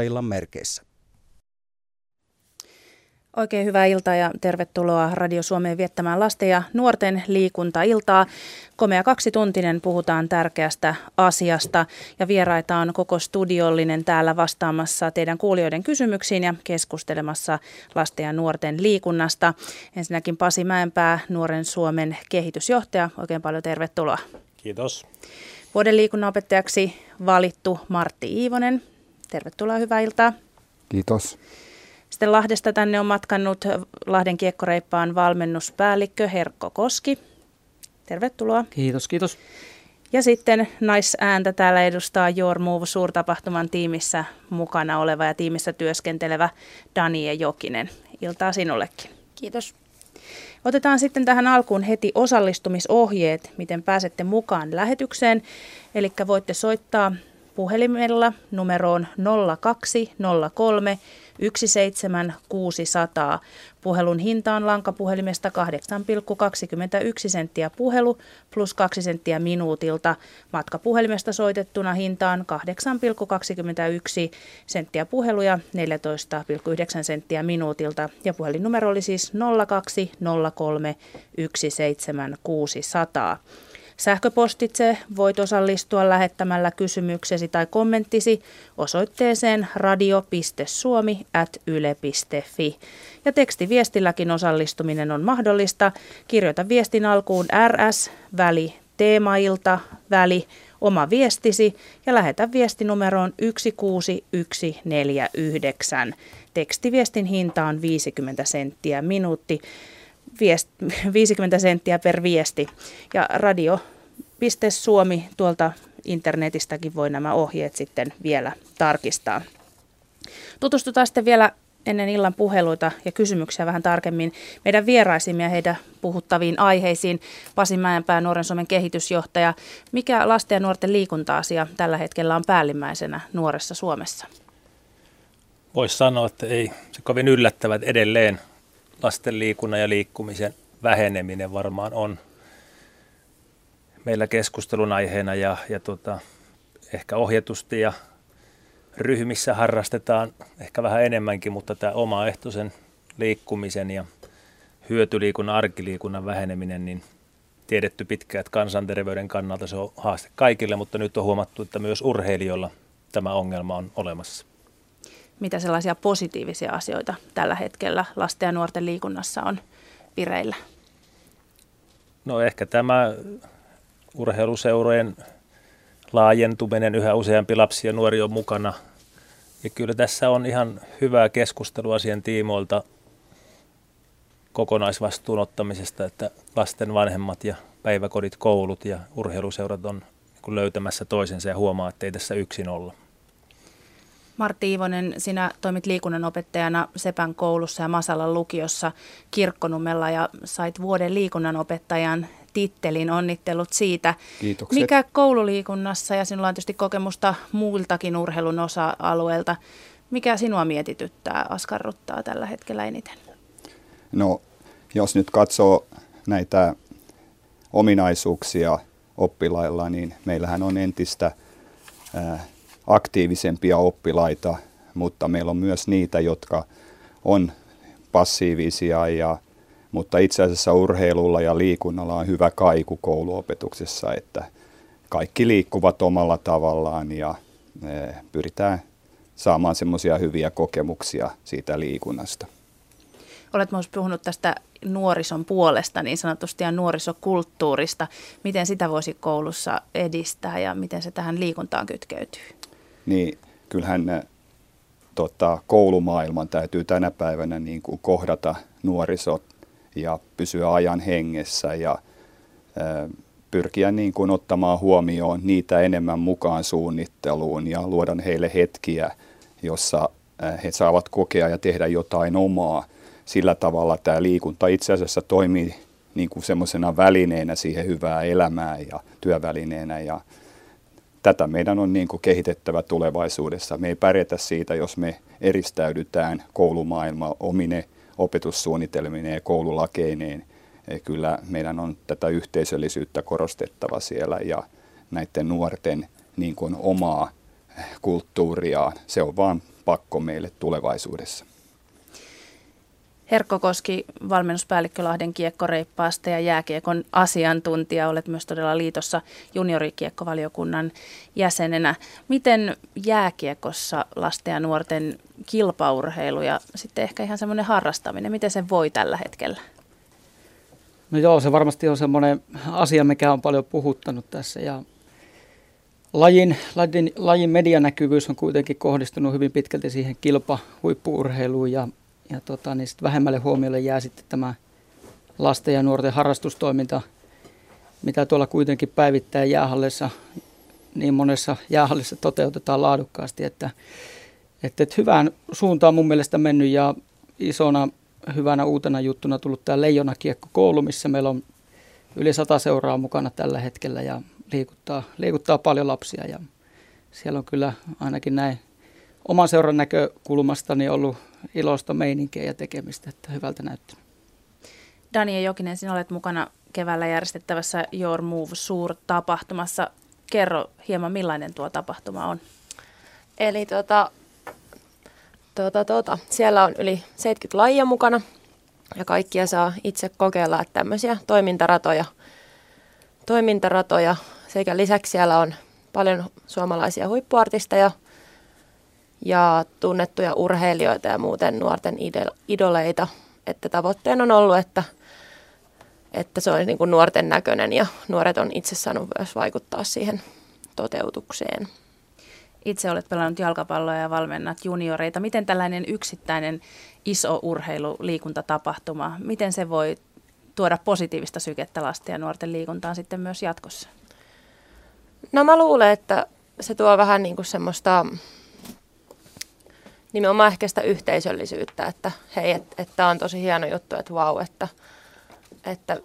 illan merkeissä. Oikein hyvää iltaa ja tervetuloa Radio Suomeen viettämään lasten ja nuorten liikuntailtaa. Komea kaksituntinen puhutaan tärkeästä asiasta ja vieraita on koko studiollinen täällä vastaamassa teidän kuulijoiden kysymyksiin ja keskustelemassa lasten ja nuorten liikunnasta. Ensinnäkin Pasi Mäenpää, Nuoren Suomen kehitysjohtaja. Oikein paljon tervetuloa. Kiitos. Vuoden liikunnanopettajaksi valittu Martti Iivonen. Tervetuloa, hyvää iltaa. Kiitos. Sitten Lahdesta tänne on matkannut Lahden kiekkoreippaan valmennuspäällikkö Herkko Koski. Tervetuloa. Kiitos, kiitos. Ja sitten naisääntä täällä edustaa Your Move suurtapahtuman tiimissä mukana oleva ja tiimissä työskentelevä Danie Jokinen. Iltaa sinullekin. Kiitos. Otetaan sitten tähän alkuun heti osallistumisohjeet, miten pääsette mukaan lähetykseen. Eli voitte soittaa puhelimella numeroon 0203 17600. Puhelun hinta on lankapuhelimesta 8,21 senttiä puhelu plus 2 senttiä minuutilta. Matkapuhelimesta soitettuna hinta on 8,21 senttiä puhelu ja 14,9 senttiä minuutilta. Ja puhelinnumero oli siis 0203 17600. Sähköpostitse voit osallistua lähettämällä kysymyksesi tai kommenttisi osoitteeseen radio.suomi.yle.fi. Ja tekstiviestilläkin osallistuminen on mahdollista. Kirjoita viestin alkuun RS, väli, teemailta, väli, oma viestisi ja lähetä viestinumeroon 16149. Tekstiviestin hinta on 50 senttiä minuutti viest, 50 senttiä per viesti. Ja radio.suomi tuolta internetistäkin voi nämä ohjeet sitten vielä tarkistaa. Tutustutaan sitten vielä ennen illan puheluita ja kysymyksiä vähän tarkemmin meidän vieraisimme ja heidän puhuttaviin aiheisiin. Pasi Mäenpää, Nuoren Suomen kehitysjohtaja. Mikä lasten ja nuorten liikunta-asia tällä hetkellä on päällimmäisenä nuoressa Suomessa? Voisi sanoa, että ei se kovin yllättävät edelleen lasten liikunnan ja liikkumisen väheneminen varmaan on meillä keskustelun aiheena ja, ja tota, ehkä ohjatusti ja ryhmissä harrastetaan ehkä vähän enemmänkin, mutta tämä omaehtoisen liikkumisen ja hyötyliikunnan, arkiliikunnan väheneminen, niin tiedetty pitkään, että kansanterveyden kannalta se on haaste kaikille, mutta nyt on huomattu, että myös urheilijoilla tämä ongelma on olemassa mitä sellaisia positiivisia asioita tällä hetkellä lasten ja nuorten liikunnassa on vireillä? No ehkä tämä urheiluseurojen laajentuminen, yhä useampi lapsi ja nuori on mukana. Ja kyllä tässä on ihan hyvää keskustelua siihen tiimoilta kokonaisvastuun ottamisesta, että lasten vanhemmat ja päiväkodit, koulut ja urheiluseurat on löytämässä toisensa ja huomaa, että ei tässä yksin olla. Martti Iivonen, sinä toimit liikunnanopettajana Sepän koulussa ja Masalan lukiossa Kirkkonummella ja sait vuoden liikunnanopettajan tittelin. Onnittelut siitä. Kiitokset. Mikä koululiikunnassa, ja sinulla on tietysti kokemusta muiltakin urheilun osa-alueelta, mikä sinua mietityttää, askarruttaa tällä hetkellä eniten? No, jos nyt katsoo näitä ominaisuuksia oppilailla, niin meillähän on entistä aktiivisempia oppilaita, mutta meillä on myös niitä, jotka on passiivisia, ja, mutta itse asiassa urheilulla ja liikunnalla on hyvä kaiku kouluopetuksessa, että kaikki liikkuvat omalla tavallaan ja e, pyritään saamaan semmoisia hyviä kokemuksia siitä liikunnasta. Olet myös puhunut tästä nuorison puolesta niin sanotusti ja nuorisokulttuurista. Miten sitä voisi koulussa edistää ja miten se tähän liikuntaan kytkeytyy? Niin kyllähän ne, tota, koulumaailman täytyy tänä päivänä niin kuin kohdata nuorisot ja pysyä ajan hengessä ja ä, pyrkiä niin kuin ottamaan huomioon niitä enemmän mukaan suunnitteluun ja luoda heille hetkiä, jossa he saavat kokea ja tehdä jotain omaa. Sillä tavalla tämä liikunta itse asiassa toimii niin kuin semmoisena välineenä siihen hyvää elämään ja työvälineenä ja tätä meidän on niin kuin kehitettävä tulevaisuudessa. Me ei pärjätä siitä, jos me eristäydytään koulumaailma omine opetussuunnitelmineen ja koululakeineen. Kyllä meidän on tätä yhteisöllisyyttä korostettava siellä ja näiden nuorten niin kuin omaa kulttuuriaan. Se on vaan pakko meille tulevaisuudessa. Herkko Koski, valmennuspäällikkö Lahden kiekkoreippaasta ja jääkiekon asiantuntija. Olet myös todella liitossa juniorikiekkovaliokunnan jäsenenä. Miten jääkiekossa lasten ja nuorten kilpaurheilu ja sitten ehkä ihan semmoinen harrastaminen, miten se voi tällä hetkellä? No joo, se varmasti on semmoinen asia, mikä on paljon puhuttanut tässä ja lajin, lajin, lajin medianäkyvyys on kuitenkin kohdistunut hyvin pitkälti siihen kilpa huippuurheiluun ja ja tota, niin sit vähemmälle huomiolle jää sitten tämä lasten ja nuorten harrastustoiminta, mitä tuolla kuitenkin päivittäin jäähallissa, niin monessa jäähallissa toteutetaan laadukkaasti, että, että, että hyvään suuntaan mun mielestä mennyt ja isona hyvänä uutena juttuna tullut tämä Leijona-kiekko koulu, missä meillä on yli sata seuraa mukana tällä hetkellä ja liikuttaa, liikuttaa paljon lapsia ja siellä on kyllä ainakin näin oman seuran näkökulmasta niin ollut ilosta meininkiä ja tekemistä, että hyvältä näyttänyt. Daniel Jokinen, sinä olet mukana keväällä järjestettävässä Your Move suurtapahtumassa. Kerro hieman, millainen tuo tapahtuma on. Eli tuota, tuota, tuota, siellä on yli 70 lajia mukana ja kaikkia saa itse kokeilla, että tämmöisiä toimintaratoja, toimintaratoja sekä lisäksi siellä on paljon suomalaisia huippuartisteja – ja tunnettuja urheilijoita ja muuten nuorten idoleita. Että tavoitteena on ollut, että, että se on niin kuin nuorten näköinen ja nuoret on itse saanut myös vaikuttaa siihen toteutukseen. Itse olet pelannut jalkapalloa ja valmennat junioreita. Miten tällainen yksittäinen iso urheilu, liikuntatapahtuma, miten se voi tuoda positiivista sykettä lasten ja nuorten liikuntaan sitten myös jatkossa? No mä luulen, että se tuo vähän niin kuin semmoista nimenomaan ehkä sitä yhteisöllisyyttä, että hei, että et tämä on tosi hieno juttu, että vau, että, että,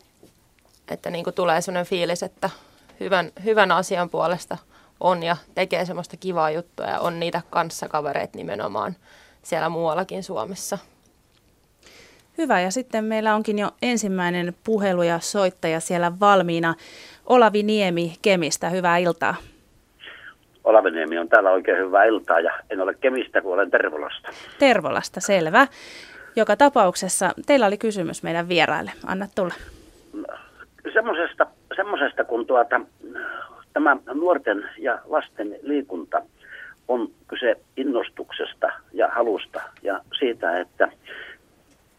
että niin kuin tulee sellainen fiilis, että hyvän, hyvän asian puolesta on ja tekee semmoista kivaa juttua ja on niitä kanssakavereita nimenomaan siellä muuallakin Suomessa. Hyvä, ja sitten meillä onkin jo ensimmäinen puhelu ja soittaja siellä valmiina. Olavi Niemi Kemistä, hyvää iltaa. Olaveniemi on täällä oikein hyvää iltaa ja en ole Kemistä, kun olen Tervolasta. Tervolasta, selvä. Joka tapauksessa teillä oli kysymys meidän vieraille. Anna tulla. Semmoisesta, semmoisesta kun tuota, tämä nuorten ja lasten liikunta on kyse innostuksesta ja halusta ja siitä, että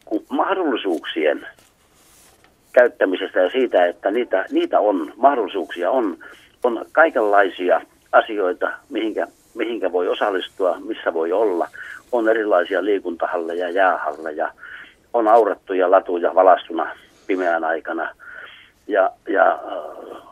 kun mahdollisuuksien käyttämisestä ja siitä, että niitä, niitä on, mahdollisuuksia on, on kaikenlaisia asioita, mihinkä, mihinkä voi osallistua, missä voi olla. On erilaisia liikuntahalleja, jäähalleja, on aurattuja latuja valastuna pimeän aikana. Ja, ja äh,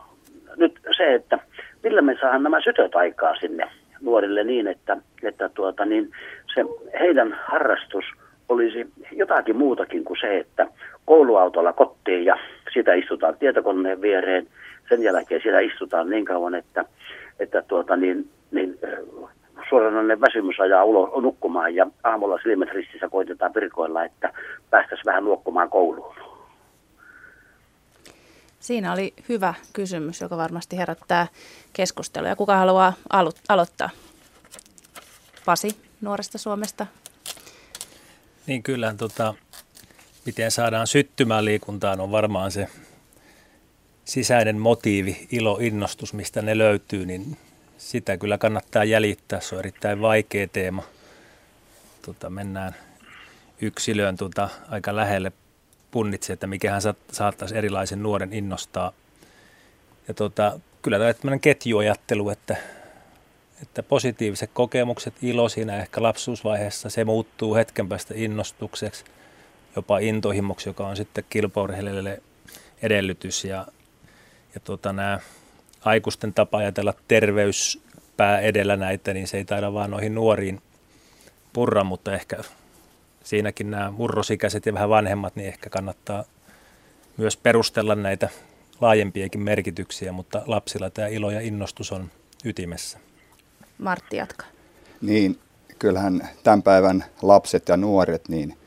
nyt se, että millä me saadaan nämä sytöt aikaa sinne nuorille niin, että, että tuota, niin se heidän harrastus olisi jotakin muutakin kuin se, että kouluautolla kotiin ja sitä istutaan tietokoneen viereen. Sen jälkeen siellä istutaan niin kauan, että että tuota, niin, niin suoranainen väsymys ajaa ulos nukkumaan ja aamulla silmät ristissä koitetaan virkoilla, että päästäisiin vähän nuokkumaan kouluun. Siinä oli hyvä kysymys, joka varmasti herättää keskustelua. Kuka haluaa alo- aloittaa? Pasi nuoresta Suomesta. Niin kyllä, tota, miten saadaan syttymään liikuntaan on varmaan se sisäinen motiivi, ilo, innostus, mistä ne löytyy, niin sitä kyllä kannattaa jäljittää. Se on erittäin vaikea teema. Tota, mennään yksilöön tota, aika lähelle punnitse, että mikähän saattaisi erilaisen nuoren innostaa. Ja tota, kyllä tämä tämmöinen ketjuajattelu, että, että positiiviset kokemukset, ilo siinä ehkä lapsuusvaiheessa, se muuttuu hetken päästä innostukseksi, jopa intohimoksi, joka on sitten kilpaurheilijalle edellytys. Ja ja tota, nämä aikuisten tapa ajatella terveyspää edellä näitä, niin se ei taida vaan noihin nuoriin purra, mutta ehkä siinäkin nämä murrosikäiset ja vähän vanhemmat, niin ehkä kannattaa myös perustella näitä laajempiakin merkityksiä, mutta lapsilla tämä ilo ja innostus on ytimessä. Martti jatka. Niin, kyllähän tämän päivän lapset ja nuoret, niin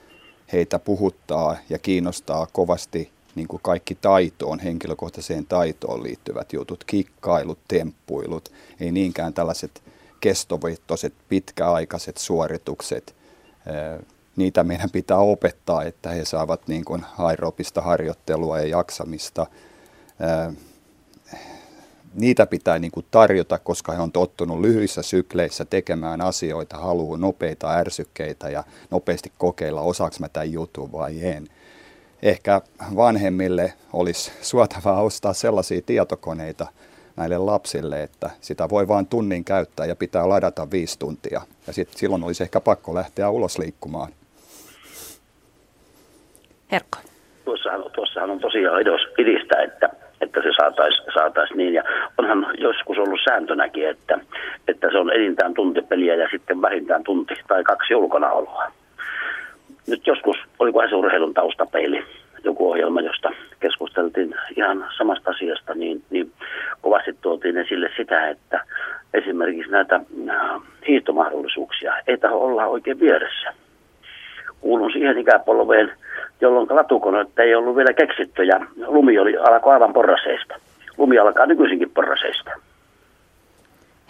heitä puhuttaa ja kiinnostaa kovasti niin kuin kaikki taitoon, henkilökohtaiseen taitoon liittyvät jutut, kikkailut, temppuilut, ei niinkään tällaiset kestovittoiset, pitkäaikaiset suoritukset, niitä meidän pitää opettaa, että he saavat niin kuin aerobista harjoittelua ja jaksamista. Niitä pitää niin kuin tarjota, koska he on tottunut lyhyissä sykleissä tekemään asioita, haluaa nopeita ärsykkeitä ja nopeasti kokeilla, osaako mä tämän jutun vai en. Ehkä vanhemmille olisi suotavaa ostaa sellaisia tietokoneita, näille lapsille, että sitä voi vain tunnin käyttää ja pitää ladata viisi tuntia. Ja sit, silloin olisi ehkä pakko lähteä ulos liikkumaan. Herkko. Tuossahan, tuossahan on tosiaan idistä, että, että se saataisiin saatais niin. Ja onhan joskus ollut sääntönäkin, että, että se on enintään tuntipeliä ja sitten vähintään tunti tai kaksi ulkonaoloa. Nyt joskus, olikohan se urheilun taustapeili, joku ohjelma, josta keskusteltiin ihan samasta asiasta, niin, niin kovasti tuotiin esille sitä, että esimerkiksi näitä äh, hiihtomahdollisuuksia ei taho olla oikein vieressä. Kuulun siihen ikäpolveen, jolloin latukoneet ei ollut vielä keksitty ja lumi oli, alkoi aivan porraseista. Lumi alkaa nykyisinkin porraseista.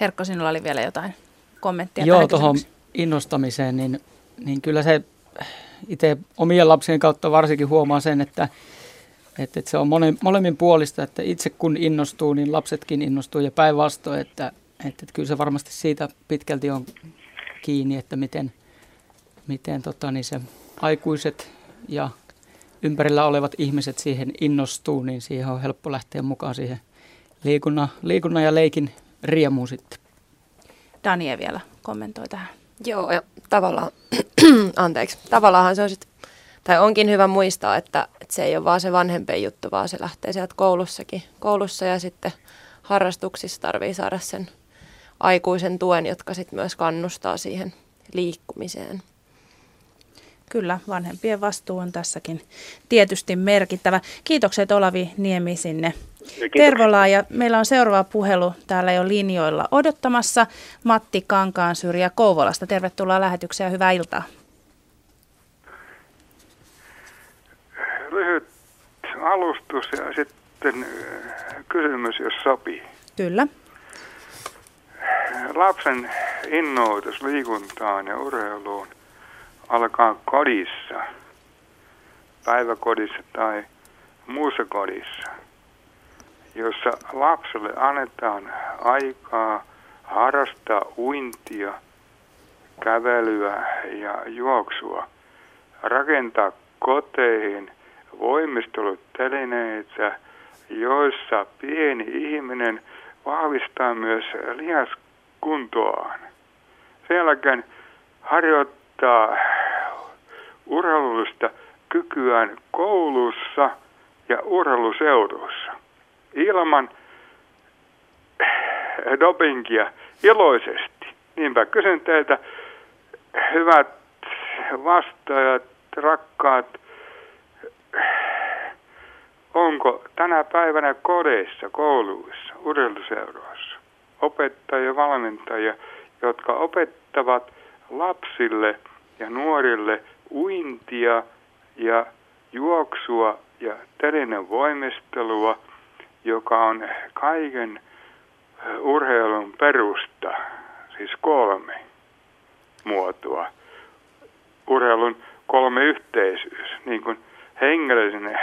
Herkko, sinulla oli vielä jotain kommenttia Joo, tuohon innostamiseen, niin, niin kyllä se itse omien lapsien kautta varsinkin huomaa sen, että, että, se on mole, molemmin puolista, että itse kun innostuu, niin lapsetkin innostuu ja päinvastoin, että, että, että kyllä se varmasti siitä pitkälti on kiinni, että miten, miten tota, niin se aikuiset ja ympärillä olevat ihmiset siihen innostuu, niin siihen on helppo lähteä mukaan siihen liikunnan, liikunnan ja leikin riemuun sitten. Danie vielä kommentoi tähän. Joo, ja tavallaan, anteeksi, tavallaan se on sit, tai onkin hyvä muistaa, että, että se ei ole vaan se vanhempien juttu, vaan se lähtee sieltä koulussakin. Koulussa ja sitten harrastuksissa tarvii saada sen aikuisen tuen, jotka sitten myös kannustaa siihen liikkumiseen. Kyllä, vanhempien vastuu on tässäkin tietysti merkittävä. Kiitokset Olavi Niemi sinne Tervolaa ja meillä on seuraava puhelu täällä jo linjoilla odottamassa. Matti Kankaansyrjä Kouvolasta. Tervetuloa lähetykseen ja hyvää iltaa. Lyhyt alustus ja sitten äh, kysymys, jos sopii. Kyllä. Lapsen innoitus liikuntaan ja urheiluun alkaa kodissa, päiväkodissa tai muussa kodissa – jossa lapselle annetaan aikaa harrastaa uintia, kävelyä ja juoksua, rakentaa koteihin voimistelutelineitä, joissa pieni ihminen vahvistaa myös lihaskuntoaan. Sen jälkeen harjoittaa urheilullista kykyään koulussa ja urheiluseudussa ilman dopingia iloisesti. Niinpä kysyn teiltä, hyvät vastaajat, rakkaat, onko tänä päivänä kodeissa, kouluissa, urheiluseuroissa opettajia valmentajia, jotka opettavat lapsille ja nuorille uintia ja juoksua ja telinen voimistelua – joka on kaiken urheilun perusta, siis kolme muotoa. Urheilun kolme yhteisyys, niin kuin hengellisen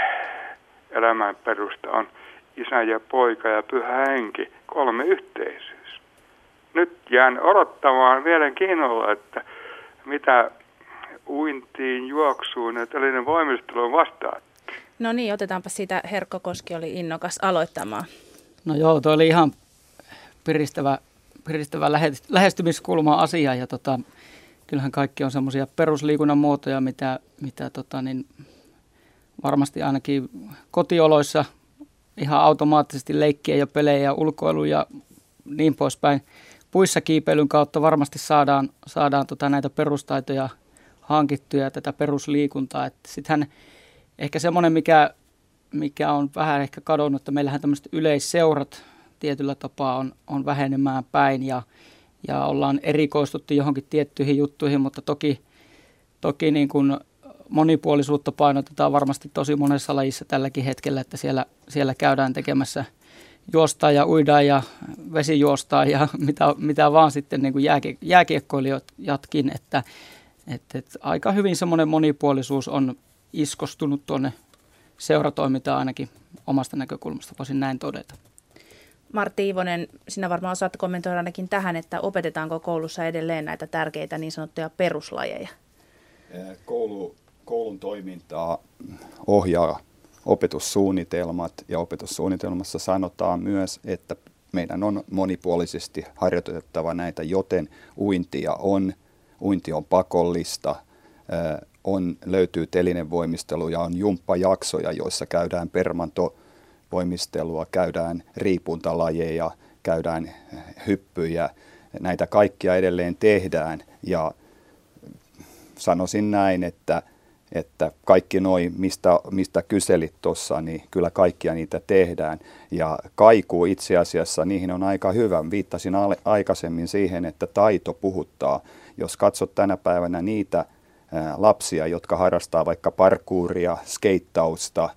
elämän perusta on isä ja poika ja pyhä henki, kolme yhteisyys. Nyt jään odottamaan mielenkiinnolla, että mitä uintiin, juoksuun ja tällainen voimisteluun vastaat. No niin, otetaanpa siitä. Herkko Koski oli innokas aloittamaan. No joo, tuo oli ihan piristävä, piristävä lähestymiskulma asia ja tota, kyllähän kaikki on semmoisia perusliikunnan muotoja, mitä, mitä tota, niin varmasti ainakin kotioloissa ihan automaattisesti leikkiä ja pelejä ja ulkoilu ja niin poispäin. Puissa kiipeilyn kautta varmasti saadaan, saadaan tota näitä perustaitoja hankittuja tätä perusliikuntaa. Sittenhän ehkä semmoinen, mikä, mikä on vähän ehkä kadonnut, että meillähän tämmöiset yleisseurat tietyllä tapaa on, on vähenemään päin ja, ja ollaan erikoistuttu johonkin tiettyihin juttuihin, mutta toki, toki niin kuin monipuolisuutta painotetaan varmasti tosi monessa lajissa tälläkin hetkellä, että siellä, siellä käydään tekemässä juostaan ja uidaan ja vesijuostaan ja mitä, mitä vaan sitten niin kuin jääkie, jääkiekkoilijatkin, että, että, että aika hyvin semmoinen monipuolisuus on iskostunut tuonne seuratoimintaan ainakin omasta näkökulmasta, voisin näin todeta. Martti Ivonen, sinä varmaan osaat kommentoida ainakin tähän, että opetetaanko koulussa edelleen näitä tärkeitä niin sanottuja peruslajeja? Koulu, koulun toimintaa ohjaa opetussuunnitelmat ja opetussuunnitelmassa sanotaan myös, että meidän on monipuolisesti harjoitettava näitä, joten uintia on, uinti on pakollista, on, löytyy telinevoimistelu ja on jumppajaksoja, joissa käydään permantovoimistelua, käydään riipuntalajeja, käydään hyppyjä. Näitä kaikkia edelleen tehdään ja sanoisin näin, että, että kaikki noi, mistä, mistä kyselit tuossa, niin kyllä kaikkia niitä tehdään. Ja kaiku itse asiassa, niihin on aika hyvä. Viittasin aikaisemmin siihen, että taito puhuttaa. Jos katsot tänä päivänä niitä lapsia, jotka harrastaa vaikka parkuuria, skeittausta,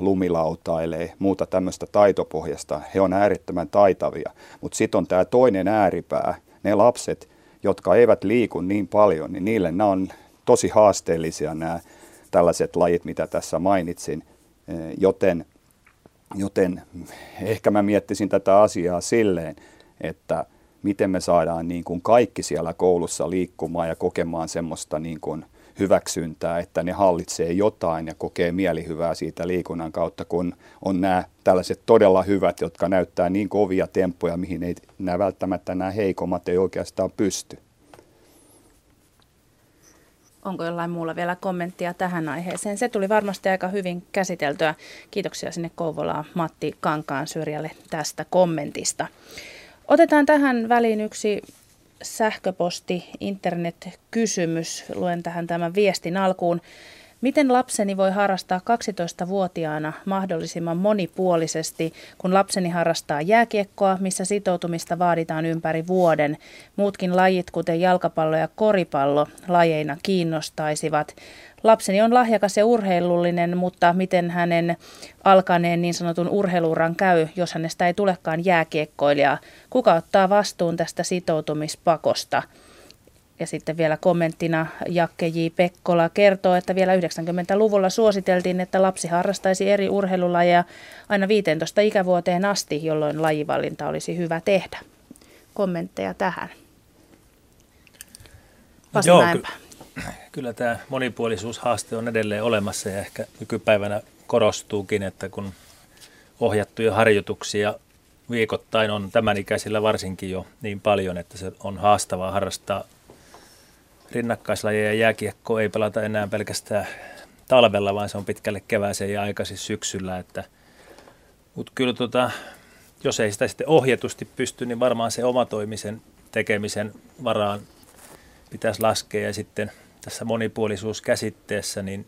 lumilautailee, muuta tämmöistä taitopohjasta. He on äärettömän taitavia. Mutta sitten on tämä toinen ääripää, ne lapset, jotka eivät liiku niin paljon, niin niille nämä on tosi haasteellisia nämä tällaiset lajit, mitä tässä mainitsin. Joten, joten ehkä mä miettisin tätä asiaa silleen, että – miten me saadaan niin kuin kaikki siellä koulussa liikkumaan ja kokemaan semmoista niin kuin hyväksyntää, että ne hallitsee jotain ja kokee mielihyvää siitä liikunnan kautta, kun on nämä tällaiset todella hyvät, jotka näyttää niin kovia temppuja, mihin ei nämä välttämättä nämä heikommat ei oikeastaan pysty. Onko jollain muulla vielä kommenttia tähän aiheeseen? Se tuli varmasti aika hyvin käsiteltyä. Kiitoksia sinne Kouvolaan Matti Kankaan syrjälle tästä kommentista. Otetaan tähän väliin yksi sähköposti, internetkysymys. Luen tähän tämän viestin alkuun. Miten lapseni voi harrastaa 12-vuotiaana mahdollisimman monipuolisesti, kun lapseni harrastaa jääkiekkoa, missä sitoutumista vaaditaan ympäri vuoden? Muutkin lajit, kuten jalkapallo ja koripallo, lajeina kiinnostaisivat. Lapseni on lahjakas ja urheilullinen, mutta miten hänen alkaneen niin sanotun urheiluuran käy, jos hänestä ei tulekaan jääkiekkoilija? Kuka ottaa vastuun tästä sitoutumispakosta? Ja sitten vielä kommenttina Jakke J. Pekkola kertoo, että vielä 90-luvulla suositeltiin, että lapsi harrastaisi eri urheilulajeja aina 15 ikävuoteen asti, jolloin lajivalinta olisi hyvä tehdä. Kommentteja tähän. Pasi Joo, ky- kyllä tämä monipuolisuushaaste on edelleen olemassa ja ehkä nykypäivänä korostuukin, että kun ohjattuja harjoituksia viikoittain on tämän ikäisillä varsinkin jo niin paljon, että se on haastavaa harrastaa rinnakkaislajeja jääkiekko ei pelata enää pelkästään talvella, vaan se on pitkälle kevääseen ja aikaisin syksyllä. Että, mutta kyllä tota, jos ei sitä sitten ohjatusti pysty, niin varmaan se omatoimisen tekemisen varaan pitäisi laskea. Ja sitten tässä monipuolisuuskäsitteessä, niin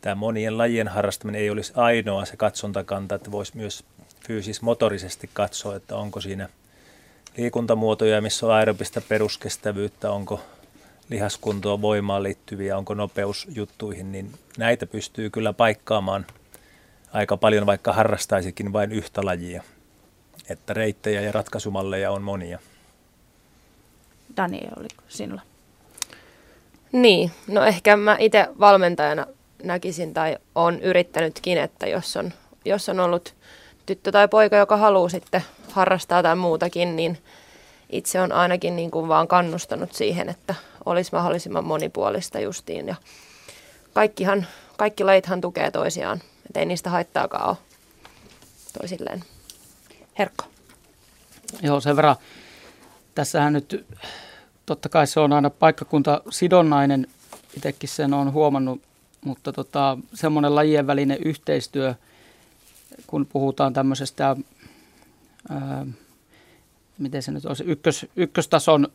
tämä monien lajien harrastaminen ei olisi ainoa se katsontakanta, että voisi myös fyysis-motorisesti katsoa, että onko siinä liikuntamuotoja, missä on aerobista peruskestävyyttä, onko lihaskuntoon, voimaan liittyviä, onko nopeusjuttuihin, niin näitä pystyy kyllä paikkaamaan aika paljon, vaikka harrastaisikin vain yhtä lajia. Että reittejä ja ratkaisumalleja on monia. Daniel, oliko sinulla? Niin, no ehkä mä itse valmentajana näkisin tai on yrittänytkin, että jos on, jos on ollut tyttö tai poika, joka haluaa sitten harrastaa tai muutakin, niin itse on ainakin niin kuin vaan kannustanut siihen, että olisi mahdollisimman monipuolista justiin. Ja kaikkihan, kaikki lajithan tukee toisiaan, että ei niistä haittaakaan ole toisilleen. Herkko. Joo, sen verran. Tässähän nyt totta kai se on aina paikkakunta sidonnainen, itsekin sen on huomannut, mutta tota, semmoinen lajien välinen yhteistyö, kun puhutaan tämmöisestä, ää, miten se nyt olisi, ykkös, ykköstason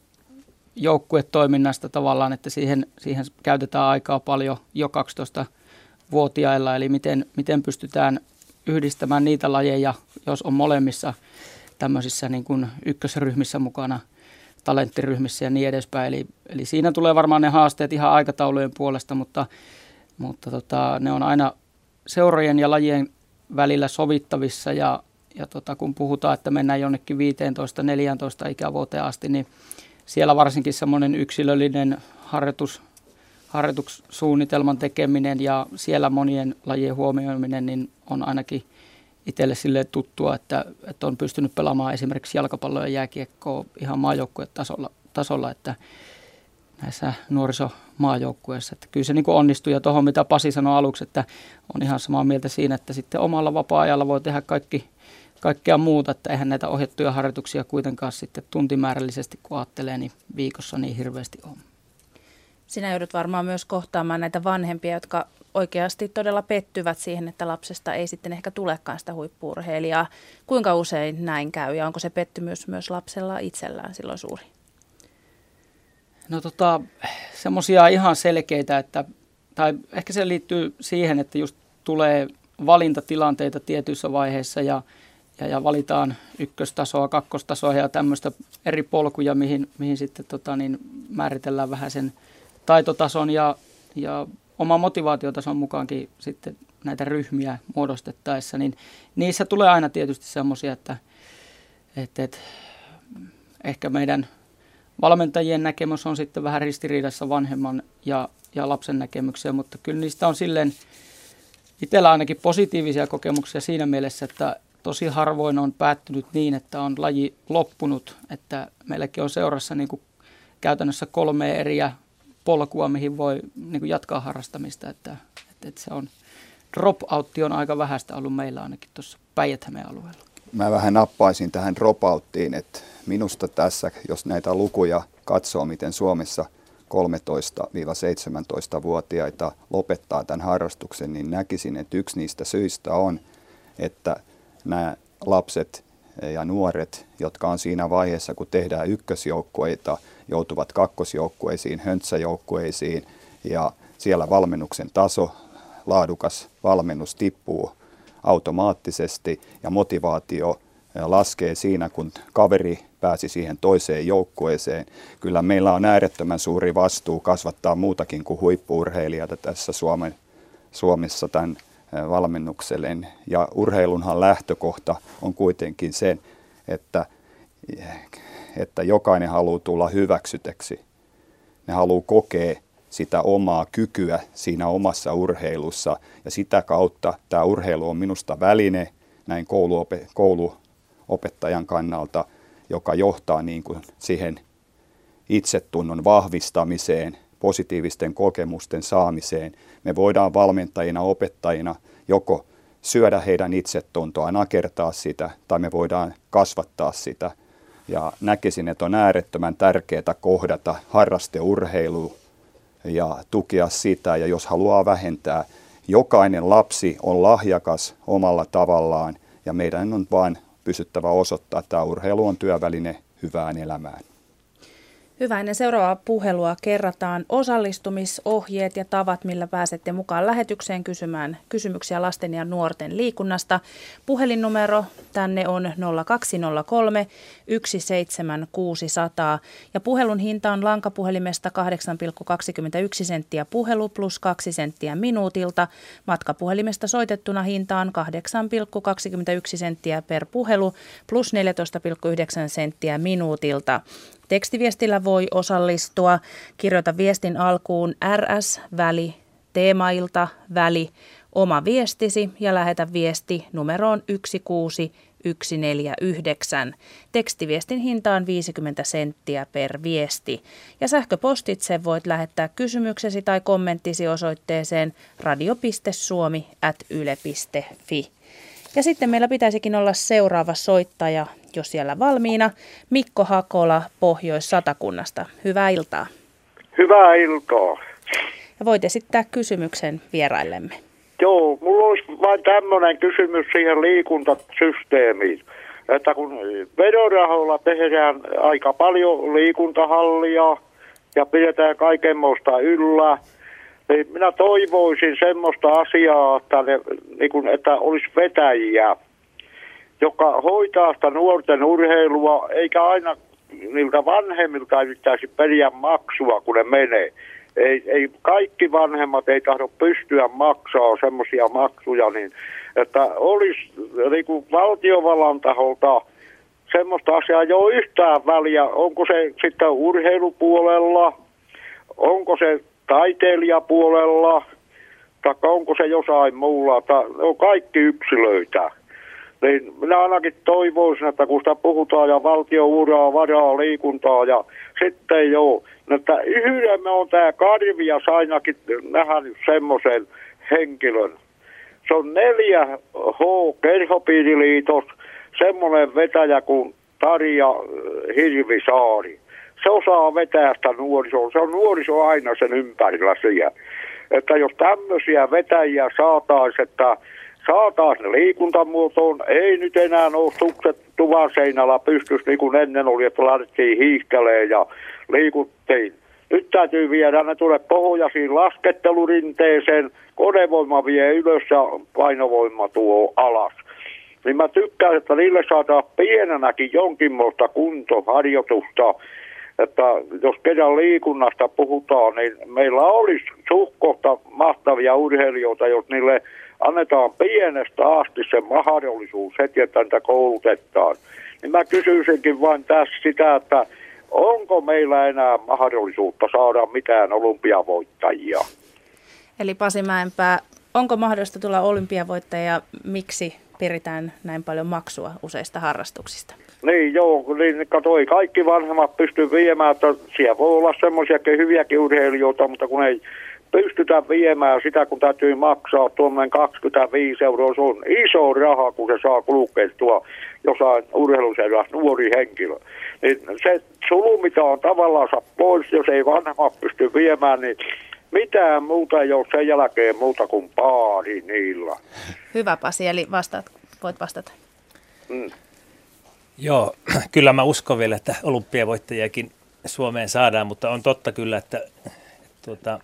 joukkuetoiminnasta tavallaan, että siihen, siihen käytetään aikaa paljon jo 12-vuotiailla, eli miten, miten pystytään yhdistämään niitä lajeja, jos on molemmissa tämmöisissä niin kuin ykkösryhmissä mukana, talenttiryhmissä ja niin edespäin. Eli, eli siinä tulee varmaan ne haasteet ihan aikataulujen puolesta, mutta, mutta tota, ne on aina seurojen ja lajien välillä sovittavissa ja, ja tota, kun puhutaan, että mennään jonnekin 15-14 ikävuoteen asti, niin siellä varsinkin semmoinen yksilöllinen harjoitus, harjoitussuunnitelman tekeminen ja siellä monien lajien huomioiminen niin on ainakin itselle sille tuttua, että, että on pystynyt pelaamaan esimerkiksi jalkapalloa ja jääkiekkoa ihan maajoukkuetasolla, tasolla, että näissä nuorisomaajoukkueissa. Että kyllä se niin onnistui ja tuohon mitä Pasi sanoi aluksi, että on ihan samaa mieltä siinä, että sitten omalla vapaa-ajalla voi tehdä kaikki, kaikkea muuta, että eihän näitä ohjattuja harjoituksia kuitenkaan sitten tuntimäärällisesti, kun ajattelee, niin viikossa niin hirveästi on. Sinä joudut varmaan myös kohtaamaan näitä vanhempia, jotka oikeasti todella pettyvät siihen, että lapsesta ei sitten ehkä tulekaan sitä huippuurheilijaa. Kuinka usein näin käy ja onko se pettymys myös lapsella itsellään silloin suuri? No tota, semmoisia ihan selkeitä, että, tai ehkä se liittyy siihen, että just tulee valintatilanteita tietyissä vaiheissa ja, ja, ja valitaan ykköstasoa, kakkostasoa ja tämmöistä eri polkuja, mihin, mihin sitten tota, niin määritellään vähän sen taitotason ja, ja oma motivaatiotason mukaankin sitten näitä ryhmiä muodostettaessa, niin niissä tulee aina tietysti semmoisia, että, että, että ehkä meidän valmentajien näkemys on sitten vähän ristiriidassa vanhemman ja, ja lapsen näkemyksiä, mutta kyllä niistä on silleen itsellä ainakin positiivisia kokemuksia siinä mielessä, että tosi harvoin on päättynyt niin, että on laji loppunut, että meilläkin on seurassa niin kuin käytännössä kolme eriä polkua, mihin voi niin kuin jatkaa harrastamista, että, että, että se on dropoutti on aika vähäistä ollut meillä ainakin tuossa päijät alueella. Mä vähän nappaisin tähän dropouttiin, että minusta tässä, jos näitä lukuja katsoo, miten Suomessa 13-17-vuotiaita lopettaa tämän harrastuksen, niin näkisin, että yksi niistä syistä on, että nämä lapset ja nuoret, jotka on siinä vaiheessa, kun tehdään ykkösjoukkueita, joutuvat kakkosjoukkueisiin, höntsäjoukkueisiin ja siellä valmennuksen taso, laadukas valmennus tippuu automaattisesti ja motivaatio laskee siinä, kun kaveri pääsi siihen toiseen joukkueeseen. Kyllä meillä on äärettömän suuri vastuu kasvattaa muutakin kuin huippuurheilijata tässä Suomen, Suomessa tämän valmennukselle. Ja urheilunhan lähtökohta on kuitenkin se, että, että jokainen haluaa tulla hyväksyteksi. Ne haluaa kokea sitä omaa kykyä siinä omassa urheilussa. Ja sitä kautta tämä urheilu on minusta väline näin kouluope, kouluopettajan kannalta, joka johtaa niin kuin siihen itsetunnon vahvistamiseen, positiivisten kokemusten saamiseen. Me voidaan valmentajina, opettajina joko syödä heidän itsetuntoa, nakertaa sitä, tai me voidaan kasvattaa sitä. Ja näkisin, että on äärettömän tärkeää kohdata harrasteurheilu ja tukea sitä. Ja jos haluaa vähentää, jokainen lapsi on lahjakas omalla tavallaan ja meidän on vain pysyttävä osoittaa, että urheilu on työväline hyvään elämään. Hyvä, ennen seuraavaa puhelua kerrataan osallistumisohjeet ja tavat, millä pääsette mukaan lähetykseen kysymään kysymyksiä lasten ja nuorten liikunnasta. Puhelinnumero tänne on 0203 17600 ja puhelun hinta on lankapuhelimesta 8,21 senttiä puhelu plus 2 senttiä minuutilta. Matkapuhelimesta soitettuna hinta on 8,21 senttiä per puhelu plus 14,9 senttiä minuutilta. Tekstiviestillä voi osallistua. Kirjoita viestin alkuun RS-väli, teemailta, väli, oma viestisi ja lähetä viesti numeroon 16149. Tekstiviestin hinta on 50 senttiä per viesti. Ja sähköpostitse voit lähettää kysymyksesi tai kommenttisi osoitteeseen radio.suomi.yle.fi. Ja sitten meillä pitäisikin olla seuraava soittaja jo siellä valmiina. Mikko Hakola Pohjois-Satakunnasta. Hyvää iltaa. Hyvää iltaa. Ja voit esittää kysymyksen vieraillemme. Joo, mulla olisi vain tämmöinen kysymys siihen liikuntasysteemiin. Että kun vedorahoilla tehdään aika paljon liikuntahallia ja pidetään kaikenmoista yllä, niin minä toivoisin semmoista asiaa, että, ne, niin kuin, että olisi vetäjiä, joka hoitaa sitä nuorten urheilua, eikä aina niiltä vanhemmilta yrittäisi periä maksua, kun ne menee. ei, ei, kaikki vanhemmat ei tahdo pystyä maksaa semmoisia maksuja, niin että olisi niin kuin valtiovallan taholta semmoista asiaa jo yhtään väliä. Onko se sitten urheilupuolella, onko se taiteilijapuolella, tai onko se jossain muulla, tai on kaikki yksilöitä. Niin minä ainakin toivoisin, että kun sitä puhutaan ja valtio uraa, varaa, liikuntaa ja sitten joo, että yhden me on tämä Karvias ainakin nähnyt semmoisen henkilön. Se on 4H Kerhopiiriliitos, semmoinen vetäjä kuin Tarja Hirvisaari. Se osaa vetää sitä nuorisoa. Se on nuoriso aina sen ympärillä siellä. Että jos tämmöisiä vetäjiä saataisiin, että saataisiin liikuntamuotoon, ei nyt enää ole sukset tuvan seinällä pystyssä niin kuin ennen oli, että lähdettiin hiihkeleen ja liikuttiin. Nyt täytyy viedä ne tulee pohjaisiin laskettelurinteeseen, konevoima vie ylös ja painovoima tuo alas. Niin mä tykkään, että niille saadaan pienenäkin jonkinmoista kuntoharjoitusta, että jos kerran liikunnasta puhutaan, niin meillä olisi suhkohta mahtavia urheilijoita, jos niille annetaan pienestä asti se mahdollisuus heti, että niitä koulutetaan. Niin mä kysyisinkin vain tässä sitä, että onko meillä enää mahdollisuutta saada mitään olympiavoittajia? Eli Pasi Mäenpää, onko mahdollista tulla olympiavoittajia? Miksi peritään näin paljon maksua useista harrastuksista? Niin joo, niin katoi, kaikki vanhemmat pystyy viemään, että siellä voi olla semmoisiakin hyviäkin urheilijoita, mutta kun ei pystytä viemään sitä, kun täytyy maksaa tuommoinen 25 euroa, se on iso raha, kun se saa kulkeutua jossain urheiluseurassa nuori henkilö. Niin se sulu, mitä on tavallaan pois, jos ei vanhemmat pysty viemään, niin mitään muuta ei ole sen jälkeen muuta kuin paari niillä. Hyvä Pasi, eli vastaat, voit vastata. Mm. Joo, kyllä mä uskon vielä, että olympiavoittajiakin Suomeen saadaan, mutta on totta kyllä, että, että tuota,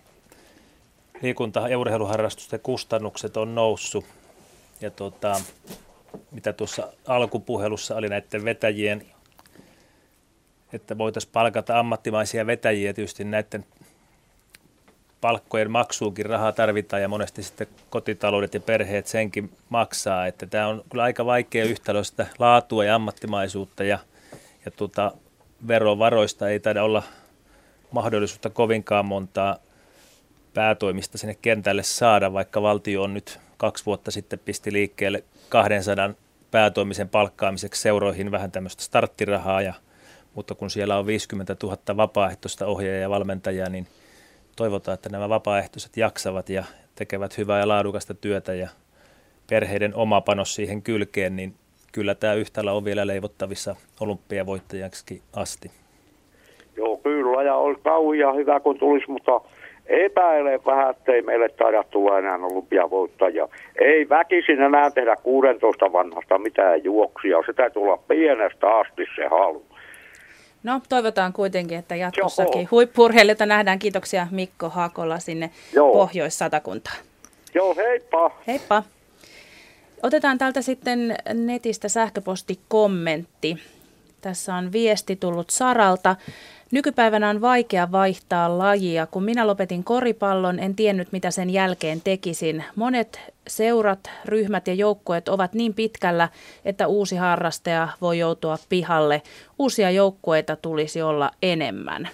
liikunta- ja urheiluharrastusten kustannukset on noussut. Ja tuota, mitä tuossa alkupuhelussa oli näiden vetäjien, että voitaisiin palkata ammattimaisia vetäjiä tietysti näiden palkkojen maksuukin rahaa tarvitaan ja monesti sitten kotitaloudet ja perheet senkin maksaa. Että tämä on kyllä aika vaikea yhtälö sitä laatua ja ammattimaisuutta ja, ja tuota, verovaroista ei taida olla mahdollisuutta kovinkaan montaa päätoimista sinne kentälle saada, vaikka valtio on nyt kaksi vuotta sitten pisti liikkeelle 200 päätoimisen palkkaamiseksi seuroihin vähän tämmöistä starttirahaa, ja, mutta kun siellä on 50 000 vapaaehtoista ohjaajaa ja valmentajaa, niin toivotaan, että nämä vapaaehtoiset jaksavat ja tekevät hyvää ja laadukasta työtä ja perheiden oma panos siihen kylkeen, niin kyllä tämä yhtälö on vielä leivottavissa olympiavoittajaksi asti. Joo, kyllä, ja olisi kauhean hyvä, kun tulisi, mutta epäilen vähän, ettei meille taida tulla enää olympiavoittajia. Ei väkisin enää tehdä 16 vanhasta mitään juoksia. Se täytyy olla pienestä asti se halu. No toivotaan kuitenkin, että jatkossakin huippurheilijoita nähdään. Kiitoksia Mikko Hakola sinne Joo. Pohjois-Satakuntaan. Joo, heippa. Heippa. Otetaan täältä sitten netistä sähköpostikommentti. Tässä on viesti tullut Saralta. Nykypäivänä on vaikea vaihtaa lajia. Kun minä lopetin koripallon, en tiennyt mitä sen jälkeen tekisin. Monet seurat, ryhmät ja joukkueet ovat niin pitkällä, että uusi harrastaja voi joutua pihalle. Uusia joukkueita tulisi olla enemmän.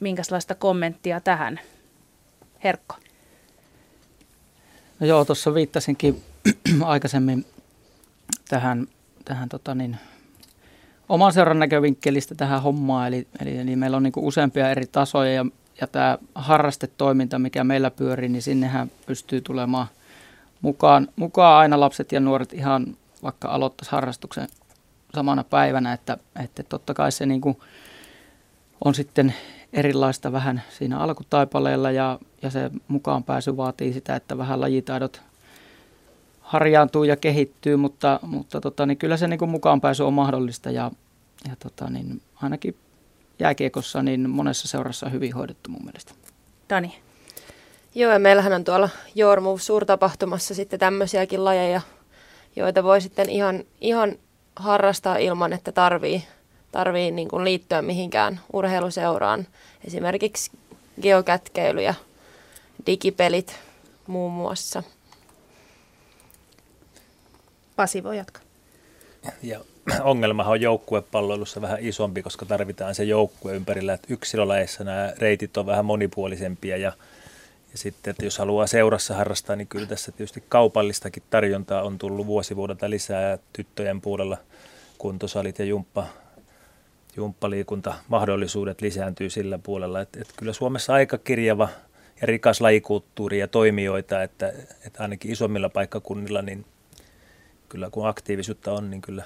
Minkälaista kommenttia tähän? Herkko. No joo, tuossa viittasinkin aikaisemmin tähän, tähän tota niin, oman seuran näkövinkkelistä tähän hommaan. Eli, eli, eli meillä on niin useampia eri tasoja ja, ja tämä harrastetoiminta, mikä meillä pyörii, niin sinnehän pystyy tulemaan mukaan, mukaan aina lapset ja nuoret ihan vaikka aloittaisi harrastuksen samana päivänä, että, että totta kai se niin kuin on sitten erilaista vähän siinä alkutaipaleella ja, ja se mukaan pääsy vaatii sitä, että vähän lajitaidot harjaantuu ja kehittyy, mutta, mutta tota, niin kyllä se niin kuin mukaan pääsy on mahdollista ja, ja tota, niin ainakin jääkiekossa niin monessa seurassa on hyvin hoidettu mun mielestä. Dani. Joo, ja meillähän on tuolla Jormu suurtapahtumassa sitten tämmöisiäkin lajeja, joita voi sitten ihan, ihan harrastaa ilman, että tarvii, tarvii niin kuin liittyä mihinkään urheiluseuraan. Esimerkiksi geokätkeily ja digipelit muun muassa. Pasi voi jatkaa. Ja ongelmahan on joukkuepalloilussa vähän isompi, koska tarvitaan se joukkue ympärillä, että yksilölajeissa nämä reitit on vähän monipuolisempia ja, ja sitten, että jos haluaa seurassa harrastaa, niin kyllä tässä tietysti kaupallistakin tarjontaa on tullut vuosivuodelta lisää ja tyttöjen puolella. Kuntosalit ja jumppa, jumppaliikunta mahdollisuudet lisääntyy sillä puolella, että, että kyllä Suomessa aika kirjava ja rikas lajikulttuuri ja toimijoita, että, että ainakin isommilla paikkakunnilla, niin kyllä kun aktiivisuutta on, niin kyllä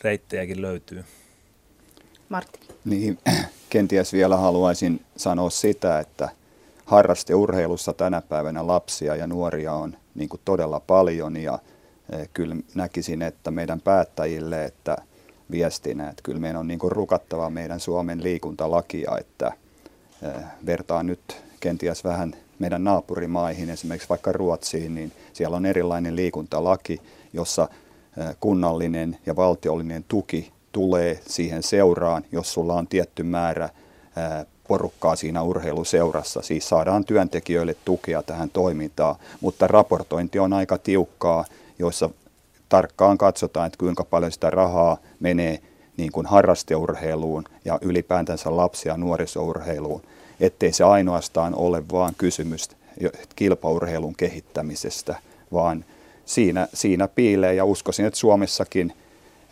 reittejäkin löytyy. Martti. Niin, kenties vielä haluaisin sanoa sitä, että harrasteurheilussa tänä päivänä lapsia ja nuoria on niin kuin todella paljon ja e, kyllä näkisin, että meidän päättäjille, että viestinä, että kyllä meidän on niin kuin rukattava meidän Suomen liikuntalakia, että e, vertaan nyt kenties vähän meidän naapurimaihin, esimerkiksi vaikka Ruotsiin, niin siellä on erilainen liikuntalaki, jossa kunnallinen ja valtiollinen tuki tulee siihen seuraan, jos sulla on tietty määrä porukkaa siinä urheiluseurassa. Siis saadaan työntekijöille tukea tähän toimintaan, mutta raportointi on aika tiukkaa, joissa tarkkaan katsotaan, että kuinka paljon sitä rahaa menee niin kuin harrasteurheiluun ja ylipäätänsä lapsi- ja nuorisourheiluun, ettei se ainoastaan ole vaan kysymys kilpaurheilun kehittämisestä, vaan siinä, siinä piilee ja uskoisin, että Suomessakin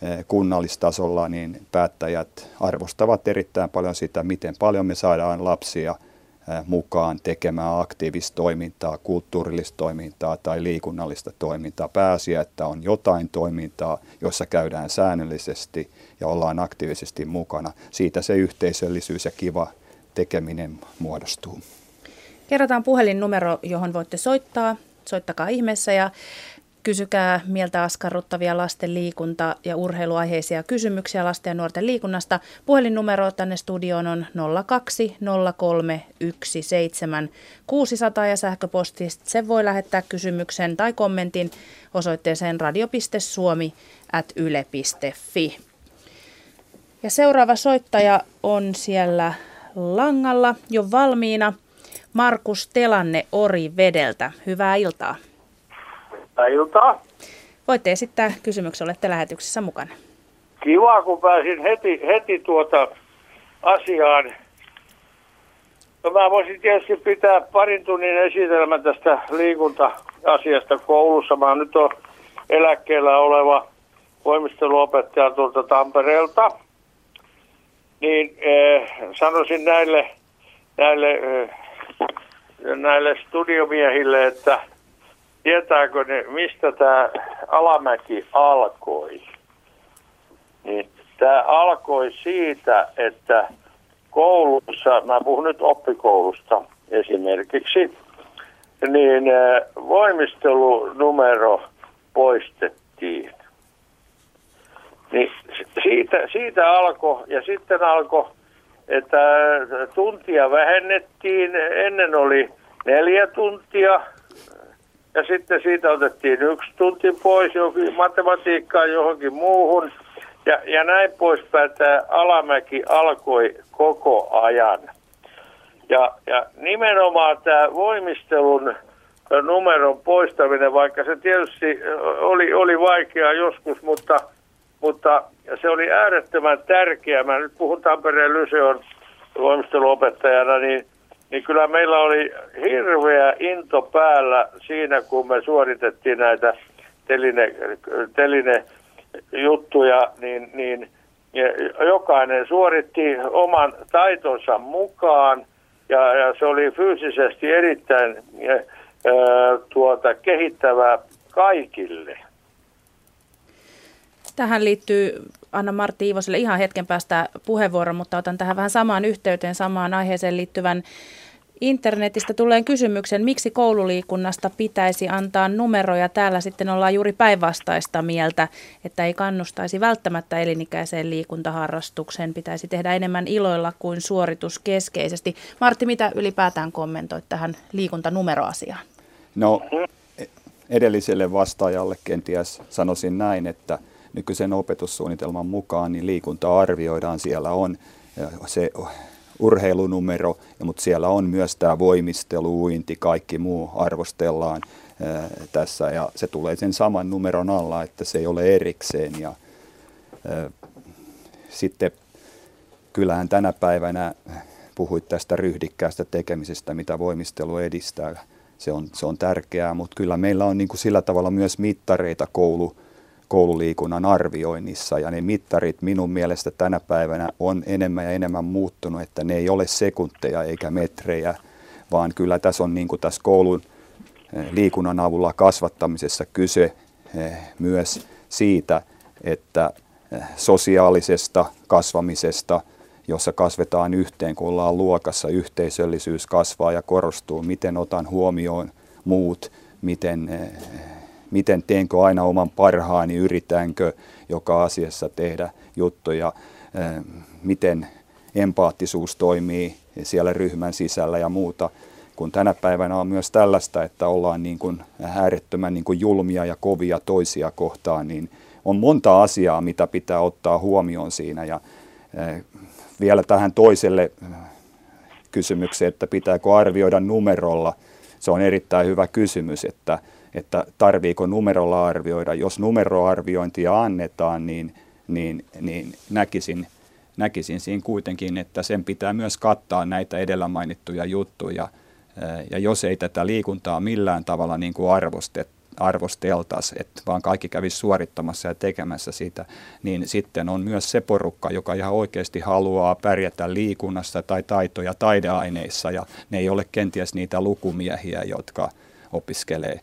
eh, kunnallistasolla niin päättäjät arvostavat erittäin paljon sitä, miten paljon me saadaan lapsia eh, mukaan tekemään aktiivista toimintaa, kulttuurillista toimintaa tai liikunnallista toimintaa. Pääasia, että on jotain toimintaa, jossa käydään säännöllisesti ja ollaan aktiivisesti mukana. Siitä se yhteisöllisyys ja kiva tekeminen muodostuu. Kerrotaan puhelinnumero, johon voitte soittaa. Soittakaa ihmeessä ja Kysykää mieltä askarruttavia lasten liikunta- ja urheiluaiheisia kysymyksiä lasten ja nuorten liikunnasta. Puhelinnumero tänne studioon on 02 03 17 600 ja sähköpostista sen voi lähettää kysymyksen tai kommentin osoitteeseen radio.suomi at yle.fi. Ja seuraava soittaja on siellä langalla jo valmiina. Markus Telanne Ori Vedeltä. Hyvää iltaa. Hyvää iltaa. Voitte esittää kysymyksen, olette lähetyksessä mukana. Kiva, kun pääsin heti, heti tuota asiaan. No mä voisin tietysti pitää parin tunnin esitelmän tästä liikunta-asiasta koulussa. Mä nyt on eläkkeellä oleva voimisteluopettaja tuolta Tampereelta. Niin eh, sanoisin näille, näille, eh, näille studiomiehille, että – tietääkö ne, mistä tämä alamäki alkoi? Niin tämä alkoi siitä, että koulussa, mä puhun nyt oppikoulusta esimerkiksi, niin voimistelunumero poistettiin. Niin siitä, siitä alkoi, ja sitten alkoi, että tuntia vähennettiin. Ennen oli neljä tuntia, ja sitten siitä otettiin yksi tunti pois johonkin matematiikkaan johonkin muuhun. Ja, ja näin poispäin tämä alamäki alkoi koko ajan. Ja, ja nimenomaan tämä voimistelun numeron poistaminen, vaikka se tietysti oli, oli vaikeaa joskus, mutta, mutta se oli äärettömän tärkeää. Mä nyt puhun Tampereen Lyseon voimisteluopettajana, niin niin kyllä meillä oli hirveä into päällä siinä, kun me suoritettiin näitä teline, teline juttuja, niin, niin jokainen suoritti oman taitonsa mukaan ja, ja se oli fyysisesti erittäin ää, tuota, kehittävää kaikille. Tähän liittyy Anna Martti Iivoselle ihan hetken päästä puheenvuoron, mutta otan tähän vähän samaan yhteyteen, samaan aiheeseen liittyvän Internetistä tulee kysymyksen, miksi koululiikunnasta pitäisi antaa numeroja. Täällä sitten ollaan juuri päinvastaista mieltä, että ei kannustaisi välttämättä elinikäiseen liikuntaharrastukseen. Pitäisi tehdä enemmän iloilla kuin suorituskeskeisesti. Martti, mitä ylipäätään kommentoit tähän liikuntanumeroasiaan? No edelliselle vastaajalle kenties sanoisin näin, että nykyisen opetussuunnitelman mukaan niin liikunta arvioidaan. Siellä on se urheilunumero, mutta siellä on myös tämä voimistelu, uinti, kaikki muu arvostellaan tässä ja se tulee sen saman numeron alla, että se ei ole erikseen ja sitten kyllähän tänä päivänä puhuit tästä ryhdikkäästä tekemisestä, mitä voimistelu edistää. Se on, se on tärkeää, mutta kyllä meillä on niin kuin sillä tavalla myös mittareita koulu, koululiikunnan arvioinnissa. Ja ne mittarit minun mielestä tänä päivänä on enemmän ja enemmän muuttunut, että ne ei ole sekunteja eikä metrejä, vaan kyllä tässä on niin kuin tässä koulun eh, liikunnan avulla kasvattamisessa kyse eh, myös siitä, että eh, sosiaalisesta kasvamisesta, jossa kasvetaan yhteen, kun ollaan luokassa, yhteisöllisyys kasvaa ja korostuu, miten otan huomioon muut, miten miten teenkö aina oman parhaani, yritäänkö joka asiassa tehdä juttuja, miten empaattisuus toimii siellä ryhmän sisällä ja muuta. Kun tänä päivänä on myös tällaista, että ollaan niin kuin äärettömän niin kuin julmia ja kovia toisia kohtaan, niin on monta asiaa, mitä pitää ottaa huomioon siinä. Ja vielä tähän toiselle kysymykseen, että pitääkö arvioida numerolla, se on erittäin hyvä kysymys, että että tarviiko numerolla arvioida. Jos numeroarviointia annetaan, niin, niin, niin näkisin, näkisin siinä kuitenkin, että sen pitää myös kattaa näitä edellä mainittuja juttuja. Ja jos ei tätä liikuntaa millään tavalla niin kuin arvostet, arvosteltaisiin, että vaan kaikki kävisi suorittamassa ja tekemässä sitä, niin sitten on myös se porukka, joka ihan oikeasti haluaa pärjätä liikunnassa tai taito- ja taideaineissa, ja ne ei ole kenties niitä lukumiehiä, jotka opiskelee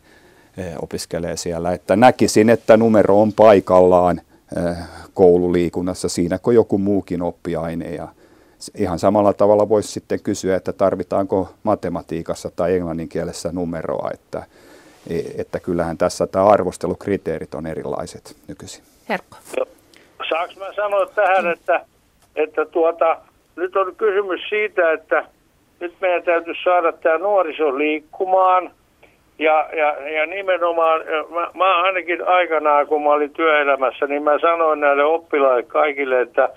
opiskelee siellä. Että näkisin, että numero on paikallaan eh, koululiikunnassa siinä kuin joku muukin oppiaine. Ja ihan samalla tavalla voisi sitten kysyä, että tarvitaanko matematiikassa tai englannin kielessä numeroa, että, e, että kyllähän tässä tämä arvostelukriteerit on erilaiset nykyisin. Herkko. Saanko mä sanoa tähän, että, että tuota, nyt on kysymys siitä, että nyt meidän täytyy saada tämä nuoriso liikkumaan – ja, ja, ja nimenomaan, mä, mä ainakin aikanaan, kun mä olin työelämässä, niin mä sanoin näille oppilaille kaikille, että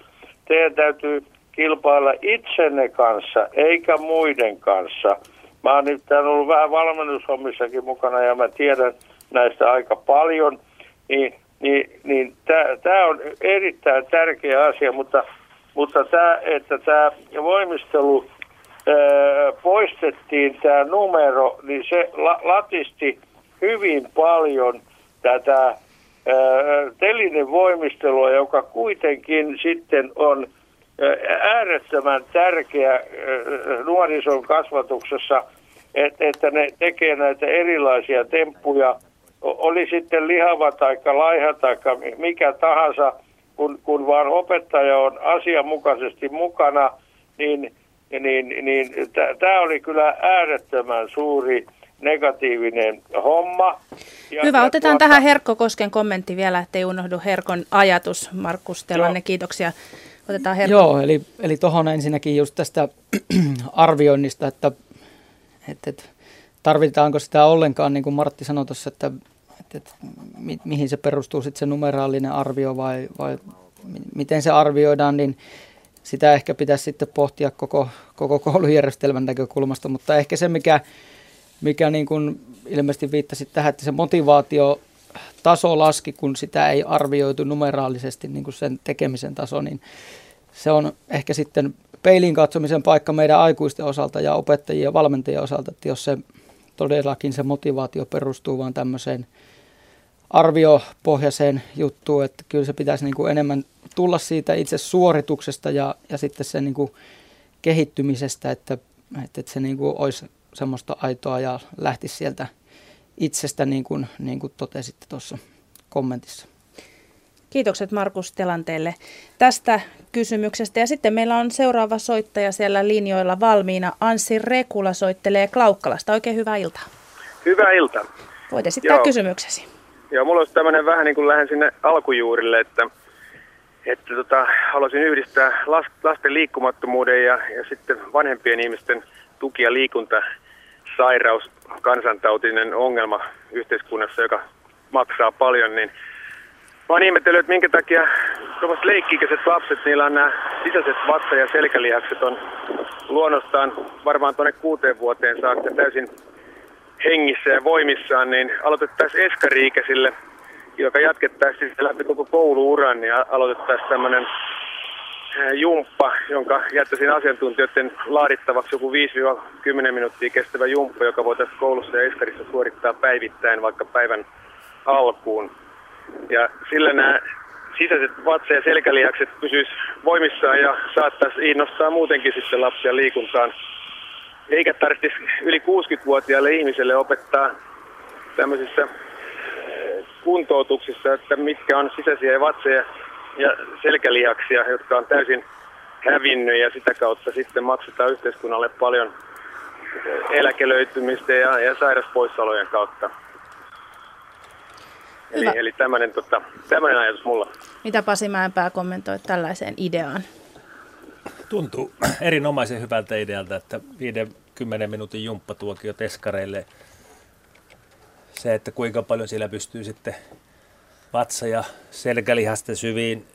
teidän täytyy kilpailla itsenne kanssa, eikä muiden kanssa. Mä oon nyt ollut vähän valmennushommissakin mukana ja mä tiedän näistä aika paljon. Niin, niin, niin tämä on erittäin tärkeä asia, mutta, mutta tämä, että tämä voimistelu poistettiin tämä numero, niin se latisti hyvin paljon tätä telinen voimistelua, joka kuitenkin sitten on äärettömän tärkeä nuorison kasvatuksessa, että ne tekee näitä erilaisia temppuja, oli sitten lihava tai laiha tai mikä tahansa, kun, kun vaan opettaja on asianmukaisesti mukana, niin niin, niin tämä oli kyllä äärettömän suuri negatiivinen homma. Ja, Hyvä, otetaan tuota... tähän Herkko Kosken kommentti vielä, ettei unohdu Herkon ajatus. Markus Telanne, kiitoksia. Otetaan Herkko. Joo, eli, eli tuohon ensinnäkin just tästä arvioinnista, että, että, että tarvitaanko sitä ollenkaan, niin kuin Martti sanoi tuossa, että, että, että mi, mihin se perustuu sitten se numeraalinen arvio vai, vai miten se arvioidaan, niin sitä ehkä pitäisi sitten pohtia koko, koko koulujärjestelmän näkökulmasta, mutta ehkä se, mikä, mikä niin kuin ilmeisesti viittasi tähän, että se motivaatio taso laski, kun sitä ei arvioitu numeraalisesti niin kuin sen tekemisen taso, niin se on ehkä sitten peilin katsomisen paikka meidän aikuisten osalta ja opettajien ja valmentajien osalta, että jos se todellakin se motivaatio perustuu vaan tämmöiseen arviopohjaiseen juttuun, että kyllä se pitäisi niin kuin enemmän tulla siitä itse suorituksesta ja, ja sitten sen niin kuin kehittymisestä, että, että se niin kuin olisi semmoista aitoa ja lähtisi sieltä itsestä, niin kuin, niin kuin totesitte tuossa kommentissa. Kiitokset Markus Telanteelle tästä kysymyksestä. Ja sitten meillä on seuraava soittaja siellä linjoilla valmiina. Anssi Rekula soittelee Klaukkalasta. Oikein hyvää iltaa. Hyvää iltaa. Voit esittää Joo. kysymyksesi. Joo, mulla olisi tämmöinen vähän niin kuin lähden sinne alkujuurille, että että tota, haluaisin yhdistää lasten liikkumattomuuden ja, ja sitten vanhempien ihmisten tuki- ja liikunta, sairaus, kansantautinen ongelma yhteiskunnassa, joka maksaa paljon, niin mä oon ihmetellyt, että minkä takia tuommoiset leikkikäiset lapset, niillä on nämä sisäiset vatsa- ja selkälihakset on luonnostaan varmaan tuonne kuuteen vuoteen saakka täysin hengissä ja voimissaan, niin aloitettaisiin eskariikäisille, joka jatkettaisiin läpi koko kouluuran, niin aloitettaisiin tämmöinen jumppa, jonka jättäisin asiantuntijoiden laadittavaksi joku 5-10 minuuttia kestävä jumppa, joka voitaisiin koulussa ja eskarissa suorittaa päivittäin vaikka päivän alkuun. Ja sillä nämä sisäiset vatsa- ja selkälihakset pysyis voimissaan ja saattaisi innostaa muutenkin sitten lapsia liikuntaan. Eikä tarvitsisi yli 60-vuotiaille ihmiselle opettaa tämmöisissä kuntoutuksissa, että mitkä on sisäisiä ja vatseja ja selkälihaksia, jotka on täysin hävinnyt ja sitä kautta sitten maksetaan yhteiskunnalle paljon eläkelöitymistä ja, ja sairaspoissaolojen kautta. Eli, eli tämmöinen, tota, ajatus mulla. Mitä Pasi Mäenpää kommentoi tällaiseen ideaan? Tuntuu erinomaisen hyvältä idealta, että 50 minuutin jumppatuokio teskareille. Se, että kuinka paljon siellä pystyy sitten vatsa- ja selkälihasten syviin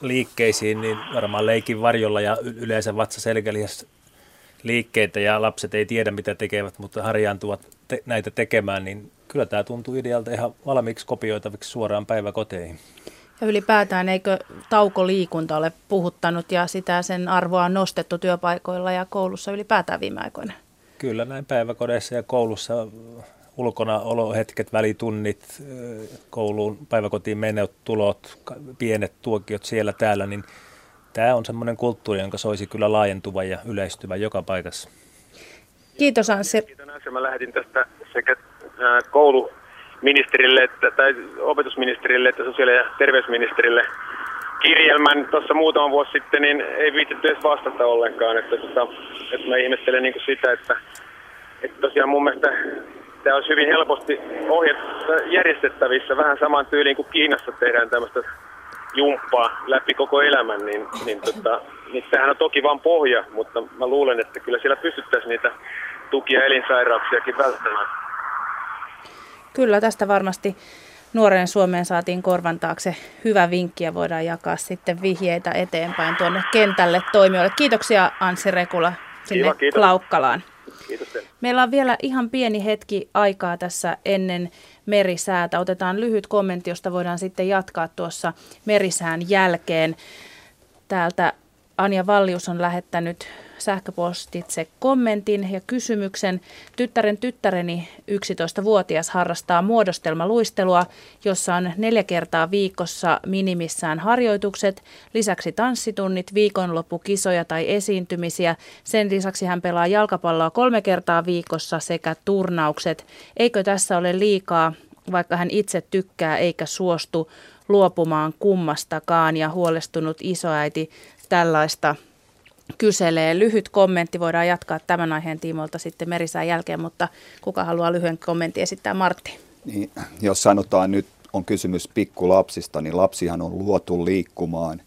liikkeisiin, niin varmaan leikin varjolla ja yleensä vatsa-selkälihas liikkeitä ja lapset ei tiedä mitä tekevät, mutta harjaantuvat te- näitä tekemään, niin kyllä tämä tuntuu idealta ihan valmiiksi kopioitaviksi suoraan päiväkoteihin. Ja ylipäätään eikö taukoliikunta ole puhuttanut ja sitä sen arvoa on nostettu työpaikoilla ja koulussa ylipäätään viime aikoina? Kyllä näin päiväkodeissa ja koulussa ulkona olohetket, välitunnit, kouluun, päiväkotiin menot, tulot, pienet tuokiot siellä täällä, niin tämä on semmoinen kulttuuri, jonka soisi kyllä laajentuva ja yleistyvä joka paikassa. Kiitos Anssi. Kiitos Anssi. Mä lähdin tästä sekä kouluministerille että, tai opetusministerille että sosiaali- ja terveysministerille kirjelmän tuossa muutama vuosi sitten, niin ei viitetty edes vastata ollenkaan. Että, että, että mä ihmettelen niin sitä, että, että tosiaan mun mielestä tämä olisi hyvin helposti ohjat järjestettävissä vähän saman tyyliin kuin Kiinassa tehdään tämmöistä jumppaa läpi koko elämän, niin, niin, tota, niin tämähän on toki vain pohja, mutta mä luulen, että kyllä siellä pystyttäisiin niitä tukia elinsairauksiakin välttämään. Kyllä, tästä varmasti nuoren Suomeen saatiin korvan taakse hyvä vinkki ja voidaan jakaa sitten vihjeitä eteenpäin tuonne kentälle toimijoille. Kiitoksia Anssi Rekula sinne Kiva, kiitos. Klaukkalaan. Kiitos teille. Meillä on vielä ihan pieni hetki aikaa tässä ennen merisäätä. Otetaan lyhyt kommentti, josta voidaan sitten jatkaa tuossa merisään jälkeen. Täältä Anja Vallius on lähettänyt sähköpostitse kommentin ja kysymyksen. Tyttären tyttäreni 11-vuotias harrastaa muodostelmaluistelua, jossa on neljä kertaa viikossa minimissään harjoitukset, lisäksi tanssitunnit, viikonloppukisoja tai esiintymisiä. Sen lisäksi hän pelaa jalkapalloa kolme kertaa viikossa sekä turnaukset. Eikö tässä ole liikaa, vaikka hän itse tykkää eikä suostu luopumaan kummastakaan ja huolestunut isoäiti tällaista kyselee. Lyhyt kommentti voidaan jatkaa tämän aiheen tiimoilta sitten merisään jälkeen, mutta kuka haluaa lyhyen kommentin esittää Martti? Niin, jos sanotaan nyt on kysymys pikkulapsista, niin lapsihan on luotu liikkumaan,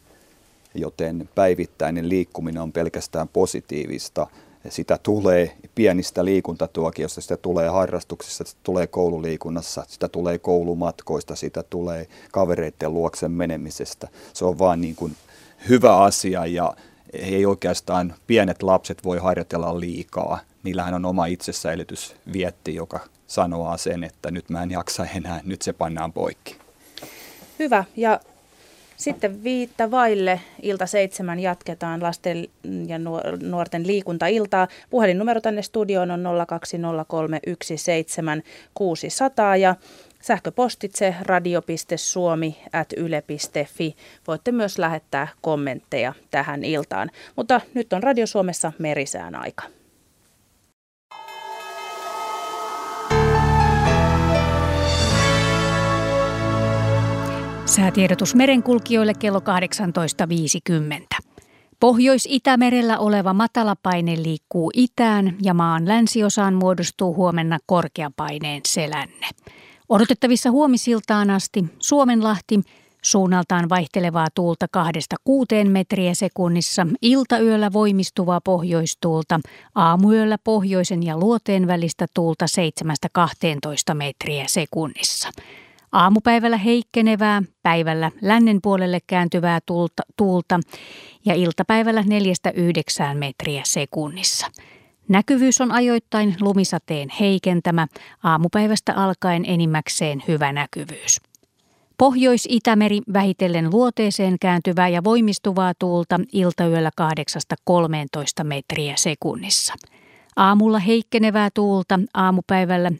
joten päivittäinen liikkuminen on pelkästään positiivista. Sitä tulee pienistä liikuntatuokiosta, sitä tulee harrastuksissa, sitä tulee koululiikunnassa, sitä tulee koulumatkoista, sitä tulee kavereiden luoksen menemisestä. Se on vaan niin kuin hyvä asia ja ei oikeastaan pienet lapset voi harjoitella liikaa. Niillähän on oma itsessäilytysvietti, joka sanoo sen, että nyt mä en jaksa enää, nyt se pannaan poikki. Hyvä. Ja sitten viittä vaille ilta seitsemän jatketaan lasten ja nuorten liikuntailtaa. Puhelinnumero tänne studioon on 020317600 ja sähköpostitse radio.suomi.yle.fi. Voitte myös lähettää kommentteja tähän iltaan. Mutta nyt on Radio Suomessa merisään aika. Säätiedotus merenkulkijoille kello 18.50. Pohjois-Itämerellä oleva matalapaine liikkuu itään ja maan länsiosaan muodostuu huomenna korkeapaineen selänne. Odotettavissa huomisiltaan asti Suomenlahti suunnaltaan vaihtelevaa tuulta kahdesta kuuteen metriä sekunnissa, iltayöllä voimistuvaa pohjoistuulta, aamuyöllä pohjoisen ja luoteen välistä tuulta 7-12 metriä sekunnissa. Aamupäivällä heikkenevää, päivällä lännen puolelle kääntyvää tuulta, tuulta ja iltapäivällä 4-9 metriä sekunnissa. Näkyvyys on ajoittain lumisateen heikentämä, aamupäivästä alkaen enimmäkseen hyvä näkyvyys. Pohjois-Itämeri vähitellen luoteeseen kääntyvää ja voimistuvaa tuulta iltayöllä 8-13 metriä sekunnissa. Aamulla heikkenevää tuulta aamupäivällä 5-9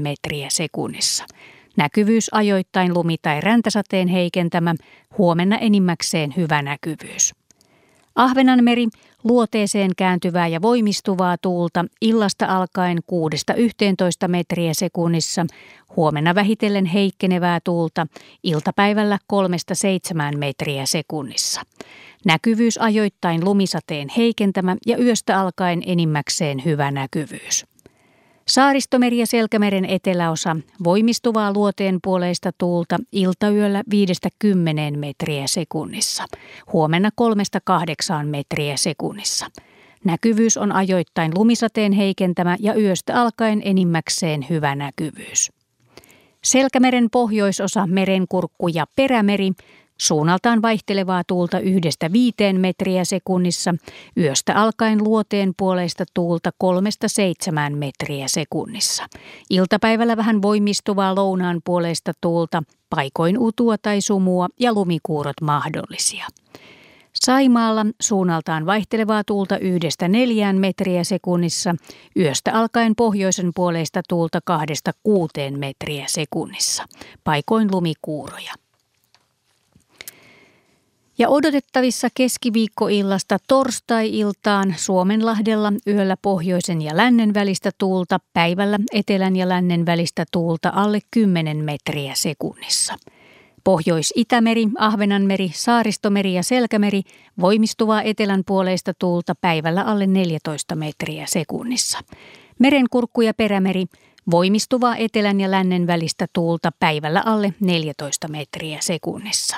metriä sekunnissa. Näkyvyys ajoittain lumi- tai räntäsateen heikentämä, huomenna enimmäkseen hyvä näkyvyys. Ahvenanmeri luoteeseen kääntyvää ja voimistuvaa tuulta illasta alkaen 6-11 metriä sekunnissa, huomenna vähitellen heikkenevää tuulta iltapäivällä 3-7 metriä sekunnissa. Näkyvyys ajoittain lumisateen heikentämä ja yöstä alkaen enimmäkseen hyvä näkyvyys. Saaristomeri ja Selkämeren eteläosa voimistuvaa luoteen puoleista tuulta iltayöllä 5-10 metriä sekunnissa, huomenna 3-8 metriä sekunnissa. Näkyvyys on ajoittain lumisateen heikentämä ja yöstä alkaen enimmäkseen hyvä näkyvyys. Selkämeren pohjoisosa, merenkurkku ja perämeri Suunnaltaan vaihtelevaa tuulta yhdestä viiteen metriä sekunnissa, yöstä alkaen luoteen puoleista tuulta kolmesta seitsemään metriä sekunnissa. Iltapäivällä vähän voimistuvaa lounaan puoleista tuulta, paikoin utua tai sumua ja lumikuurot mahdollisia. Saimaalla suunnaltaan vaihtelevaa tuulta yhdestä neljään metriä sekunnissa, yöstä alkaen pohjoisen puoleista tuulta kahdesta kuuteen metriä sekunnissa, paikoin lumikuuroja. Ja odotettavissa keskiviikkoillasta torstai-iltaan Suomenlahdella yöllä pohjoisen ja lännen välistä tuulta, päivällä etelän ja lännen välistä tuulta alle 10 metriä sekunnissa. Pohjois-Itämeri, Ahvenanmeri, Saaristomeri ja Selkämeri voimistuvaa etelän puoleista tuulta päivällä alle 14 metriä sekunnissa. Merenkurkku ja perämeri voimistuvaa etelän ja lännen välistä tuulta päivällä alle 14 metriä sekunnissa.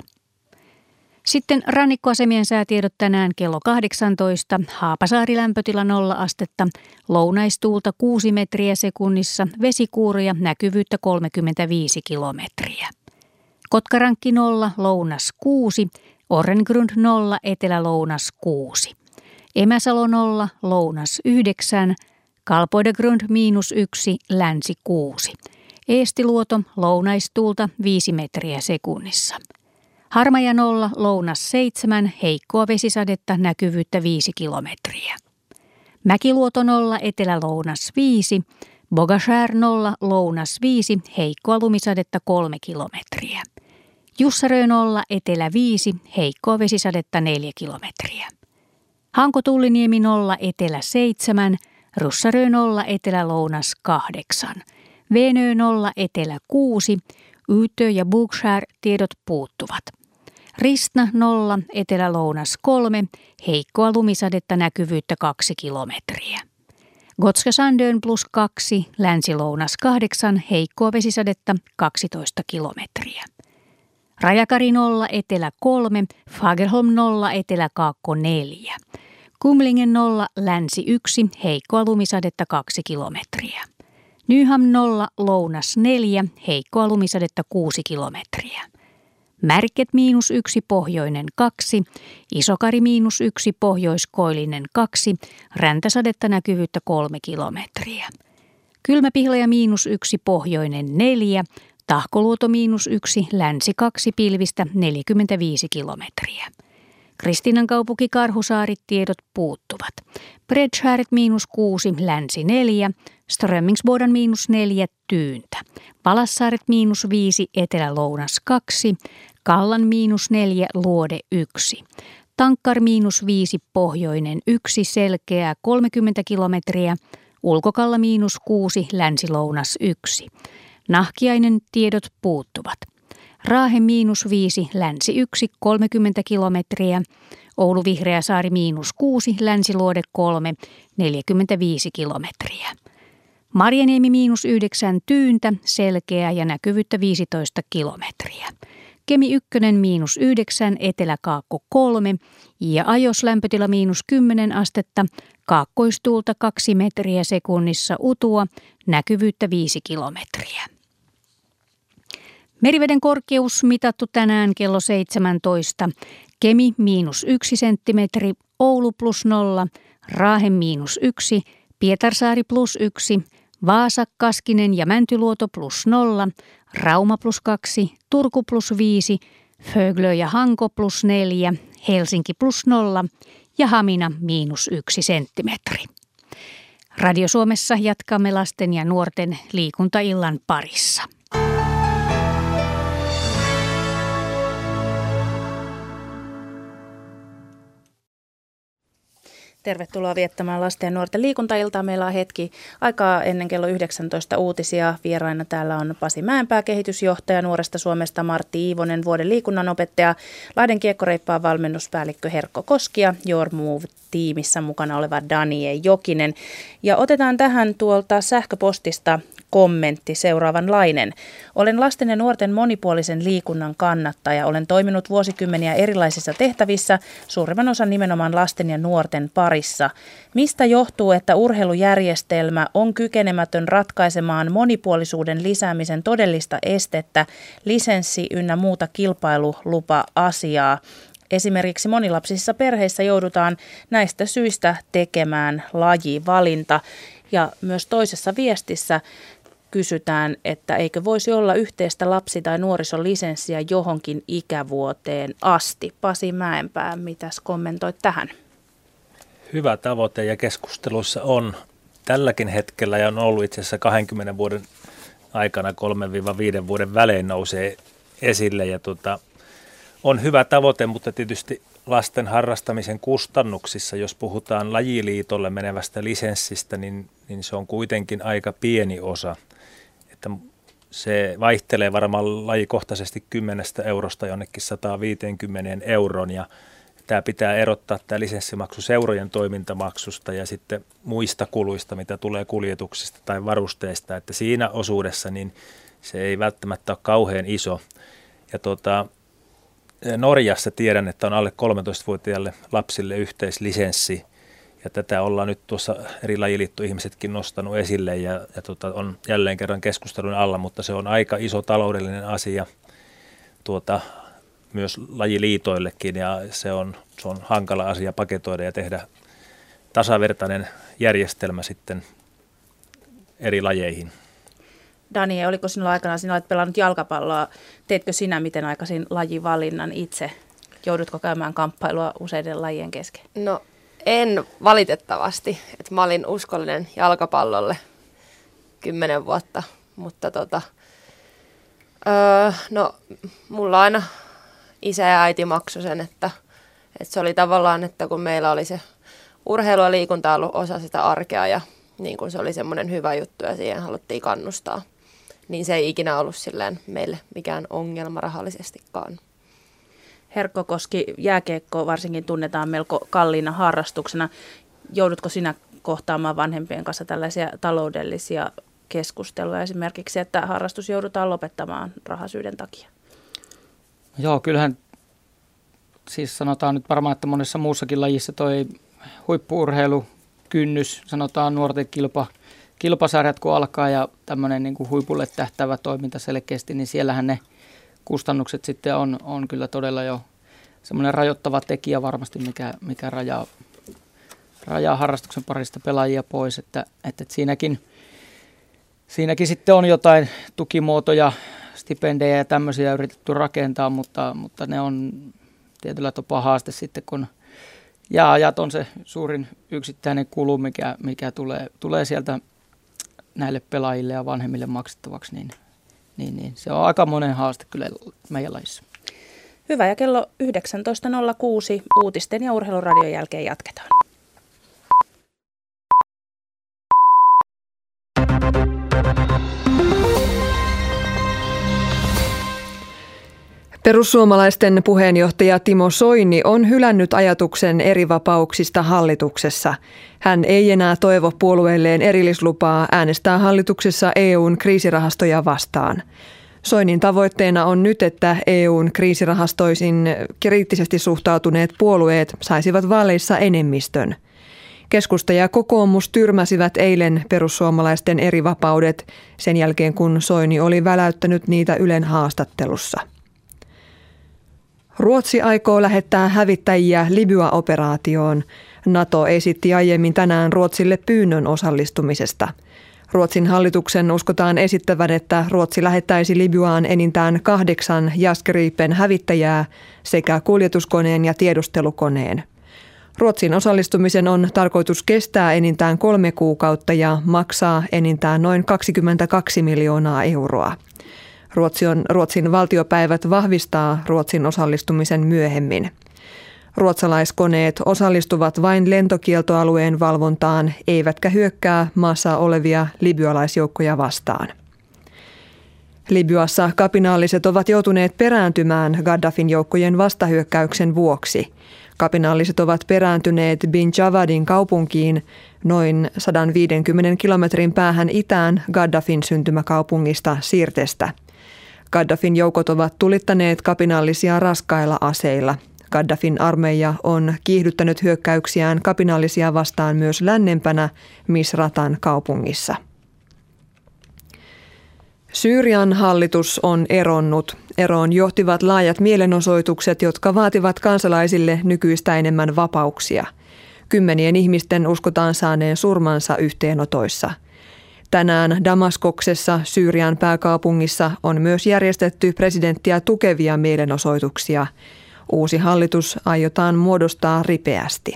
Sitten rannikkoasemien säätiedot tänään kello 18. Haapasaari lämpötila 0 astetta, lounaistuulta 6 metriä sekunnissa, vesikuuroja, näkyvyyttä 35 kilometriä. Kotkarankki 0, lounas 6, Orrengrund 0, etelä-lounas 6. Emäsalo 0, lounas 9, Kalpoidegrund miinus 1, länsi 6. Eestiluoto lounaistuulta 5 metriä sekunnissa. Harmaja nolla, lounas 7, heikkoa vesisadetta, näkyvyyttä 5 kilometriä. Mäkiluoto nolla, etelä-lounas 5, Bogashär nolla, lounas 5, heikkoa lumisadetta 3 kilometriä. Jussarö nolla, etelä 5, heikkoa vesisadetta 4 kilometriä. Hanko Tulliniemi nolla, etelä 7, Russarö nolla, etelä-lounas 8, Venö nolla, etelä 6, Yytö ja Bookshare tiedot puuttuvat. Ristna 0, etelä-lounas 3, heikkoa lumisadetta näkyvyyttä 2 kilometriä. Gotska Sandön plus 2, länsi-lounas 8, heikkoa vesisadetta 12 kilometriä. Rajakari 0, etelä 3, Fagerholm 0, etelä kaakko 4. Kumlingen 0, länsi 1, heikkoa lumisadetta 2 kilometriä. Nyham 0, lounas 4, heikkoa lumisadetta 6 kilometriä. Märket miinus yksi pohjoinen kaksi, Isokari miinus yksi pohjoiskoillinen kaksi, räntäsadetta näkyvyyttä kolme kilometriä. Kylmäpihlaja miinus yksi pohjoinen neljä, Tahkoluoto miinus yksi, länsi kaksi pilvistä 45 kilometriä. Kristinan kaupunki Karhusaarit tiedot puuttuvat. Bredshäret miinus kuusi, länsi neljä, Strömmingsbodan miinus neljä, tyyntä. Palassaaret miinus viisi, etelä-lounas kaksi, Kallan miinus neljä, luode yksi. Tankkar miinus viisi, pohjoinen yksi, selkeää 30 kilometriä. Ulkokalla miinus kuusi, länsilounas yksi. Nahkiainen tiedot puuttuvat. Raahe miinus viisi, länsi yksi, 30 kilometriä. Oulu Vihreäsaari miinus kuusi, länsiluode kolme, 45 kilometriä. Marjaniemi miinus yhdeksän tyyntä, selkeää ja näkyvyyttä 15 kilometriä. Kemi 1 miinus 9, Etelä-Kaakko 3 ja Ajos lämpötila miinus 10 astetta, kaakkoistuulta 2 metriä sekunnissa utua, näkyvyyttä 5 kilometriä. Meriveden korkeus mitattu tänään kello 17. Kemi miinus yksi senttimetri, Oulu plus nolla, Raahe miinus yksi, Pietarsaari plus yksi, Vaasa, Kaskinen ja Mäntyluoto plus nolla, Rauma plus kaksi, Turku plus viisi, Föglö ja Hanko plus neljä, Helsinki plus nolla ja Hamina miinus yksi senttimetri. Radio Suomessa jatkamme lasten ja nuorten liikuntaillan parissa. Tervetuloa viettämään lasten ja nuorten liikuntailtaa. Meillä on hetki aikaa ennen kello 19 uutisia. Vieraina täällä on Pasi Mäenpää, kehitysjohtaja Nuoresta Suomesta, Martti Iivonen, vuoden liikunnanopettaja, Lahden kiekkoreippaan valmennuspäällikkö Herkko Koski ja Your Move tiimissä mukana oleva Danie Jokinen. Ja otetaan tähän tuolta sähköpostista kommentti seuraavanlainen. Olen lasten ja nuorten monipuolisen liikunnan kannattaja. Olen toiminut vuosikymmeniä erilaisissa tehtävissä, suurimman osan nimenomaan lasten ja nuorten parissa. Mistä johtuu, että urheilujärjestelmä on kykenemätön ratkaisemaan monipuolisuuden lisäämisen todellista estettä, lisenssi ynnä muuta kilpailulupa-asiaa? Esimerkiksi monilapsisissa perheissä joudutaan näistä syistä tekemään lajivalinta. Ja myös toisessa viestissä kysytään, että eikö voisi olla yhteistä lapsi- tai nuorisolisenssiä johonkin ikävuoteen asti. Pasi Mäenpää, mitäs kommentoit tähän? Hyvä tavoite ja keskustelussa on tälläkin hetkellä ja on ollut itse asiassa 20 vuoden aikana 3-5 vuoden välein nousee esille ja tota, on hyvä tavoite, mutta tietysti lasten harrastamisen kustannuksissa, jos puhutaan lajiliitolle menevästä lisenssistä, niin, niin se on kuitenkin aika pieni osa – että se vaihtelee varmaan lajikohtaisesti 10 eurosta jonnekin 150 euron ja tämä pitää erottaa tämä lisenssimaksu seurojen toimintamaksusta ja sitten muista kuluista, mitä tulee kuljetuksista tai varusteista, että siinä osuudessa niin se ei välttämättä ole kauhean iso. Ja tota, Norjassa tiedän, että on alle 13-vuotiaille lapsille yhteislisenssi, ja tätä ollaan nyt tuossa eri lajiliittoihmisetkin nostanut esille ja, ja tota, on jälleen kerran keskustelun alla, mutta se on aika iso taloudellinen asia tuota, myös lajiliitoillekin ja se on, se on hankala asia paketoida ja tehdä tasavertainen järjestelmä sitten eri lajeihin. Dani, oliko sinulla aikana, sinä olet pelannut jalkapalloa, teetkö sinä miten aikaisin lajivalinnan itse? Joudutko käymään kamppailua useiden lajien kesken? No en valitettavasti. että mä olin uskollinen jalkapallolle kymmenen vuotta, mutta tota, öö, no, mulla aina isä ja äiti maksoi sen, että, että se oli tavallaan, että kun meillä oli se urheilu ja liikunta ollut osa sitä arkea ja niin kun se oli semmoinen hyvä juttu ja siihen haluttiin kannustaa, niin se ei ikinä ollut silleen meille mikään ongelma rahallisestikaan. Herkkokoski, jääkiekko varsinkin tunnetaan melko kalliina harrastuksena. Joudutko sinä kohtaamaan vanhempien kanssa tällaisia taloudellisia keskusteluja esimerkiksi, että harrastus joudutaan lopettamaan rahasyyden takia? Joo, kyllähän siis sanotaan nyt varmaan, että monessa muussakin lajissa toi huippuurheilu, kynnys, sanotaan nuorten kilpa, kilpasarjat kun alkaa ja tämmöinen niin huipulle tähtävä toiminta selkeästi, niin siellähän ne kustannukset sitten on, on kyllä todella jo semmoinen rajoittava tekijä varmasti, mikä, mikä rajaa, rajaa harrastuksen parista pelaajia pois, että, että, siinäkin, siinäkin sitten on jotain tukimuotoja, stipendejä ja tämmöisiä yritetty rakentaa, mutta, mutta ne on tietyllä tapaa haaste sitten, kun jääajat on se suurin yksittäinen kulu, mikä, mikä tulee, tulee sieltä näille pelaajille ja vanhemmille maksettavaksi, niin niin, niin se on aika monen haaste kyllä meidän lajissa. Hyvä ja kello 19.06 uutisten ja urheiluradion jälkeen jatketaan. Perussuomalaisten puheenjohtaja Timo Soini on hylännyt ajatuksen erivapauksista hallituksessa. Hän ei enää toivo puolueelleen erillislupaa äänestää hallituksessa EUn kriisirahastoja vastaan. Soinin tavoitteena on nyt, että EUn kriisirahastoisin kriittisesti suhtautuneet puolueet saisivat vaaleissa enemmistön. Keskusta ja kokoomus tyrmäsivät eilen perussuomalaisten eri vapaudet sen jälkeen, kun Soini oli väläyttänyt niitä Ylen haastattelussa. Ruotsi aikoo lähettää hävittäjiä Libya-operaatioon. NATO esitti aiemmin tänään Ruotsille pyynnön osallistumisesta. Ruotsin hallituksen uskotaan esittävän, että Ruotsi lähettäisi Libyaan enintään kahdeksan Jaskeriipen hävittäjää sekä kuljetuskoneen ja tiedustelukoneen. Ruotsin osallistumisen on tarkoitus kestää enintään kolme kuukautta ja maksaa enintään noin 22 miljoonaa euroa. Ruotsin, Ruotsin valtiopäivät vahvistaa Ruotsin osallistumisen myöhemmin. Ruotsalaiskoneet osallistuvat vain lentokieltoalueen valvontaan, eivätkä hyökkää maassa olevia libyalaisjoukkoja vastaan. Libyassa kapinaalliset ovat joutuneet perääntymään Gaddafin joukkojen vastahyökkäyksen vuoksi. Kapinaalliset ovat perääntyneet Bin Javadin kaupunkiin noin 150 kilometrin päähän itään Gaddafin syntymäkaupungista Sirtestä – Gaddafin joukot ovat tulittaneet kapinallisia raskailla aseilla. Gaddafin armeija on kiihdyttänyt hyökkäyksiään kapinallisia vastaan myös lännempänä Misratan kaupungissa. Syyrian hallitus on eronnut. Eroon johtivat laajat mielenosoitukset, jotka vaativat kansalaisille nykyistä enemmän vapauksia. Kymmenien ihmisten uskotaan saaneen surmansa yhteenotoissa – Tänään Damaskoksessa, Syyrian pääkaupungissa, on myös järjestetty presidenttiä tukevia mielenosoituksia. Uusi hallitus aiotaan muodostaa ripeästi.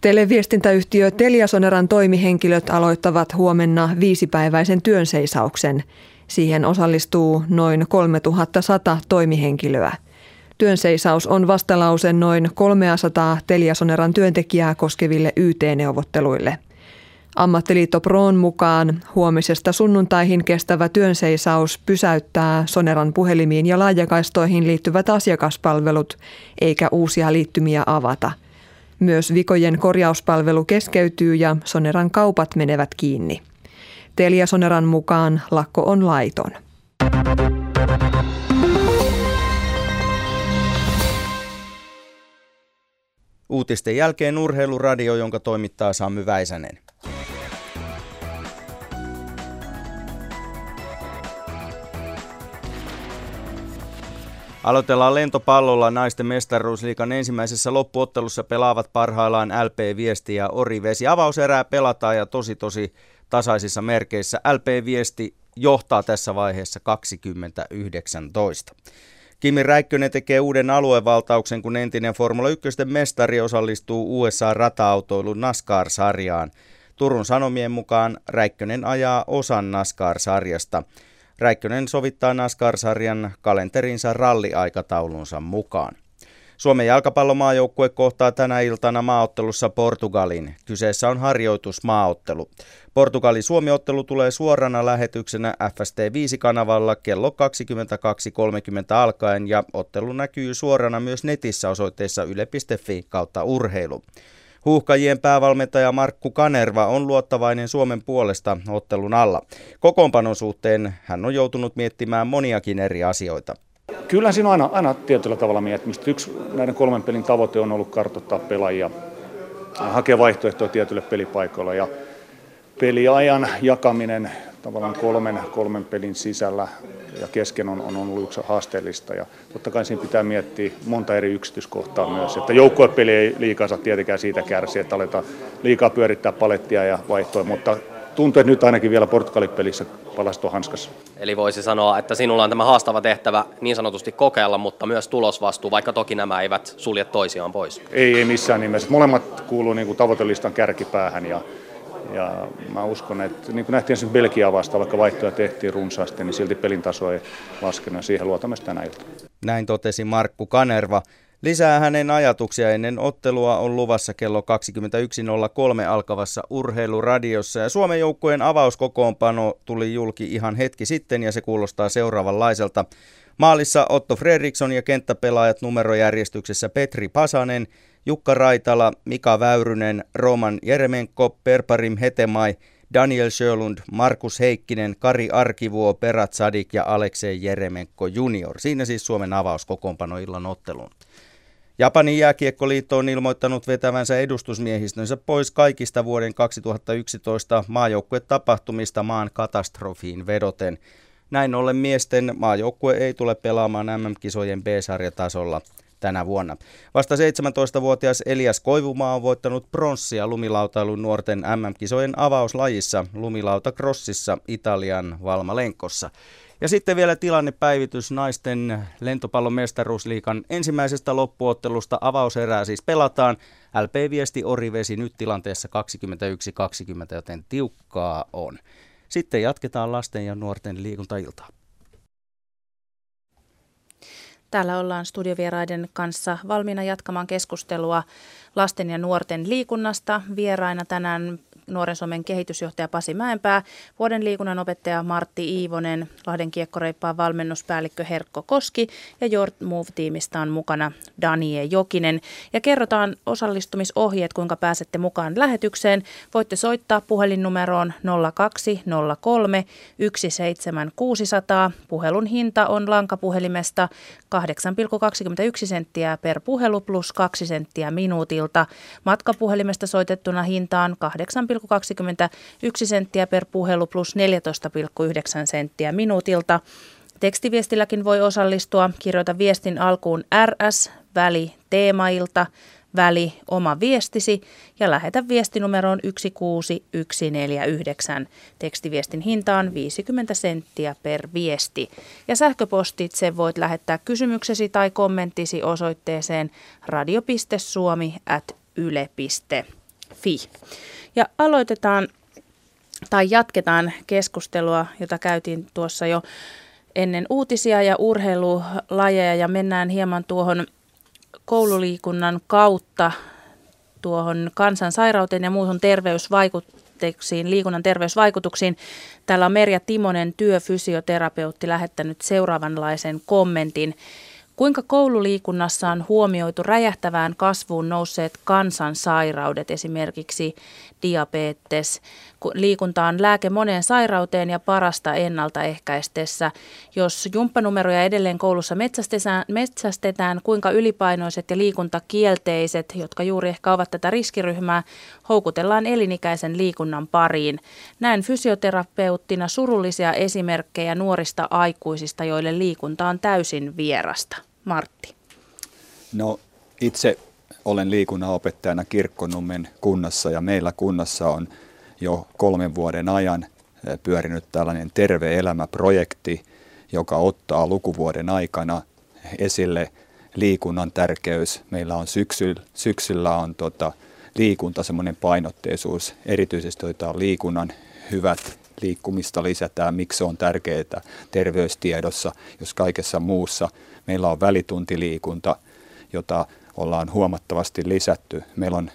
Televiestintäyhtiö Teliasoneran toimihenkilöt aloittavat huomenna viisipäiväisen työnseisauksen. Siihen osallistuu noin 3100 toimihenkilöä. Työnseisaus on vastalause noin 300 Teliasoneran työntekijää koskeville YT-neuvotteluille – Ammattiliitto Proon mukaan huomisesta sunnuntaihin kestävä työnseisaus pysäyttää Soneran puhelimiin ja laajakaistoihin liittyvät asiakaspalvelut, eikä uusia liittymiä avata. Myös vikojen korjauspalvelu keskeytyy ja Soneran kaupat menevät kiinni. Telia Soneran mukaan lakko on laiton. Uutisten jälkeen urheiluradio, jonka toimittaa Sammy Väisänen. Aloitellaan lentopallolla. Naisten mestaruusliikan ensimmäisessä loppuottelussa pelaavat parhaillaan LP Viesti ja Ori Vesi. Avauserää pelataan ja tosi tosi tasaisissa merkeissä. LP Viesti johtaa tässä vaiheessa 2019. Kimi Räikkönen tekee uuden aluevaltauksen, kun entinen Formula 1 mestari osallistuu USA-rata-autoilun NASCAR-sarjaan. Turun Sanomien mukaan Räikkönen ajaa osan NASCAR-sarjasta. Räikkönen sovittaa NASCAR-sarjan kalenterinsa ralliaikataulunsa mukaan. Suomen jalkapallomaajoukkue kohtaa tänä iltana maaottelussa Portugalin. Kyseessä on harjoitusmaaottelu. Portugali-Suomi-ottelu tulee suorana lähetyksenä FST 5-kanavalla kello 22.30 alkaen ja ottelu näkyy suorana myös netissä osoitteessa yle.fi kautta urheilu. Huuhkajien päävalmentaja Markku Kanerva on luottavainen Suomen puolesta ottelun alla. Kokoonpanon suhteen hän on joutunut miettimään moniakin eri asioita. Kyllä siinä on aina, aina tietyllä tavalla miettimistä. Yksi näiden kolmen pelin tavoite on ollut kartoittaa pelaajia, hakea vaihtoehtoja tietylle pelipaikoilla ja peliajan jakaminen tavallaan kolmen, kolmen pelin sisällä ja kesken on, on ollut yksi haasteellista. Ja totta kai siinä pitää miettiä monta eri yksityiskohtaa myös. Että joukkuepeli ei liikaa saa tietenkään siitä kärsiä, että aletaan liikaa pyörittää palettia ja vaihtoja, mutta tuntuu, että nyt ainakin vielä Portugalipelissä palasto hanskassa. Eli voisi sanoa, että sinulla on tämä haastava tehtävä niin sanotusti kokeilla, mutta myös tulosvastuu, vaikka toki nämä eivät sulje toisiaan pois. Ei, ei missään nimessä. Molemmat kuuluu niin kuin tavoitelistan kärkipäähän ja ja mä uskon, että niin kuin nähtiin sen Belgiaa vasta, vaikka vaihtoja tehtiin runsaasti, niin silti pelin taso ei laskenut ja siihen luotamme tänä iltana. Näin totesi Markku Kanerva. Lisää hänen ajatuksia ennen ottelua on luvassa kello 21.03 alkavassa urheiluradiossa. Ja Suomen joukkueen avauskokoonpano tuli julki ihan hetki sitten ja se kuulostaa seuraavanlaiselta. Maalissa Otto Fredriksson ja kenttäpelaajat numerojärjestyksessä Petri Pasanen – Jukka Raitala, Mika Väyrynen, Roman Jeremenko, Perparim Hetemai, Daniel Sjölund, Markus Heikkinen, Kari Arkivuo, Perat Sadik ja Aleksei Jeremenko junior. Siinä siis Suomen avauskokoonpano illan otteluun. Japanin jääkiekkoliitto on ilmoittanut vetävänsä edustusmiehistönsä pois kaikista vuoden 2011 maajoukkuetapahtumista maan katastrofiin vedoten. Näin ollen miesten maajoukkue ei tule pelaamaan MM-kisojen B-sarjatasolla tänä vuonna. Vasta 17-vuotias Elias Koivumaa on voittanut pronssia lumilautailun nuorten MM-kisojen avauslajissa lumilautakrossissa Italian Valmalenkossa. Ja sitten vielä tilannepäivitys naisten lentopallon mestaruusliikan ensimmäisestä loppuottelusta. Avauserää siis pelataan. LP-viesti Orivesi nyt tilanteessa 21-20, joten tiukkaa on. Sitten jatketaan lasten ja nuorten liikuntailtaa. Täällä ollaan studiovieraiden kanssa valmiina jatkamaan keskustelua lasten ja nuorten liikunnasta. Vieraina tänään Nuoren Suomen kehitysjohtaja Pasi Mäenpää, vuoden liikunnan opettaja Martti Iivonen, Lahden kiekkoreippaan valmennuspäällikkö Herkko Koski ja Jort Move-tiimistä on mukana Danie Jokinen. Ja kerrotaan osallistumisohjeet, kuinka pääsette mukaan lähetykseen. Voitte soittaa puhelinnumeroon 0203 17600. Puhelun hinta on lankapuhelimesta 8,21 senttiä per puhelu plus 2 senttiä minuutilta. Matkapuhelimesta soitettuna hintaan 8, 8,21 senttiä per puhelu plus 14,9 senttiä minuutilta. Tekstiviestilläkin voi osallistua. Kirjoita viestin alkuun RS, väli, teemailta, väli, oma viestisi ja lähetä viestinumeroon 16149. Tekstiviestin hinta on 50 senttiä per viesti. Ja sähköpostitse voit lähettää kysymyksesi tai kommenttisi osoitteeseen radio.suomi.yle.fi. Ja aloitetaan tai jatketaan keskustelua, jota käytiin tuossa jo ennen uutisia ja urheilulajeja ja mennään hieman tuohon koululiikunnan kautta tuohon kansansairauteen ja muuhun terveysvaikutuksiin, liikunnan terveysvaikutuksiin. Täällä on Merja Timonen, työfysioterapeutti, lähettänyt seuraavanlaisen kommentin. Kuinka koululiikunnassa on huomioitu räjähtävään kasvuun nousseet kansansairaudet, esimerkiksi diabetes? Liikunta on lääke moneen sairauteen ja parasta ennaltaehkäistessä. Jos jumppanumeroja edelleen koulussa metsästetään, metsästetään, kuinka ylipainoiset ja liikuntakielteiset, jotka juuri ehkä ovat tätä riskiryhmää, houkutellaan elinikäisen liikunnan pariin. Näen fysioterapeuttina surullisia esimerkkejä nuorista aikuisista, joille liikunta on täysin vierasta. Martti. No itse olen liikunnanopettajana Kirkkonummen kunnassa ja meillä kunnassa on jo kolmen vuoden ajan eh, pyörinyt tällainen Terve elämä-projekti, joka ottaa lukuvuoden aikana esille liikunnan tärkeys. Meillä on syksy, syksyllä on tota, liikunta semmoinen painotteisuus, erityisesti otetaan liikunnan hyvät liikkumista lisätään, miksi se on tärkeää terveystiedossa, jos kaikessa muussa. Meillä on välituntiliikunta, jota ollaan huomattavasti lisätty. Meillä on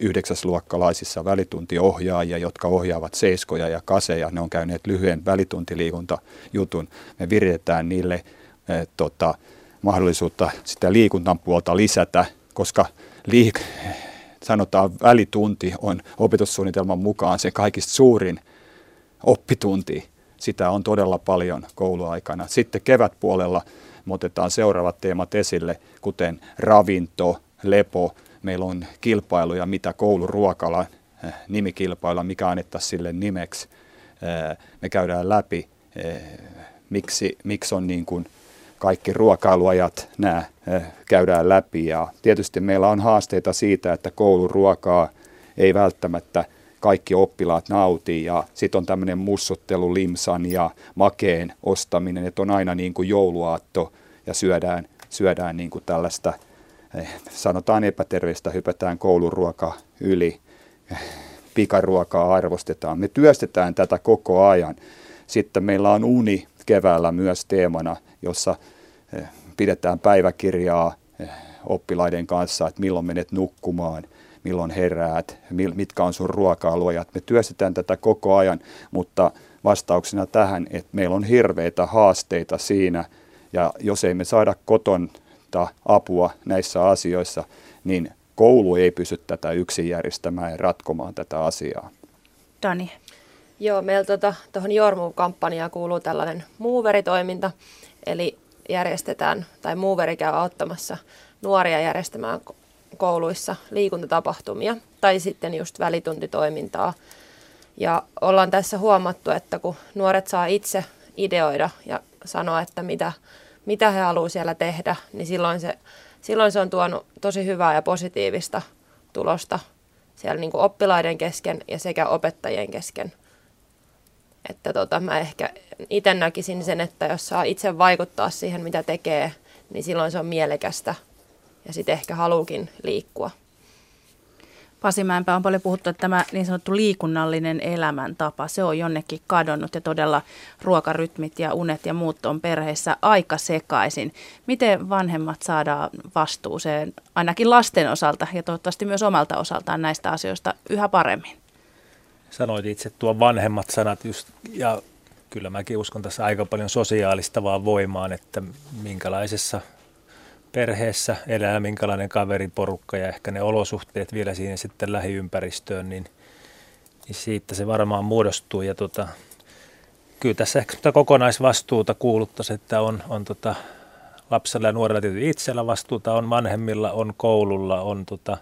yhdeksäsluokkalaisissa välituntiohjaajia, jotka ohjaavat seiskoja ja kaseja. Ne on käyneet lyhyen välituntiliikuntajutun. Me viritetään niille eh, tota, mahdollisuutta sitä liikuntan puolta lisätä, koska liik- sanotaan välitunti on opetussuunnitelman mukaan se kaikista suurin oppitunti. Sitä on todella paljon kouluaikana. Sitten kevätpuolella me otetaan seuraavat teemat esille, kuten ravinto, lepo. Meillä on kilpailuja, mitä kouluruokala, eh, nimikilpailuja, mikä annettaisiin sille nimeksi. Eh, me käydään läpi, eh, miksi, miksi on niin kuin kaikki ruokailuajat nämä käydään läpi. Ja tietysti meillä on haasteita siitä, että kouluruokaa ei välttämättä – kaikki oppilaat nautii ja sitten on tämmöinen mussuttelu limsan ja makeen ostaminen, että on aina niin kuin jouluaatto ja syödään, syödään niin kuin tällaista, eh, sanotaan epäterveistä, hypätään kouluruoka yli, pikaruokaa arvostetaan. Me työstetään tätä koko ajan. Sitten meillä on uni keväällä myös teemana, jossa eh, pidetään päiväkirjaa eh, oppilaiden kanssa, että milloin menet nukkumaan – milloin heräät, mitkä on sun ruoka-alueet. Me työstetään tätä koko ajan, mutta vastauksena tähän, että meillä on hirveitä haasteita siinä, ja jos ei me saada kotonta apua näissä asioissa, niin koulu ei pysy tätä yksin järjestämään ja ratkomaan tätä asiaa. Dani. Joo, meillä tuohon tota, Jormu-kampanjaan kuuluu tällainen muuveritoiminta, eli järjestetään, tai muuveri käy auttamassa nuoria järjestämään kouluissa liikuntatapahtumia tai sitten just välituntitoimintaa. Ja ollaan tässä huomattu, että kun nuoret saa itse ideoida ja sanoa, että mitä, mitä he haluavat siellä tehdä, niin silloin se, silloin se on tuonut tosi hyvää ja positiivista tulosta siellä niin kuin oppilaiden kesken ja sekä opettajien kesken. Että tota, mä ehkä itse näkisin sen, että jos saa itse vaikuttaa siihen, mitä tekee, niin silloin se on mielekästä ja sitten ehkä haluukin liikkua. Pasi Mäenpää on paljon puhuttu, että tämä niin sanottu liikunnallinen elämäntapa, se on jonnekin kadonnut ja todella ruokarytmit ja unet ja muut on perheissä aika sekaisin. Miten vanhemmat saadaan vastuuseen ainakin lasten osalta ja toivottavasti myös omalta osaltaan näistä asioista yhä paremmin? Sanoit itse tuon vanhemmat sanat just, ja kyllä mäkin uskon tässä aika paljon sosiaalistavaa voimaan, että minkälaisessa perheessä elää, minkälainen kaveriporukka ja ehkä ne olosuhteet vielä siinä sitten lähiympäristöön, niin, niin siitä se varmaan muodostuu. Ja tota, kyllä tässä ehkä sitä kokonaisvastuuta kuuluttaisiin, että on, on tota, lapsella ja nuorella tietysti itsellä vastuuta, on vanhemmilla, on koululla, on tota,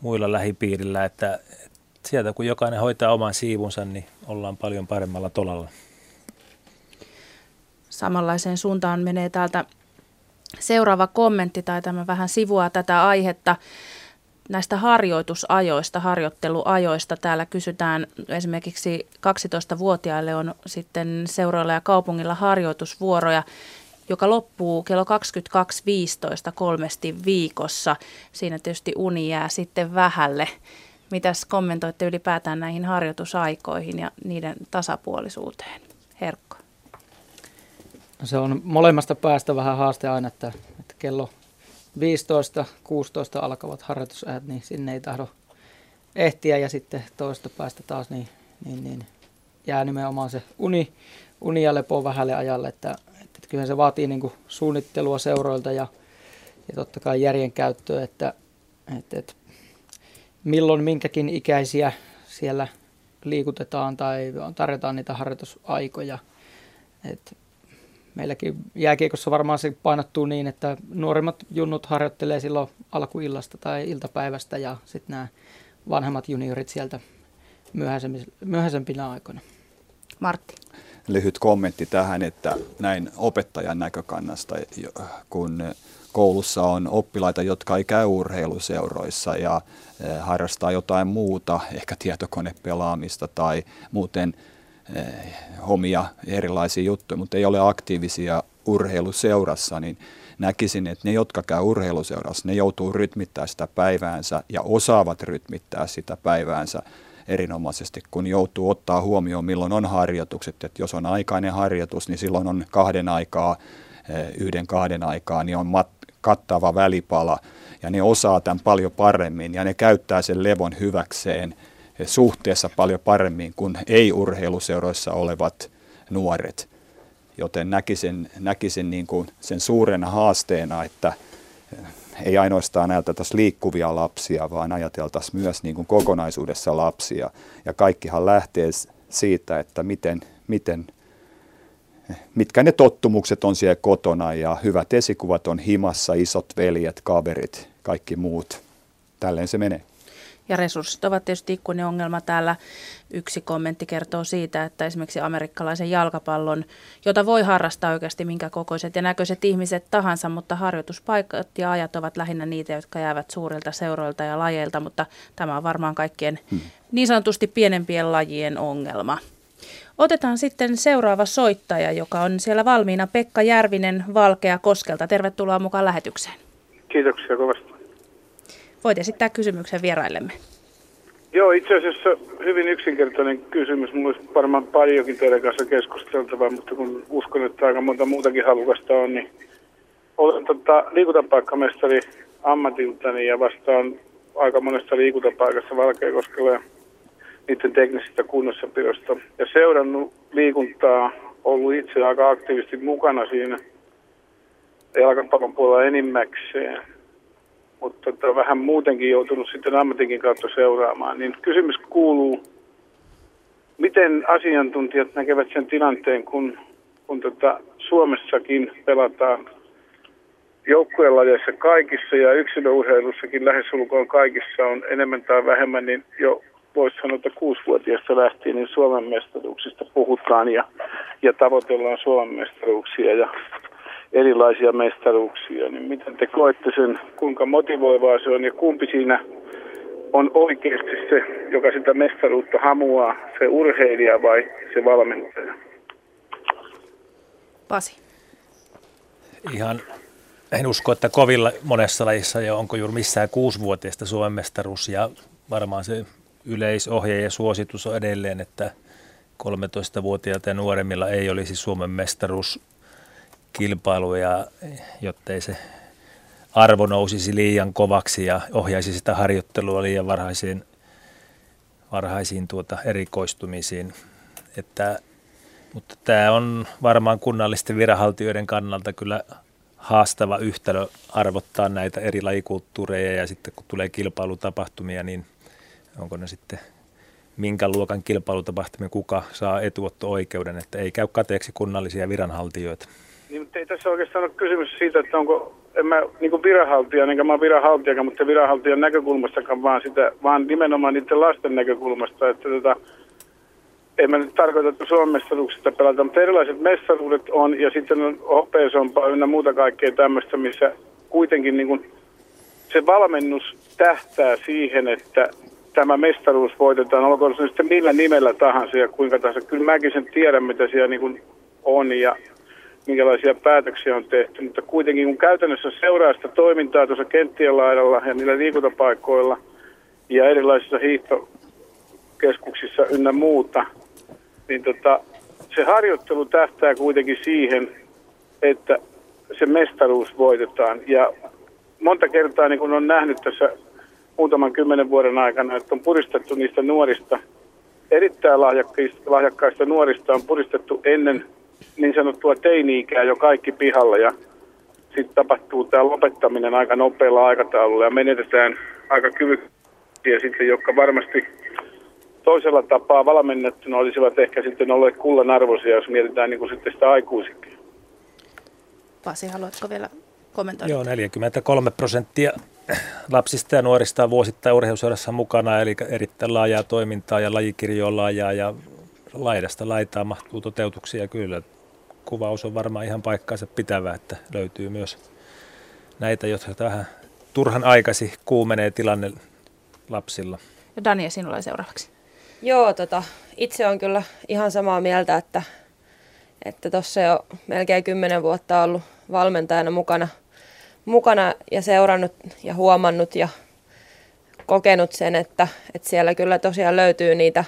muilla lähipiirillä, että, että sieltä kun jokainen hoitaa oman siivunsa, niin ollaan paljon paremmalla tolalla. Samanlaiseen suuntaan menee täältä Seuraava kommentti tai tämä vähän sivua tätä aihetta näistä harjoitusajoista, harjoitteluajoista. Täällä kysytään esimerkiksi 12-vuotiaille on sitten seuroilla ja kaupungilla harjoitusvuoroja, joka loppuu kello 22.15 kolmesti viikossa. Siinä tietysti uni jää sitten vähälle. Mitäs kommentoitte ylipäätään näihin harjoitusaikoihin ja niiden tasapuolisuuteen? Herkko. Se on molemmasta päästä vähän haaste aina, että, että kello 15, 16 alkavat harjoitusajat, niin sinne ei tahdo ehtiä ja sitten toista päästä taas niin, niin, niin jää nimenomaan se uni, uni ja lepo vähälle ajalle, että, että kyllä se vaatii niin kuin suunnittelua seuroilta ja, ja totta kai järjen käyttöä, että, että, että milloin minkäkin ikäisiä siellä liikutetaan tai tarjotaan niitä harjoitusaikoja. Että meilläkin jääkiekossa varmaan se painottuu niin, että nuorimmat junnut harjoittelee silloin alkuillasta tai iltapäivästä ja sitten nämä vanhemmat juniorit sieltä myöhäisempinä aikoina. Martti. Lyhyt kommentti tähän, että näin opettajan näkökannasta, kun koulussa on oppilaita, jotka ei käy urheiluseuroissa ja eh, harrastaa jotain muuta, ehkä tietokonepelaamista tai muuten – Eh, omia erilaisia juttuja, mutta ei ole aktiivisia urheiluseurassa, niin näkisin, että ne, jotka käy urheiluseurassa, ne joutuu rytmittää sitä päiväänsä ja osaavat rytmittää sitä päiväänsä erinomaisesti, kun joutuu ottaa huomioon, milloin on harjoitukset. Että jos on aikainen harjoitus, niin silloin on kahden aikaa, eh, yhden kahden aikaa, niin on mat- kattava välipala. Ja ne osaa tämän paljon paremmin ja ne käyttää sen levon hyväkseen – suhteessa paljon paremmin kuin ei-urheiluseuroissa olevat nuoret. Joten näkisin, näkisin niin kuin sen suurena haasteena, että ei ainoastaan ajateltaisi liikkuvia lapsia, vaan ajateltaisiin myös niin kuin kokonaisuudessa lapsia. Ja kaikkihan lähtee siitä, että miten, miten, mitkä ne tottumukset on siellä kotona ja hyvät esikuvat on himassa, isot veljet, kaverit, kaikki muut. Tälleen se menee. Ja resurssit ovat tietysti ikuinen ongelma täällä. Yksi kommentti kertoo siitä, että esimerkiksi amerikkalaisen jalkapallon, jota voi harrastaa oikeasti minkä kokoiset ja näköiset ihmiset tahansa, mutta harjoituspaikat ja ajat ovat lähinnä niitä, jotka jäävät suurilta seuroilta ja lajeilta, mutta tämä on varmaan kaikkien hmm. niin sanotusti pienempien lajien ongelma. Otetaan sitten seuraava soittaja, joka on siellä valmiina, Pekka Järvinen Valkea Koskelta. Tervetuloa mukaan lähetykseen. Kiitoksia kovasti. Voit esittää kysymyksen vieraillemme. Joo, itse asiassa hyvin yksinkertainen kysymys. Minulla olisi varmaan paljonkin teidän kanssa keskusteltavaa, mutta kun uskon, että aika monta muutakin halukasta on, niin olen tota, liikuntapaikkamestari ammatiltani ja vastaan aika monesta liikuntapaikassa Valkeakoskella ja niiden teknisestä kunnossapidosta. Ja seurannut liikuntaa, ollut itse aika aktiivisesti mukana siinä jalkapallon puolella enimmäkseen mutta tota, vähän muutenkin joutunut sitten ammatinkin kautta seuraamaan. Niin kysymys kuuluu, miten asiantuntijat näkevät sen tilanteen, kun, kun tota Suomessakin pelataan joukkuelajeissa kaikissa ja yksilöurheilussakin lähesulkoon kaikissa on enemmän tai vähemmän, niin jo voisi sanoa, että kuusivuotiaasta lähtien niin Suomen mestaruuksista puhutaan ja, ja tavoitellaan Suomen mestaruuksia ja erilaisia mestaruuksia. Niin miten te koette sen, kuinka motivoivaa se on ja kumpi siinä on oikeasti se, joka sitä mestaruutta hamuaa, se urheilija vai se valmentaja? Pasi. Ihan en usko, että kovilla monessa lajissa ja onko juuri missään kuusivuotiaista Suomen mestaruus ja varmaan se yleisohje ja suositus on edelleen, että 13-vuotiailta ja nuoremmilla ei olisi Suomen mestaruuskilpailuja, jottei se arvo nousisi liian kovaksi ja ohjaisi sitä harjoittelua liian varhaisiin, varhaisiin tuota erikoistumisiin. Että, mutta tämä on varmaan kunnallisten viranhaltijoiden kannalta kyllä haastava yhtälö arvottaa näitä eri lajikulttuureja ja sitten kun tulee kilpailutapahtumia, niin onko ne sitten minkä luokan kilpailutapahtumia, kuka saa etuotto-oikeuden, että ei käy kateeksi kunnallisia viranhaltijoita. Niin, mutta ei tässä oikeastaan ole kysymys siitä, että onko, en mä niin viranhaltija, enkä mä viranhaltijakaan, mutta viranhaltijan näkökulmastakaan, vaan, sitä, vaan nimenomaan niiden lasten näkökulmasta, että tota, en mä nyt tarkoita, että Suomen mestaruuksista pelataan, mutta erilaiset mestaruudet on ja sitten on hopeasompaa ynnä muuta kaikkea tämmöistä, missä kuitenkin niin kuin se valmennus tähtää siihen, että tämä mestaruus voitetaan, olkoon se sitten millä nimellä tahansa ja kuinka tahansa. Kyllä mäkin sen tiedän, mitä siellä niin kuin on ja minkälaisia päätöksiä on tehty, mutta kuitenkin kun käytännössä seuraa sitä toimintaa tuossa kenttien laidalla ja niillä liikuntapaikoilla ja erilaisissa hiihtokeskuksissa ynnä muuta, niin tota, se harjoittelu tähtää kuitenkin siihen, että se mestaruus voitetaan. Ja monta kertaa, niin kuin on nähnyt tässä muutaman kymmenen vuoden aikana, että on puristettu niistä nuorista, erittäin lahjakkaista, lahjakkaista nuorista on puristettu ennen niin sanottua teini-ikää jo kaikki pihalla ja sitten tapahtuu tämä lopettaminen aika nopealla aikataululla ja menetetään aika kyvykkiä sitten, jotka varmasti toisella tapaa valmennettuna olisivat ehkä sitten olleet kullan arvoisia, jos mietitään niin kuin sitten sitä aikuisikin. Pasi, haluatko vielä kommentoida? Joo, 43 prosenttia lapsista ja nuorista on vuosittain urheiluseurassa mukana, eli erittäin laajaa toimintaa ja lajikirjo on laajaa ja laidasta laitaa mahtuu toteutuksia kyllä. Kuvaus on varmaan ihan paikkaansa pitävä, että löytyy myös näitä, jotka vähän turhan aikasi kuumenee tilanne lapsilla. Ja Dania, sinulla seuraavaksi. Joo, tota, itse on kyllä ihan samaa mieltä, että että tuossa jo melkein kymmenen vuotta ollut valmentajana mukana, mukana ja seurannut ja huomannut ja kokenut sen, että, että siellä kyllä tosiaan löytyy niitä,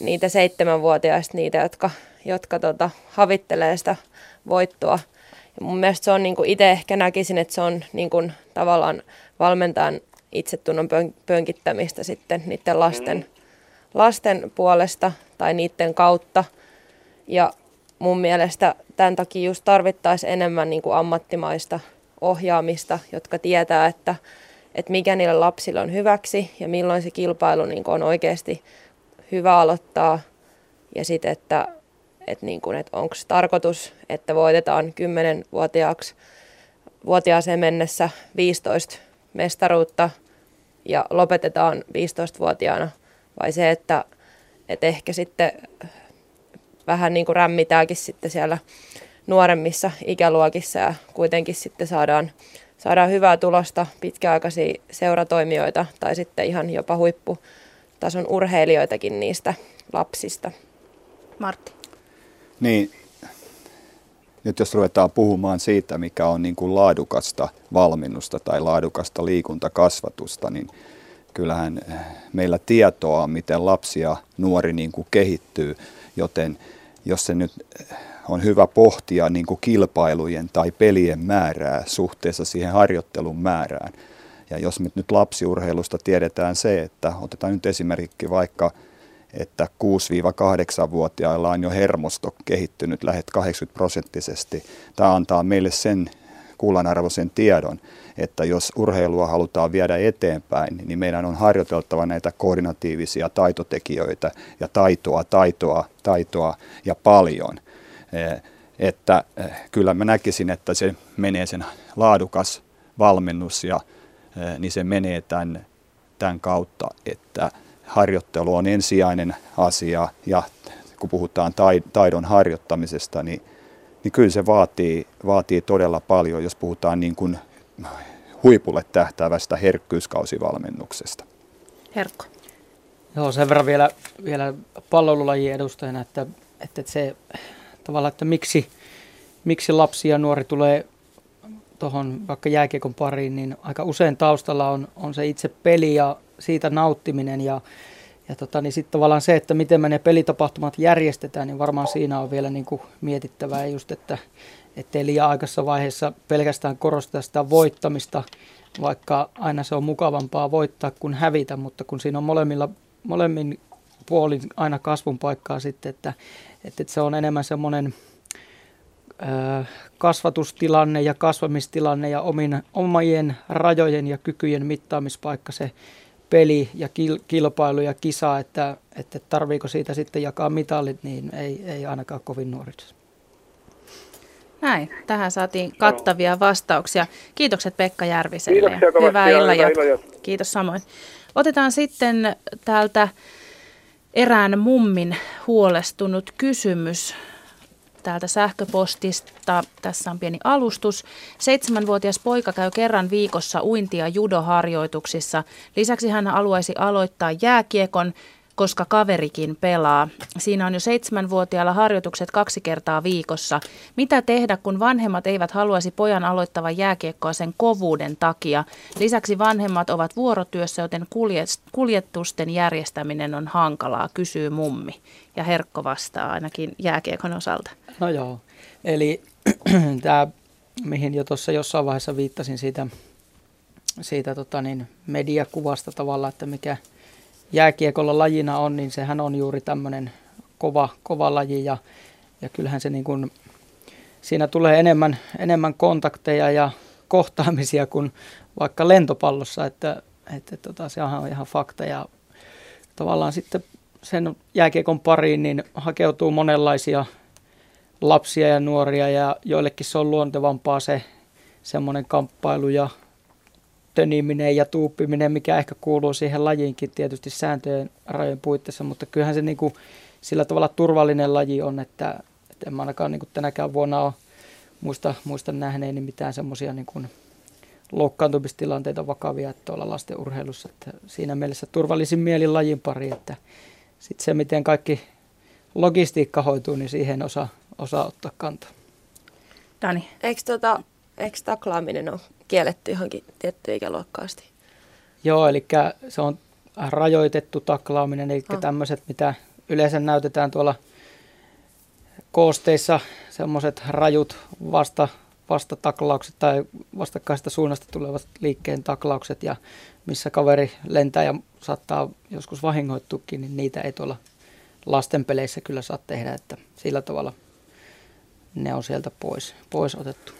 niitä seitsemänvuotiaista, niitä, jotka, jotka tota, havittelee sitä voittoa. Ja mun mielestä se on niin kuin itse ehkä näkisin, että se on niin kuin, tavallaan valmentajan itsetunnon pönkittämistä sitten niiden lasten, mm lasten puolesta tai niiden kautta. Ja mun mielestä tämän takia just tarvittaisiin enemmän niin kuin ammattimaista ohjaamista, jotka tietää, että, että mikä niille lapsille on hyväksi ja milloin se kilpailu niin kuin on oikeasti hyvä aloittaa. Ja sitten, että, että, niin kuin, että onko tarkoitus, että voitetaan 10-vuotiaaksi vuotiaaseen mennessä 15 mestaruutta ja lopetetaan 15-vuotiaana – vai se, että, että ehkä sitten vähän niin kuin rämmitääkin sitten siellä nuoremmissa ikäluokissa ja kuitenkin sitten saadaan, saadaan hyvää tulosta, pitkäaikaisia seuratoimijoita tai sitten ihan jopa huipputason urheilijoitakin niistä lapsista. Martti. Niin, nyt jos ruvetaan puhumaan siitä, mikä on niin kuin laadukasta valmennusta tai laadukasta liikuntakasvatusta, niin kyllähän eh, meillä tietoa on, miten lapsi ja nuori niin kuin kehittyy, joten jos se nyt eh, on hyvä pohtia niin kuin kilpailujen tai pelien määrää suhteessa siihen harjoittelun määrään. Ja jos me nyt lapsiurheilusta tiedetään se, että otetaan nyt esimerkki vaikka, että 6-8-vuotiailla on jo hermosto kehittynyt lähes 80 prosenttisesti. Tämä antaa meille sen kullanarvoisen tiedon, että jos urheilua halutaan viedä eteenpäin, niin meidän on harjoiteltava näitä koordinatiivisia taitotekijöitä ja taitoa, taitoa, taitoa ja paljon. että eh, kyllä mä näkisin, että se menee sen laadukas valmennus ja eh, niin se menee tämän, tämän kautta, että harjoittelu on ensisijainen asia ja kun puhutaan taidon harjoittamisesta, niin, niin kyllä se vaatii, vaatii todella paljon, jos puhutaan niin kuin huipulle tähtäävästä herkkyyskausivalmennuksesta. Herkko. Joo, sen verran vielä, vielä palvelulajien edustajana, että, että se tavallaan, että miksi, miksi lapsi ja nuori tulee tuohon vaikka jääkiekon pariin, niin aika usein taustalla on, on se itse peli ja siitä nauttiminen ja, ja tota, niin sitten tavallaan se, että miten me ne pelitapahtumat järjestetään, niin varmaan siinä on vielä niin kuin mietittävää just, että ettei liian aikaisessa vaiheessa pelkästään korostaa sitä voittamista, vaikka aina se on mukavampaa voittaa kuin hävitä, mutta kun siinä on molemmilla, molemmin puolin aina kasvun paikkaa sitten, että, että se on enemmän semmoinen kasvatustilanne ja kasvamistilanne ja omin, omien rajojen ja kykyjen mittaamispaikka se peli ja kil, kilpailu ja kisa, että, että tarviiko siitä sitten jakaa mitalit, niin ei, ei ainakaan kovin nuorissa. Näin, tähän saatiin kattavia vastauksia. Kiitokset Pekka Järviselle. Kiitoksia Hyvää illan Kiitos samoin. Otetaan sitten täältä erään mummin huolestunut kysymys täältä sähköpostista. Tässä on pieni alustus. Seitsemänvuotias poika käy kerran viikossa uintia judoharjoituksissa. Lisäksi hän haluaisi aloittaa jääkiekon, koska kaverikin pelaa. Siinä on jo seitsemänvuotiaalla harjoitukset kaksi kertaa viikossa. Mitä tehdä, kun vanhemmat eivät haluaisi pojan aloittavan jääkiekkoa sen kovuuden takia? Lisäksi vanhemmat ovat vuorotyössä, joten kuljetusten järjestäminen on hankalaa, kysyy mummi. Ja Herkko vastaa ainakin jääkiekon osalta. No joo, eli tämä, mihin jo tuossa jossain vaiheessa viittasin siitä, siitä tota niin, mediakuvasta tavalla, että mikä – jääkiekolla lajina on, niin sehän on juuri tämmöinen kova, kova laji ja, ja kyllähän se niin kuin, siinä tulee enemmän, enemmän kontakteja ja kohtaamisia kuin vaikka lentopallossa, että, että tota, se on ihan fakta ja tavallaan sitten sen jääkiekon pariin niin hakeutuu monenlaisia lapsia ja nuoria ja joillekin se on luontevampaa se semmoinen kamppailu ja töniminen ja tuuppiminen, mikä ehkä kuuluu siihen lajiinkin tietysti sääntöjen rajojen puitteissa, mutta kyllähän se niin kuin sillä tavalla turvallinen laji on, että, että en mä ainakaan niin kuin tänäkään vuonna ole muista, muista nähneeni mitään semmoisia niin loukkaantumistilanteita vakavia että tuolla lasten urheilussa. Että siinä mielessä turvallisin mielin lajin pari, että sitten se, miten kaikki logistiikka hoituu, niin siihen osaa, osaa ottaa kantaa. Dani. Eikö, tota, eikö taklaaminen ole kielletty johonkin tiettyyn ikäluokkaan asti? Joo, eli se on rajoitettu taklaaminen, eli oh. tämmöiset, mitä yleensä näytetään tuolla koosteissa, semmoiset rajut vasta, vastataklaukset tai vastakkaista suunnasta tulevat liikkeen taklaukset, ja missä kaveri lentää ja saattaa joskus vahingoittukin, niin niitä ei tuolla lastenpeleissä kyllä saa tehdä, että sillä tavalla ne on sieltä pois, pois otettu.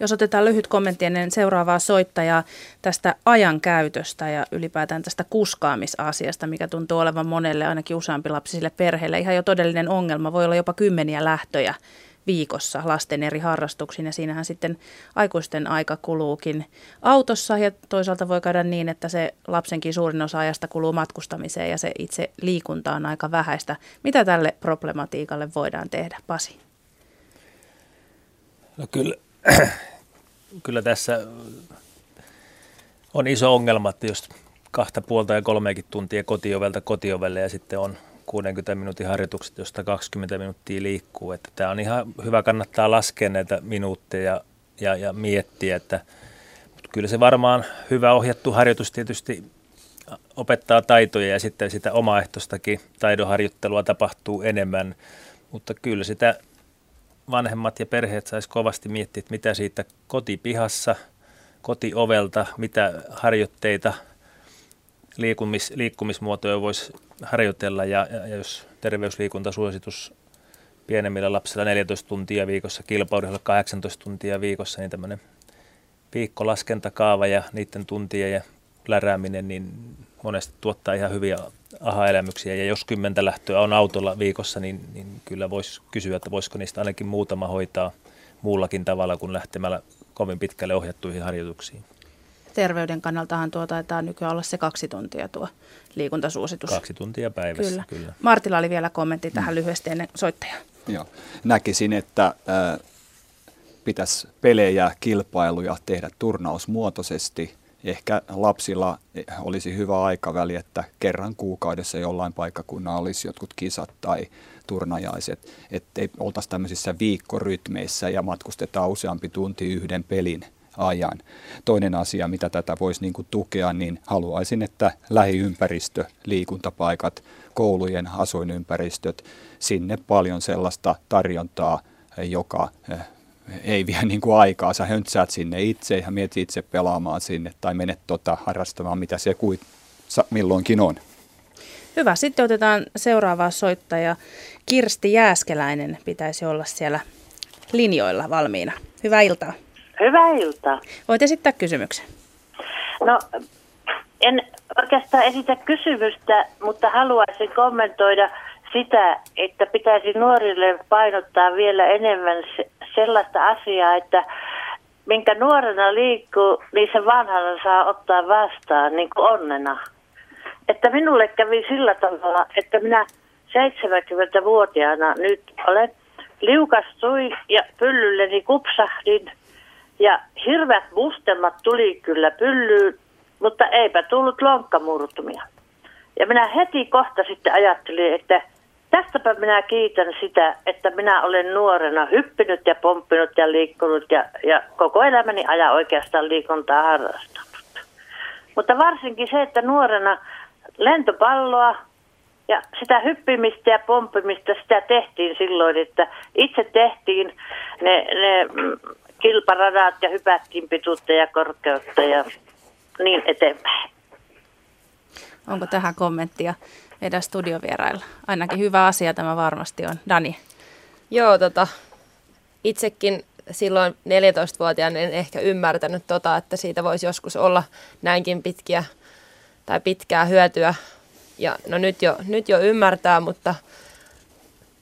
Jos otetaan lyhyt kommentti ennen seuraavaa soittajaa tästä ajankäytöstä ja ylipäätään tästä kuskaamisasiasta, mikä tuntuu olevan monelle, ainakin useampi lapsisille perheille, ihan jo todellinen ongelma. Voi olla jopa kymmeniä lähtöjä viikossa lasten eri harrastuksiin ja siinähän sitten aikuisten aika kuluukin autossa ja toisaalta voi käydä niin, että se lapsenkin suurin osa ajasta kuluu matkustamiseen ja se itse liikunta on aika vähäistä. Mitä tälle problematiikalle voidaan tehdä, Pasi? No kyllä, kyllä tässä on iso ongelma, että jos kahta puolta ja kolmeakin tuntia kotiovelta kotiovelle ja sitten on 60 minuutin harjoitukset, josta 20 minuuttia liikkuu. Että tämä on ihan hyvä, kannattaa laskea näitä minuutteja ja, ja miettiä, että mutta kyllä se varmaan hyvä ohjattu harjoitus tietysti opettaa taitoja ja sitten sitä omaehtoistakin taidonharjoittelua tapahtuu enemmän, mutta kyllä sitä vanhemmat ja perheet saisi kovasti miettiä, että mitä siitä kotipihassa, kotiovelta, mitä harjoitteita, liikkumis, liikkumismuotoja voisi harjoitella. Ja, ja jos terveysliikuntasuositus pienemmillä lapsilla 14 tuntia viikossa, kilpaudella 18 tuntia viikossa, niin tämmöinen viikkolaskentakaawa ja niiden tuntien ja lärääminen, niin monesti tuottaa ihan hyviä aha-elämyksiä. Ja jos kymmentä lähtöä on autolla viikossa, niin, niin kyllä voisi kysyä, että voisiko niistä ainakin muutama hoitaa muullakin tavalla kuin lähtemällä kovin pitkälle ohjattuihin harjoituksiin. Terveyden kannaltahan tuo taitaa nykyään olla se kaksi tuntia tuo liikuntasuositus. Kaksi tuntia päivässä, kyllä. kyllä. Martilla oli vielä kommentti tähän mm. lyhyesti ennen soittajaa. Joo. Näkisin, että äh, pitäisi pelejä, kilpailuja tehdä turnausmuotoisesti. Ehkä lapsilla olisi hyvä aikaväli, että kerran kuukaudessa jollain paikkakunnalla olisi jotkut kisat tai turnajaiset, ettei oltaisi tämmöisissä viikkorytmeissä ja matkustetaan useampi tunti yhden pelin ajan. Toinen asia, mitä tätä voisi niin kuin tukea, niin haluaisin, että lähiympäristö, liikuntapaikat, koulujen asuinympäristöt, sinne paljon sellaista tarjontaa, joka eh, ei vie niin kuin aikaa. Sä höntsäät sinne itse ja mietit itse pelaamaan sinne tai menet tota harrastamaan, mitä se kuin milloinkin on. Hyvä. Sitten otetaan seuraava soittaja. Kirsti Jääskeläinen pitäisi olla siellä linjoilla valmiina. Hyvää iltaa. Hyvää iltaa. Voit esittää kysymyksen. No, en oikeastaan esitä kysymystä, mutta haluaisin kommentoida sitä, että pitäisi nuorille painottaa vielä enemmän sellaista asiaa, että minkä nuorena liikkuu, niin se vanhana saa ottaa vastaan niin kuin onnena. Että minulle kävi sillä tavalla, että minä 70-vuotiaana nyt olen liukastuin ja pyllylleni kupsahdin – ja hirveät mustelmat tuli kyllä pyllyyn, mutta eipä tullut lonkkamurtumia. Ja minä heti kohta sitten ajattelin, että tästäpä minä kiitän sitä, että minä olen nuorena hyppinyt ja pomppinut ja liikkunut ja, ja koko elämäni ajan oikeastaan liikuntaa harrastanut. Mutta varsinkin se, että nuorena lentopalloa ja sitä hyppimistä ja pomppimista, sitä tehtiin silloin, että itse tehtiin ne, ne kilparadat ja hypättiin pituutta ja korkeutta ja niin eteenpäin. Onko tähän kommenttia meidän studiovierailla? Ainakin hyvä asia tämä varmasti on. Dani. Joo, tota, itsekin silloin 14-vuotiaana en ehkä ymmärtänyt tota, että siitä voisi joskus olla näinkin pitkiä tai pitkää hyötyä. Ja no nyt jo, nyt jo ymmärtää, mutta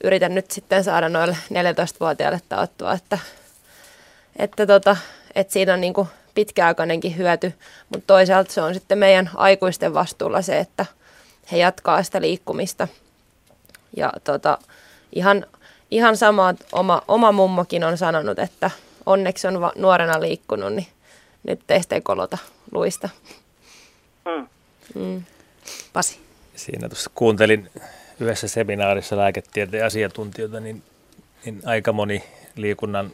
yritän nyt sitten saada noille 14-vuotiaille taottua, että että, tota, että siinä on niin pitkäaikainenkin hyöty, mutta toisaalta se on sitten meidän aikuisten vastuulla se, että he jatkaa sitä liikkumista. Ja tota, ihan, ihan sama oma, oma mummokin on sanonut, että onneksi on va- nuorena liikkunut, niin nyt teistä ei kolota luista. Mm. Mm. Pasi. Siinä tuossa kuuntelin yhdessä seminaarissa lääketieteen asiantuntijoita, niin, niin aika moni liikunnan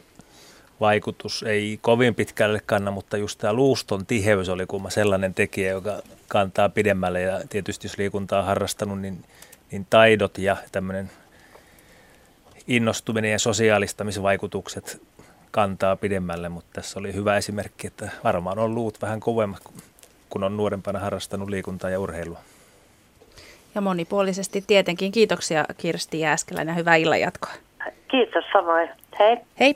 vaikutus ei kovin pitkälle kanna, mutta just tämä luuston tiheys oli kumma sellainen tekijä, joka kantaa pidemmälle. Ja tietysti jos liikuntaa on harrastanut, niin, niin taidot ja tämmöinen innostuminen ja sosiaalistamisvaikutukset kantaa pidemmälle, mutta tässä oli hyvä esimerkki, että varmaan on luut vähän kovemmat, kun on nuorempana harrastanut liikuntaa ja urheilua. Ja monipuolisesti tietenkin. Kiitoksia Kirsti Jääskeläinen ja hyvää illanjatkoa. Kiitos samoin. Hei. Hei.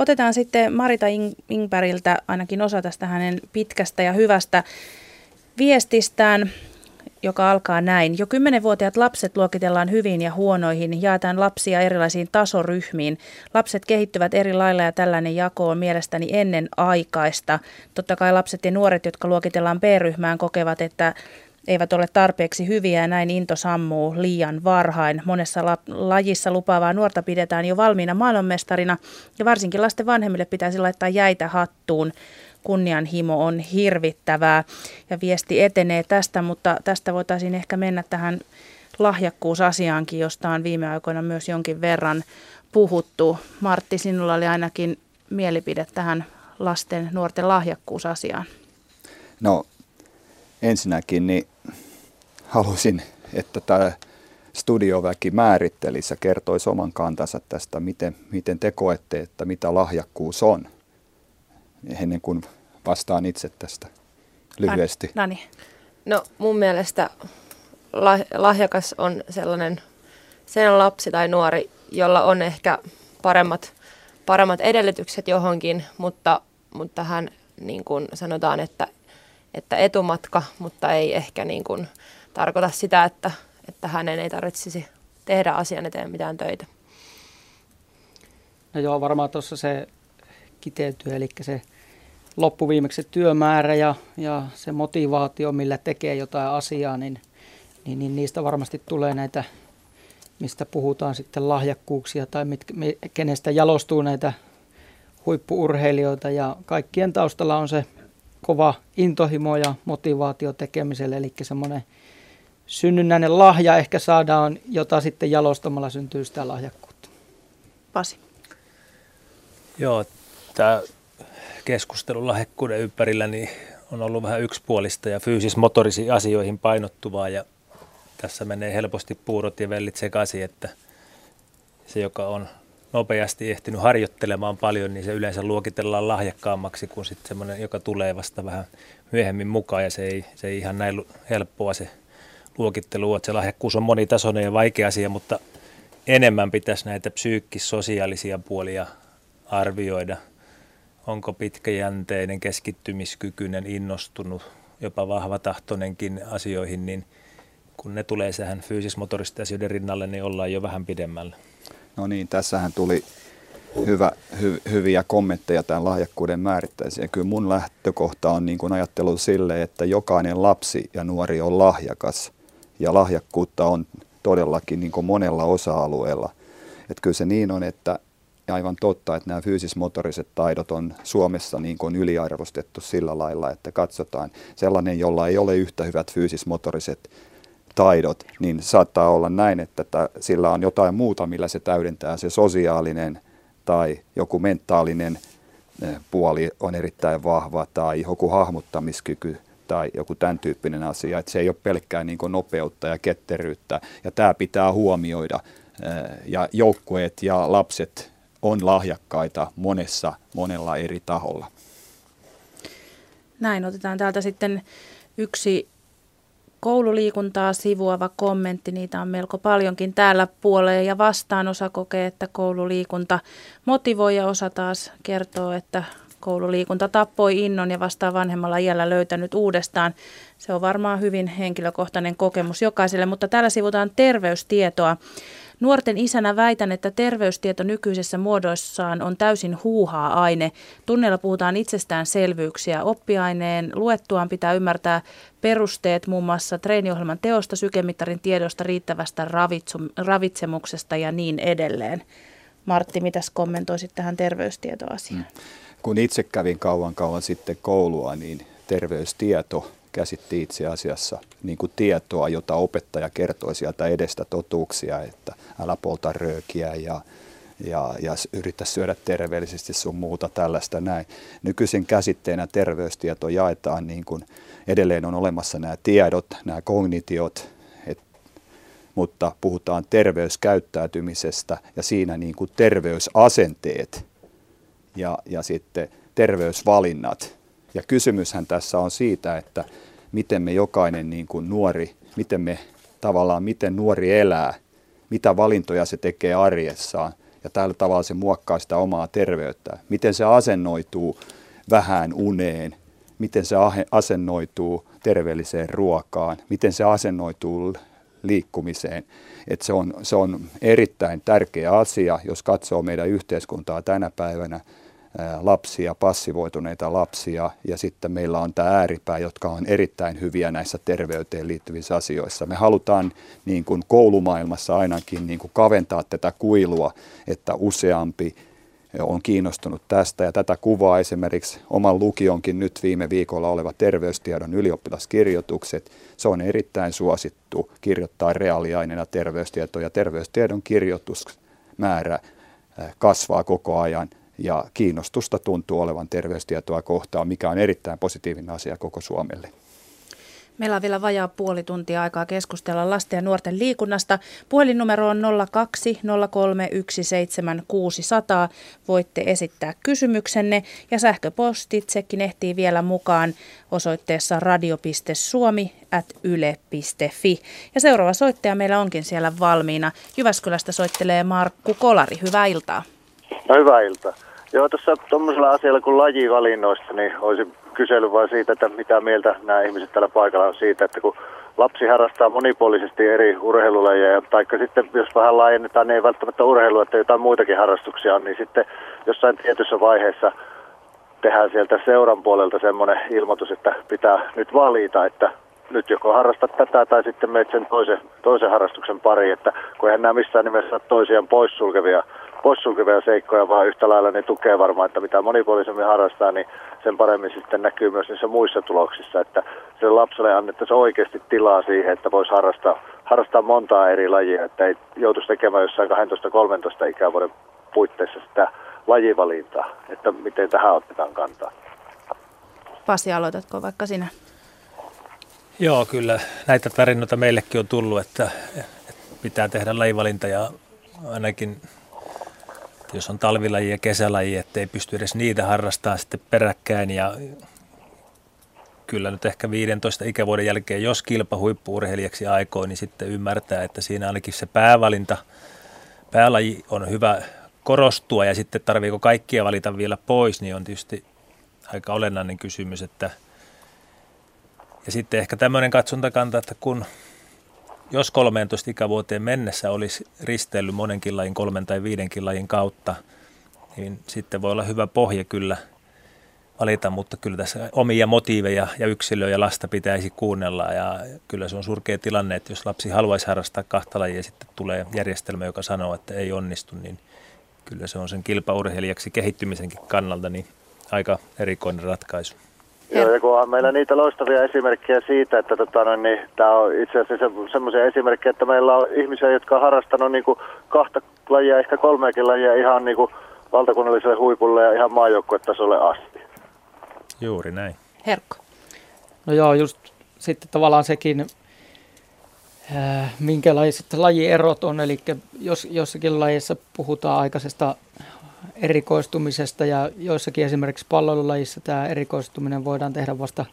Otetaan sitten Marita Ingbergiltä ainakin osa tästä hänen pitkästä ja hyvästä viestistään, joka alkaa näin. Jo kymmenenvuotiaat lapset luokitellaan hyviin ja huonoihin, jaetaan lapsia erilaisiin tasoryhmiin. Lapset kehittyvät eri lailla ja tällainen jako on mielestäni ennen aikaista. Totta kai lapset ja nuoret, jotka luokitellaan B-ryhmään, kokevat, että eivät ole tarpeeksi hyviä ja näin into sammuu liian varhain. Monessa la- lajissa lupaavaa nuorta pidetään jo valmiina maailmanmestarina ja varsinkin lasten vanhemmille pitäisi laittaa jäitä hattuun. Kunnianhimo on hirvittävää ja viesti etenee tästä, mutta tästä voitaisiin ehkä mennä tähän lahjakkuusasiaankin, josta on viime aikoina myös jonkin verran puhuttu. Martti, sinulla oli ainakin mielipide tähän lasten, nuorten lahjakkuusasiaan. No ensinnäkin niin halusin, että tämä studioväki määrittelisi ja kertoisi oman kantansa tästä, miten, miten te koette, että mitä lahjakkuus on, ennen kuin vastaan itse tästä lyhyesti. Nani. No mun mielestä lahjakas on sellainen sen lapsi tai nuori, jolla on ehkä paremmat, paremmat edellytykset johonkin, mutta, mutta hän niin kuin sanotaan, että että etumatka, mutta ei ehkä niin kuin tarkoita sitä, että, että hänen ei tarvitsisi tehdä asian eteen mitään töitä. No joo, varmaan tuossa se kiteytyy, eli se loppuviimeksi se työmäärä ja, ja se motivaatio, millä tekee jotain asiaa, niin, niin, niin niistä varmasti tulee näitä, mistä puhutaan sitten lahjakkuuksia tai mit, kenestä jalostuu näitä huippuurheilijoita ja kaikkien taustalla on se kova intohimo ja motivaatio tekemiselle, eli semmoinen synnynnäinen lahja ehkä saadaan, jota sitten jalostamalla syntyy sitä lahjakkuutta. Pasi. Joo, tämä keskustelu lahjakkuuden ympärillä niin on ollut vähän yksipuolista ja fyysismotorisiin asioihin painottuvaa ja tässä menee helposti puurot ja vellit sekaisin, että se, joka on nopeasti ehtinyt harjoittelemaan paljon, niin se yleensä luokitellaan lahjakkaammaksi kuin sitten semmoinen, joka tulee vasta vähän myöhemmin mukaan ja se ei, se ei ihan näin helppoa se luokittelu, että se lahjakkuus on monitasoinen ja vaikea asia, mutta enemmän pitäisi näitä psyykkis-sosiaalisia puolia arvioida. Onko pitkäjänteinen, keskittymiskykyinen, innostunut, jopa vahvatahtoinenkin asioihin, niin kun ne tulee sähän fyysismotoristen asioiden rinnalle, niin ollaan jo vähän pidemmällä. No niin, tässähän tuli hyvä, hy, hyviä kommentteja tämän lahjakkuuden määrittäisiin. Kyllä mun lähtökohta on niin kuin ajattelu sille, että jokainen lapsi ja nuori on lahjakas ja lahjakkuutta on todellakin niin kuin monella osa-alueella. Että kyllä se niin on, että aivan totta, että nämä fyysismotoriset taidot on Suomessa niin kuin yliarvostettu sillä lailla, että katsotaan sellainen, jolla ei ole yhtä hyvät fyysismotoriset taidot, niin saattaa olla näin, että sillä on jotain muuta, millä se täydentää se sosiaalinen tai joku mentaalinen eh, puoli on erittäin vahva tai joku hahmottamiskyky tai joku tämän tyyppinen asia, että se ei ole pelkkää niin nopeutta ja ketteryyttä ja tämä pitää huomioida eh, ja joukkueet ja lapset on lahjakkaita monessa, monella eri taholla. Näin, otetaan täältä sitten yksi koululiikuntaa sivuava kommentti. Niitä on melko paljonkin täällä puoleen ja vastaan. Osa kokee, että koululiikunta motivoi ja osa taas kertoo, että koululiikunta tappoi innon ja vasta vanhemmalla iällä löytänyt uudestaan. Se on varmaan hyvin henkilökohtainen kokemus jokaiselle, mutta täällä sivutaan terveystietoa. Nuorten isänä väitän, että terveystieto nykyisessä muodoissaan on täysin huuhaa aine. Tunneilla puhutaan itsestäänselvyyksiä. Oppiaineen luettuaan pitää ymmärtää perusteet muun muassa treeniohjelman teosta, sykemittarin tiedosta, riittävästä ravitsemuksesta ja niin edelleen. Martti, mitäs kommentoisit tähän terveystietoasiaan? Hmm. Kun itse kävin kauan kauan sitten koulua, niin terveystieto käsitti itse asiassa niin kuin tietoa, jota opettaja kertoi sieltä edestä totuuksia, että älä polta röökiä ja, ja, ja yritä syödä terveellisesti sun muuta tällaista näin. Nykyisin käsitteenä terveystieto jaetaan niin kuin edelleen on olemassa nämä tiedot, nämä kognitiot, et, mutta puhutaan terveyskäyttäytymisestä ja siinä niin kuin terveysasenteet ja, ja sitten terveysvalinnat – ja kysymyshän tässä on siitä, että miten me jokainen niin kuin nuori, miten me tavallaan, miten nuori elää, mitä valintoja se tekee arjessaan ja tällä tavalla se muokkaa sitä omaa terveyttä. Miten se asennoituu vähän uneen, miten se asennoituu terveelliseen ruokaan, miten se asennoituu liikkumiseen. Et se, on, se on erittäin tärkeä asia, jos katsoo meidän yhteiskuntaa tänä päivänä – lapsia, passivoituneita lapsia ja sitten meillä on tämä ääripää, jotka on erittäin hyviä näissä terveyteen liittyvissä asioissa. Me halutaan niin kuin koulumaailmassa ainakin niin kuin kaventaa tätä kuilua, että useampi on kiinnostunut tästä ja tätä kuvaa esimerkiksi oman lukionkin nyt viime viikolla oleva terveystiedon ylioppilaskirjoitukset. Se on erittäin suosittu kirjoittaa reaaliaineena terveystietoja. Terveystiedon kirjoitusmäärä kasvaa koko ajan ja kiinnostusta tuntuu olevan terveystietoa kohtaan, mikä on erittäin positiivinen asia koko Suomelle. Meillä on vielä vajaa puoli tuntia aikaa keskustella lasten ja nuorten liikunnasta. Puhelinnumero on 02 03 600. Voitte esittää kysymyksenne ja sähköpostitsekin ehtii vielä mukaan osoitteessa radio.suomi at yle.fi. Ja seuraava soittaja meillä onkin siellä valmiina. Jyväskylästä soittelee Markku Kolari. Hyvää iltaa. No hyvää iltaa. Joo, tuossa tuommoisella asialla kuin lajivalinnoista, niin olisin kysely vaan siitä, että mitä mieltä nämä ihmiset täällä paikalla on siitä, että kun lapsi harrastaa monipuolisesti eri urheilulajeja, taikka sitten jos vähän laajennetaan, niin ei välttämättä urheilua, että jotain muitakin harrastuksia on, niin sitten jossain tietyssä vaiheessa tehdään sieltä seuran puolelta semmoinen ilmoitus, että pitää nyt valita, että nyt joko harrastat tätä tai sitten menet sen toisen, toisen harrastuksen pariin, että kun eihän nämä missään nimessä toisiaan poissulkevia, poissulkevia seikkoja, vaan yhtä lailla ne tukee varmaan, että mitä monipuolisemmin harrastaa, niin sen paremmin sitten näkyy myös niissä muissa tuloksissa, että se lapselle annettaisiin oikeasti tilaa siihen, että voisi harrastaa, harrastaa montaa eri lajia, että ei joutuisi tekemään jossain 12-13 ikävuoden puitteissa sitä lajivalintaa, että miten tähän otetaan kantaa. Pasi, aloitatko vaikka sinä? Joo, kyllä näitä tarinoita meillekin on tullut, että, että pitää tehdä lajivalinta ja ainakin jos on talvilaji ja kesälaji, ettei pysty edes niitä harrastamaan sitten peräkkäin ja kyllä nyt ehkä 15 ikävuoden jälkeen, jos kilpa huippuurheilijaksi aikoi, niin sitten ymmärtää, että siinä ainakin se päävalinta, päälaji on hyvä korostua ja sitten tarviiko kaikkia valita vielä pois, niin on tietysti aika olennainen kysymys, että ja sitten ehkä tämmöinen katsontakanta, että kun jos 13 ikävuoteen mennessä olisi risteillyt monenkin lajin, kolmen tai viidenkin lajin kautta, niin sitten voi olla hyvä pohja kyllä valita, mutta kyllä tässä omia motiiveja ja yksilöä ja lasta pitäisi kuunnella ja kyllä se on surkea tilanne, että jos lapsi haluaisi harrastaa kahta lajia ja sitten tulee järjestelmä, joka sanoo, että ei onnistu, niin kyllä se on sen kilpaurheilijaksi kehittymisenkin kannalta niin aika erikoinen ratkaisu. Joo, ja kun on meillä niitä loistavia esimerkkejä siitä, että tota, no, niin, tämä on itse asiassa semmoisia esimerkkejä, että meillä on ihmisiä, jotka on harrastanut niin kuin kahta lajia, ehkä kolmeakin lajia ihan niin kuin valtakunnalliselle huipulle ja ihan maajoukkuetasolle asti. Juuri näin. Herkko. No joo, just sitten tavallaan sekin, äh, minkälaiset lajierot on, eli jos jossakin lajissa puhutaan aikaisesta erikoistumisesta ja joissakin esimerkiksi palloilulajissa tämä erikoistuminen voidaan tehdä vasta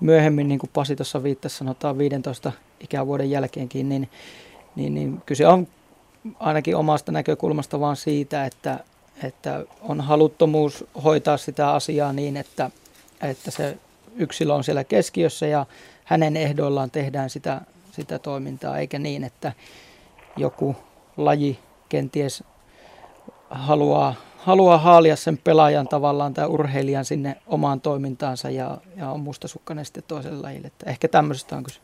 myöhemmin, niin kuin Pasi tuossa viittasi, sanotaan 15 ikävuoden jälkeenkin, niin, niin, niin kyse on ainakin omasta näkökulmasta vaan siitä, että, että on haluttomuus hoitaa sitä asiaa niin, että, että se yksilö on siellä keskiössä ja hänen ehdoillaan tehdään sitä, sitä toimintaa, eikä niin, että joku laji kenties haluaa haluaa haalia sen pelaajan tavallaan tai urheilijan sinne omaan toimintaansa ja, ja on mustasukkainen sitten toiselle lajille. Että ehkä tämmöisestä on kyse.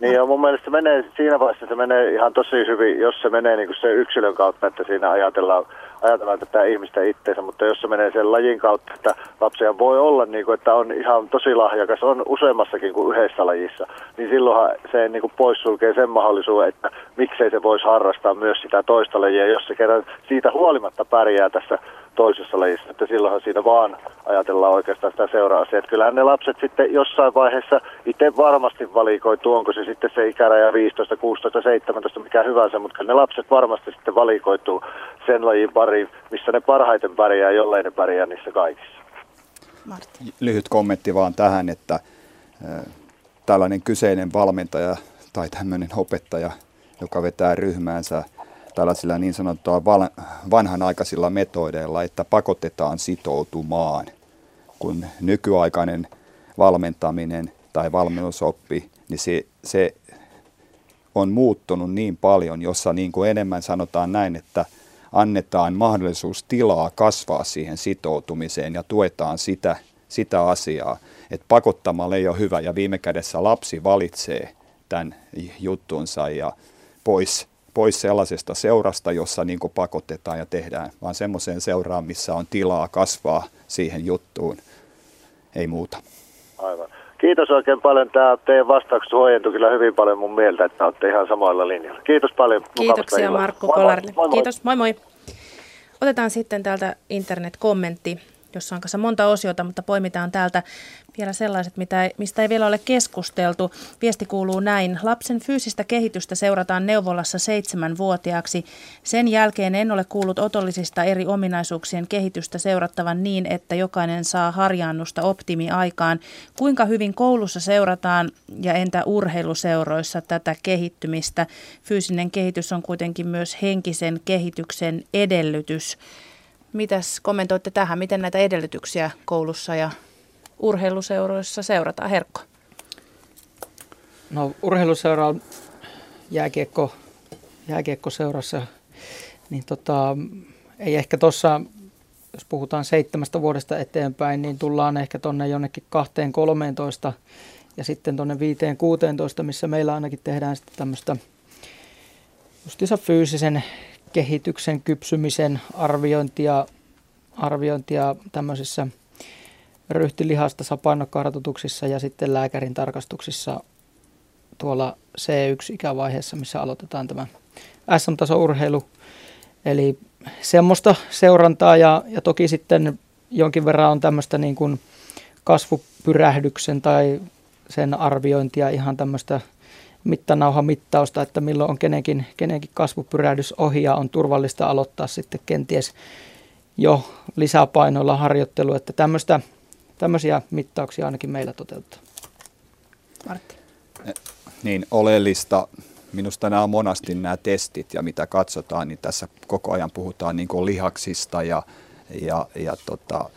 Niin ja mun mielestä se menee, siinä vaiheessa se menee ihan tosi hyvin, jos se menee niin kuin se yksilön kautta, että siinä ajatellaan, ajatellaan tätä ihmistä itseensä, mutta jos se menee sen lajin kautta, että lapsia voi olla, niin kuin, että on ihan tosi lahjakas, on useammassakin kuin yhdessä lajissa, niin silloinhan se niin kuin poissulkee sen mahdollisuuden, että miksei se voisi harrastaa myös sitä toista lajia, jos se kerran siitä huolimatta pärjää tässä toisessa lajissa, että silloinhan siinä vaan ajatellaan oikeastaan sitä seura-asiaa. Että kyllähän ne lapset sitten jossain vaiheessa itse varmasti valikoituu, onko se sitten se ikäraja 15, 16, 17, mikä hyvänsä, mutta ne lapset varmasti sitten valikoituu sen lajin pariin, missä ne parhaiten pärjää, jollei ne pärjää niissä kaikissa. Martin. Lyhyt kommentti vaan tähän, että äh, tällainen kyseinen valmentaja tai tämmöinen opettaja, joka vetää ryhmäänsä tällaisilla niin sanottua vanhanaikaisilla metodeilla, että pakotetaan sitoutumaan, kun nykyaikainen valmentaminen tai valmennusoppi, niin se, se on muuttunut niin paljon, jossa niin kuin enemmän sanotaan näin, että annetaan mahdollisuus tilaa kasvaa siihen sitoutumiseen ja tuetaan sitä, sitä asiaa. Että pakottamalla ei ole hyvä ja viime kädessä lapsi valitsee tämän juttunsa ja pois pois sellaisesta seurasta, jossa niin pakotetaan ja tehdään, vaan semmoiseen seuraan, missä on tilaa kasvaa siihen juttuun. Ei muuta. Aivan. Kiitos oikein paljon. Tämä teidän vastaukset huojentui kyllä hyvin paljon mun mieltä, että olette ihan samoilla linjalla. Kiitos paljon. Kiitoksia Markku Kolarille. Kiitos, moi moi. Otetaan sitten täältä internet-kommentti jossa on kanssa monta osiota, mutta poimitaan täältä vielä sellaiset, mitä, mistä ei vielä ole keskusteltu. Viesti kuuluu näin. Lapsen fyysistä kehitystä seurataan neuvolassa seitsemänvuotiaaksi. Sen jälkeen en ole kuullut otollisista eri ominaisuuksien kehitystä seurattavan niin, että jokainen saa harjaannusta optimiaikaan. Kuinka hyvin koulussa seurataan ja entä urheiluseuroissa tätä kehittymistä? Fyysinen kehitys on kuitenkin myös henkisen kehityksen edellytys. Mitäs kommentoitte tähän? Miten näitä edellytyksiä koulussa ja urheiluseuroissa seurataan? Herkko. No urheiluseura jääkiekko, jääkiekkoseurassa, niin tota, ei ehkä tuossa, jos puhutaan seitsemästä vuodesta eteenpäin, niin tullaan ehkä tuonne jonnekin 2-13 ja sitten tuonne 5-16, missä meillä ainakin tehdään sitten tämmöistä justiinsa fyysisen kehityksen, kypsymisen arviointia, arviointia tämmöisissä ryhtilihasta sapainokartoituksissa ja sitten lääkärin tarkastuksissa tuolla C1-ikävaiheessa, missä aloitetaan tämä SM-taso-urheilu. Eli semmoista seurantaa ja, ja toki sitten jonkin verran on tämmöistä niin kuin kasvupyrähdyksen tai sen arviointia ihan tämmöistä mittanauhamittausta, että milloin on kenenkin, kenenkin kasvupyrähdys ohi ja on turvallista aloittaa sitten kenties jo lisäpainoilla harjoittelu, että tämmöistä, tämmöisiä mittauksia ainakin meillä toteuttaa. Martti. Niin oleellista minusta nämä on monasti nämä testit ja mitä katsotaan, niin tässä koko ajan puhutaan niin kuin lihaksista ja, ja, ja tota,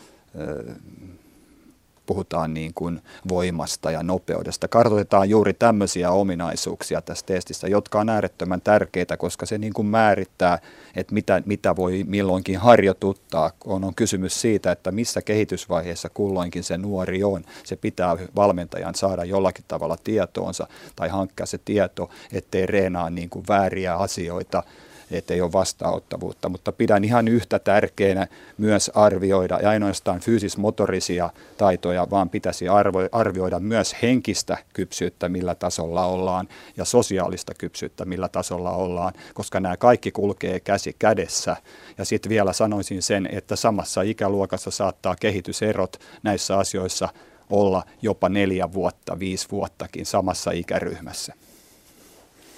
puhutaan niin kuin voimasta ja nopeudesta. Kartoitetaan juuri tämmöisiä ominaisuuksia tässä testissä, jotka on äärettömän tärkeitä, koska se niin kuin määrittää, että mitä, mitä voi milloinkin harjoituttaa. On, on kysymys siitä, että missä kehitysvaiheessa kulloinkin se nuori on. Se pitää valmentajan saada jollakin tavalla tietoonsa tai hankkia se tieto, ettei reenaa niin kuin vääriä asioita että ei ole vastaanottavuutta, mutta pidän ihan yhtä tärkeänä myös arvioida, ja ainoastaan fyysismotorisia taitoja, vaan pitäisi arvioida myös henkistä kypsyyttä, millä tasolla ollaan, ja sosiaalista kypsyyttä, millä tasolla ollaan, koska nämä kaikki kulkee käsi kädessä. Ja sitten vielä sanoisin sen, että samassa ikäluokassa saattaa kehityserot näissä asioissa olla jopa neljä vuotta, viisi vuottakin samassa ikäryhmässä.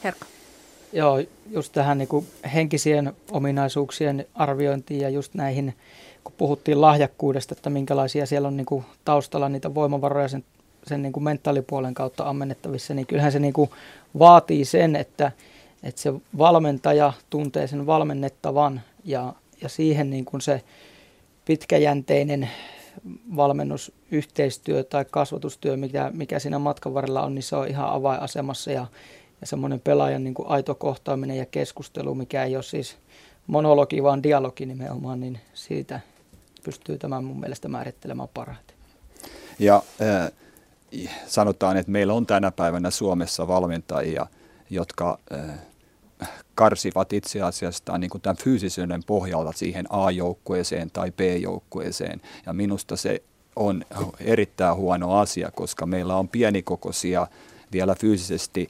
Herkka. Joo, just tähän niin kuin henkisien ominaisuuksien arviointiin ja just näihin, kun puhuttiin lahjakkuudesta, että minkälaisia siellä on niin kuin taustalla niitä voimavaroja sen, sen niin kuin mentaalipuolen kautta ammennettavissa, niin kyllähän se niin kuin vaatii sen, että, että se valmentaja tuntee sen valmennettavan ja, ja siihen niin kuin se pitkäjänteinen valmennusyhteistyö tai kasvatustyö, mikä, mikä siinä matkan varrella on, niin se on ihan avainasemassa ja ja semmoinen pelaajan niin kuin aito kohtaaminen ja keskustelu, mikä ei ole siis monologi, vaan dialogi nimenomaan, niin siitä pystyy tämän mun mielestä määrittelemään parhaiten. Ja äh, sanotaan, että meillä on tänä päivänä Suomessa valmentajia, jotka äh, karsivat itse asiassa niin kuin tämän fyysisyyden pohjalta siihen A-joukkueeseen tai B-joukkueeseen. Ja minusta se on erittäin huono asia, koska meillä on pienikokoisia vielä fyysisesti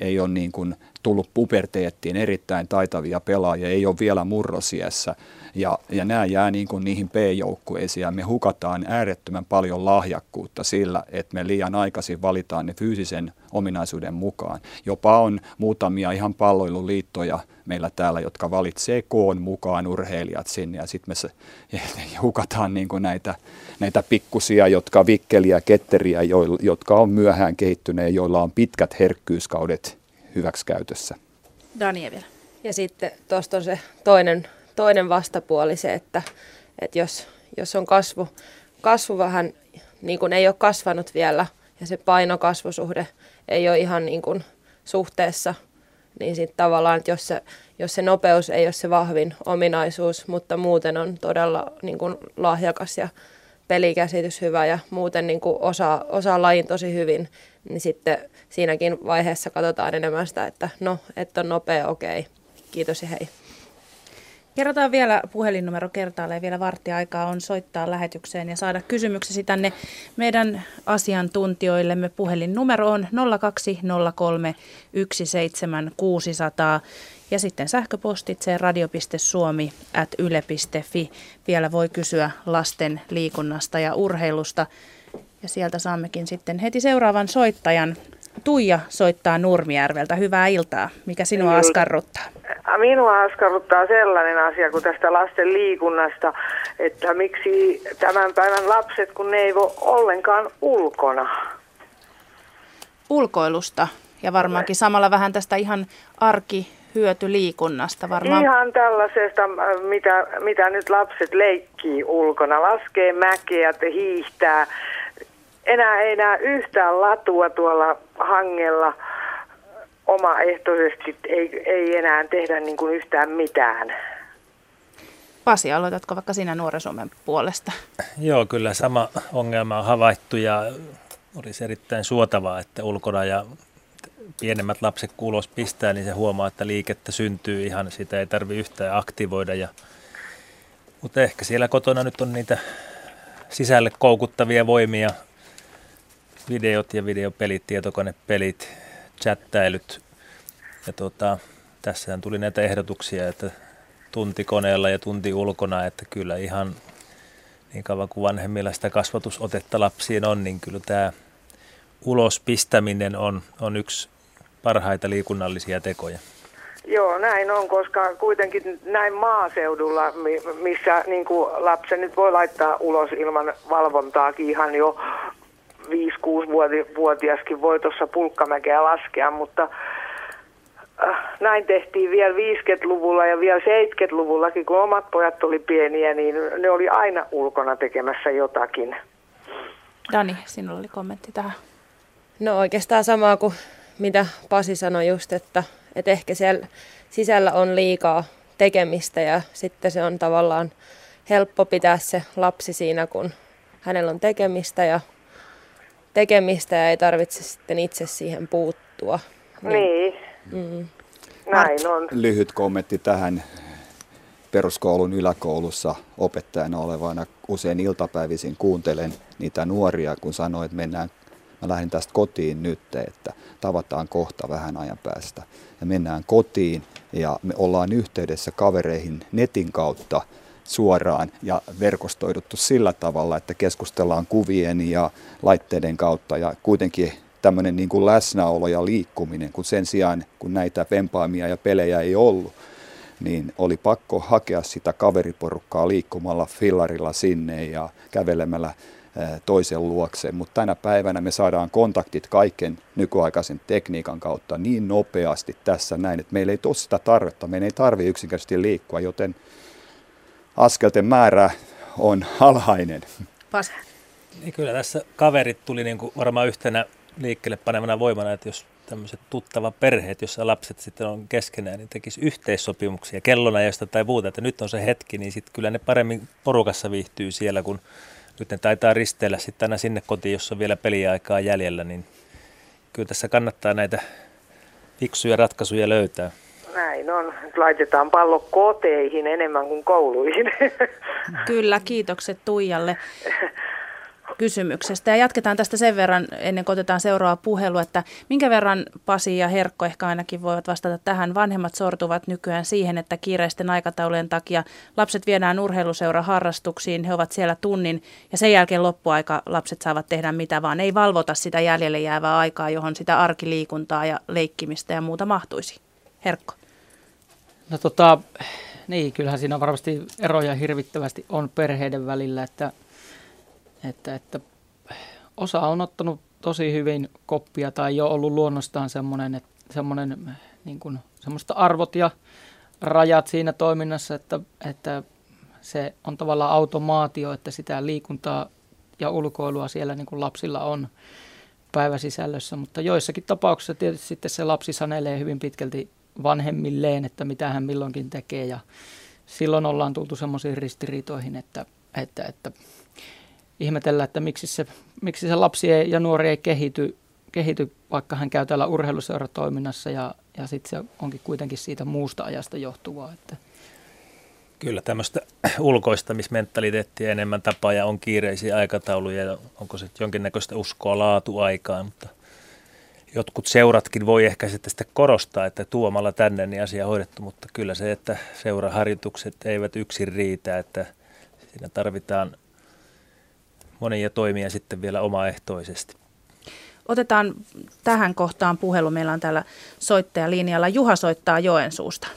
ei ole niin kuin tullut puberteettiin erittäin taitavia pelaajia, ei ole vielä murrosiessä. Ja, ja nämä jää niin kuin niihin P-joukkueisiin ja me hukataan äärettömän paljon lahjakkuutta sillä, että me liian aikaisin valitaan ne fyysisen ominaisuuden mukaan. Jopa on muutamia ihan palloiluliittoja meillä täällä, jotka valitsee koon mukaan urheilijat sinne ja sitten me hukataan niin kuin näitä, näitä pikkusia, jotka vikkeliä, ketteriä, jotka on myöhään kehittyneet, joilla on pitkät herkkyyskaudet hyväksikäytössä. Daniel vielä. Ja sitten tuosta on se toinen, toinen vastapuoli se, että, että jos, jos on kasvu, kasvu vähän niin kuin ei ole kasvanut vielä ja se painokasvusuhde ei ole ihan niin kuin suhteessa, niin sitten tavallaan, että jos se, jos se nopeus ei ole se vahvin ominaisuus, mutta muuten on todella niin kuin lahjakas ja pelikäsitys hyvä ja muuten niin kuin osaa, osaa lajin tosi hyvin, niin sitten siinäkin vaiheessa katsotaan enemmän sitä, että no, että on nopea, okei, kiitos ja hei. Kerrotaan vielä puhelinnumero kertaalleen, vielä varttiaikaa on soittaa lähetykseen ja saada kysymyksesi tänne meidän asiantuntijoillemme. Puhelinnumero on 0203 17600 ja sitten sähköpostitse radio.suomi at yle.fi. Vielä voi kysyä lasten liikunnasta ja urheilusta. Ja sieltä saammekin sitten heti seuraavan soittajan. Tuija soittaa Nurmijärveltä. Hyvää iltaa. Mikä sinua askarruttaa? Minua askarruttaa sellainen asia kuin tästä lasten liikunnasta, että miksi tämän päivän lapset, kun ne ei voi ollenkaan ulkona. Ulkoilusta ja varmaankin samalla vähän tästä ihan arki hyötyliikunnasta varmaan. Ihan tällaisesta, mitä, mitä nyt lapset leikkii ulkona. Laskee mäkeä, hiihtää, enää ei enää yhtään latua tuolla hangella omaehtoisesti, ei, ei enää tehdä niin kuin yhtään mitään. Pasi, aloitatko vaikka sinä Nuoren Suomen puolesta? Joo, kyllä sama ongelma on havaittu ja olisi erittäin suotavaa, että ulkona ja pienemmät lapset kuulos pistää, niin se huomaa, että liikettä syntyy ihan, sitä ei tarvi yhtään aktivoida. Ja, mutta ehkä siellä kotona nyt on niitä sisälle koukuttavia voimia, videot ja videopelit, tietokonepelit, chattailut. Ja tuota, tässähän tuli näitä ehdotuksia, että tunti koneella ja tunti ulkona, että kyllä ihan niin kauan kuin vanhemmilla sitä kasvatusotetta lapsiin on, niin kyllä tämä ulos pistäminen on, on yksi parhaita liikunnallisia tekoja. Joo, näin on, koska kuitenkin näin maaseudulla, missä niin lapsen nyt voi laittaa ulos ilman valvontaakin ihan jo 5-6-vuotiaskin voi tuossa pulkkamäkeä laskea, mutta äh, näin tehtiin vielä 50-luvulla ja vielä 70-luvullakin, kun omat pojat oli pieniä, niin ne oli aina ulkona tekemässä jotakin. Dani, sinulla oli kommentti tähän. No oikeastaan samaa kuin mitä Pasi sanoi just, että, että ehkä siellä sisällä on liikaa tekemistä ja sitten se on tavallaan helppo pitää se lapsi siinä, kun hänellä on tekemistä ja tekemistä ja ei tarvitse sitten itse siihen puuttua. Niin. Mm. Näin on. Lyhyt kommentti tähän peruskoulun yläkoulussa opettajana olevana usein iltapäivisin kuuntelen niitä nuoria, kun sanoo, että mennään mä lähden tästä kotiin nyt, että tavataan kohta vähän ajan päästä. Ja mennään kotiin ja me ollaan yhteydessä kavereihin netin kautta suoraan ja verkostoiduttu sillä tavalla, että keskustellaan kuvien ja laitteiden kautta. Ja kuitenkin tämmöinen niin kuin läsnäolo ja liikkuminen, kun sen sijaan kun näitä vempaimia ja pelejä ei ollut, niin oli pakko hakea sitä kaveriporukkaa liikkumalla fillarilla sinne ja kävelemällä toisen luokse, mutta tänä päivänä me saadaan kontaktit kaiken nykyaikaisen tekniikan kautta niin nopeasti tässä näin, että meillä ei ole sitä tarvetta, meidän ei tarvitse yksinkertaisesti liikkua, joten askelten määrä on alhainen. Pas. Niin kyllä tässä kaverit tuli niin kuin varmaan yhtenä liikkeelle panevana voimana, että jos tämmöiset tuttava perheet, jossa lapset sitten on keskenään, niin tekisi yhteissopimuksia kellona josta tai muuta, että nyt on se hetki, niin sitten kyllä ne paremmin porukassa viihtyy siellä, kun nyt ne taitaa risteillä sitten aina sinne kotiin, jossa on vielä peliaikaa jäljellä, niin kyllä tässä kannattaa näitä fiksuja ratkaisuja löytää. Näin on. Laitetaan pallo koteihin enemmän kuin kouluihin. Kyllä, kiitokset Tuijalle kysymyksestä. Ja jatketaan tästä sen verran, ennen kuin otetaan seuraava puhelu, että minkä verran Pasi ja Herkko ehkä ainakin voivat vastata tähän. Vanhemmat sortuvat nykyään siihen, että kiireisten aikataulujen takia lapset viedään urheiluseura harrastuksiin, he ovat siellä tunnin ja sen jälkeen loppuaika lapset saavat tehdä mitä vaan. Ei valvota sitä jäljelle jäävää aikaa, johon sitä arkiliikuntaa ja leikkimistä ja muuta mahtuisi. Herkko. No tota, niin, kyllähän siinä varmasti eroja hirvittävästi on perheiden välillä, että että, että osa on ottanut tosi hyvin koppia tai jo ollut luonnostaan semmoinen, että semmoinen niin kuin, semmoista arvot ja rajat siinä toiminnassa, että, että se on tavallaan automaatio, että sitä liikuntaa ja ulkoilua siellä niin kuin lapsilla on päiväsisällössä, mutta joissakin tapauksissa tietysti sitten se lapsi sanelee hyvin pitkälti vanhemmilleen, että mitä hän milloinkin tekee ja silloin ollaan tultu semmoisiin ristiriitoihin, että, että, että ihmetellä, että miksi se, miksi se lapsi ei, ja nuori ei kehity, kehity, vaikka hän käy täällä urheiluseuratoiminnassa ja, ja sitten se onkin kuitenkin siitä muusta ajasta johtuvaa. Että. Kyllä tämmöistä ulkoistamismentaliteettia enemmän tapaa ja on kiireisiä aikatauluja ja onko se jonkinnäköistä uskoa laatuaikaan, mutta jotkut seuratkin voi ehkä sitten sitä korostaa, että tuomalla tänne niin asia hoidettu, mutta kyllä se, että seuraharjoitukset eivät yksin riitä, että siinä tarvitaan monia toimia sitten vielä omaehtoisesti. Otetaan tähän kohtaan puhelu. Meillä on täällä soittajalinjalla. Juha soittaa Joensuusta.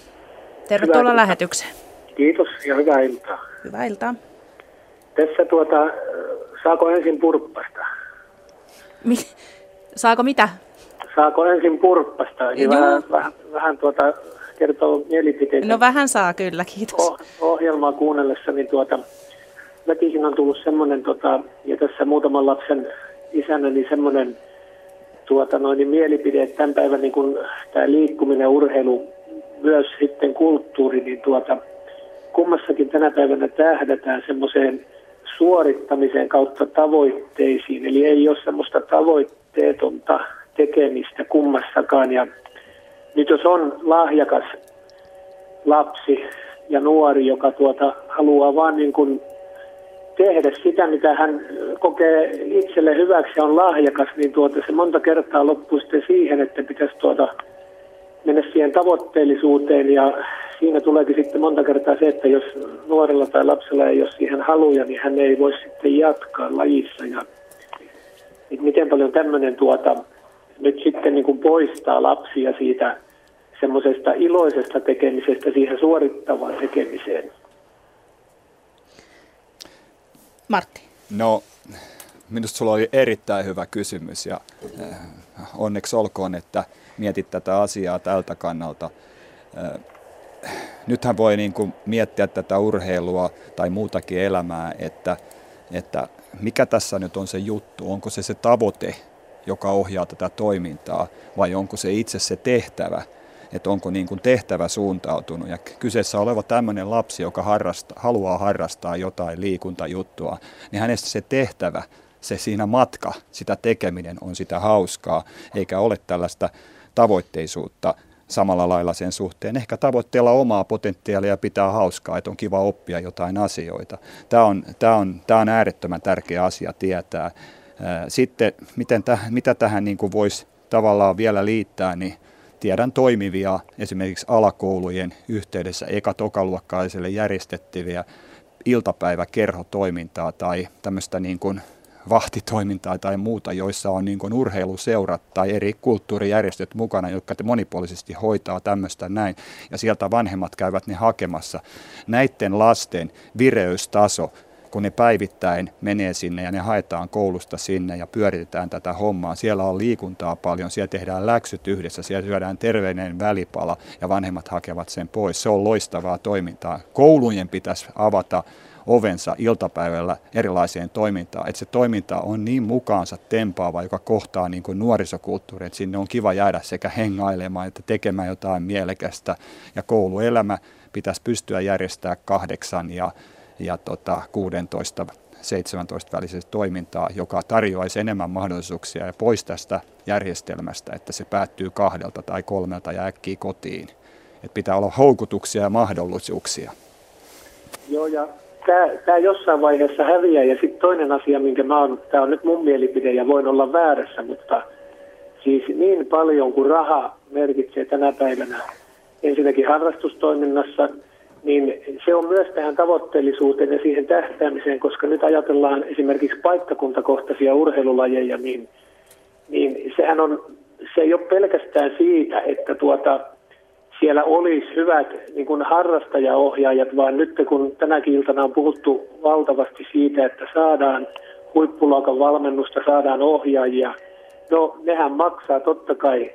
Tervetuloa hyvää lähetykseen. Kiitos ja hyvää iltaa. Hyvää iltaa. Tässä tuota, saako ensin purppasta? Mi- saako mitä? Saako ensin purppasta? Eli vähän, vähän, vähän tuota, kertoo mielipiteitä. No vähän saa kyllä, kiitos. Oh, ohjelmaa kuunnellessa, niin tuota, väkisin on tullut semmoinen, tota, ja tässä muutaman lapsen isänä niin semmoinen tuota noin, niin mielipide, että tämän päivän niin kun, tämä liikkuminen, urheilu, myös sitten kulttuuri, niin tuota, kummassakin tänä päivänä tähdätään semmoiseen suorittamisen kautta tavoitteisiin. Eli ei ole semmoista tavoitteetonta tekemistä kummassakaan. Ja nyt jos on lahjakas lapsi ja nuori, joka tuota, haluaa vaan niin kuin tehdä sitä, mitä hän kokee itselle hyväksi ja on lahjakas, niin tuota, se monta kertaa loppuu sitten siihen, että pitäisi tuota, mennä siihen tavoitteellisuuteen ja siinä tuleekin sitten monta kertaa se, että jos nuorella tai lapsella ei ole siihen haluja, niin hän ei voi sitten jatkaa lajissa. Ja, miten paljon tämmöinen tuota, nyt sitten niin kuin poistaa lapsia siitä semmoisesta iloisesta tekemisestä siihen suorittavaan tekemiseen. Martti. No, minusta sulla oli erittäin hyvä kysymys ja äh, onneksi olkoon, että mietit tätä asiaa tältä kannalta. Äh, nythän voi niin kuin miettiä tätä urheilua tai muutakin elämää, että, että mikä tässä nyt on se juttu, onko se se tavoite, joka ohjaa tätä toimintaa vai onko se itse se tehtävä, että onko niin kuin tehtävä suuntautunut. Ja kyseessä oleva tämmöinen lapsi, joka harrasta, haluaa harrastaa jotain liikuntajuttua, niin hänestä se tehtävä, se siinä matka, sitä tekeminen on sitä hauskaa, eikä ole tällaista tavoitteisuutta samalla lailla sen suhteen. Ehkä tavoitteella omaa potentiaalia pitää hauskaa, että on kiva oppia jotain asioita. Tämä on, tämä on, tämä on äärettömän tärkeä asia tietää. Sitten miten täh, mitä tähän niin kuin voisi tavallaan vielä liittää, niin tiedän toimivia esimerkiksi alakoulujen yhteydessä eka-tokaluokkaiselle järjestettyviä iltapäiväkerhotoimintaa tai tämmöistä niin kuin vahtitoimintaa tai muuta, joissa on niin kuin urheiluseurat tai eri kulttuurijärjestöt mukana, jotka monipuolisesti hoitaa tämmöistä näin, ja sieltä vanhemmat käyvät ne hakemassa. Näiden lasten vireystaso kun ne päivittäin menee sinne ja ne haetaan koulusta sinne ja pyöritetään tätä hommaa. Siellä on liikuntaa paljon, siellä tehdään läksyt yhdessä, siellä syödään terveinen välipala ja vanhemmat hakevat sen pois. Se on loistavaa toimintaa. Koulujen pitäisi avata ovensa iltapäivällä erilaiseen toimintaan. Että se toiminta on niin mukaansa tempaava, joka kohtaa niin kuin nuorisokulttuuri, että sinne on kiva jäädä sekä hengailemaan että tekemään jotain mielekästä. Ja kouluelämä pitäisi pystyä järjestämään kahdeksan ja ja tota 16 17 välisestä toimintaa, joka tarjoaisi enemmän mahdollisuuksia ja pois tästä järjestelmästä, että se päättyy kahdelta tai kolmelta ja äkkiä kotiin. Et pitää olla houkutuksia ja mahdollisuuksia. Joo, ja tämä jossain vaiheessa häviää. Ja sitten toinen asia, minkä mä oon, tämä on nyt mun mielipide ja voin olla väärässä, mutta siis niin paljon kuin raha merkitsee tänä päivänä ensinnäkin harrastustoiminnassa – niin se on myös tähän tavoitteellisuuteen ja siihen tähtäämiseen, koska nyt ajatellaan esimerkiksi paikkakuntakohtaisia urheilulajeja, niin, niin sehän on, se ei ole pelkästään siitä, että tuota, siellä olisi hyvät niin kuin harrastajaohjaajat, vaan nyt kun tänäkin iltana on puhuttu valtavasti siitä, että saadaan huippuluokan valmennusta, saadaan ohjaajia. No, nehän maksaa totta kai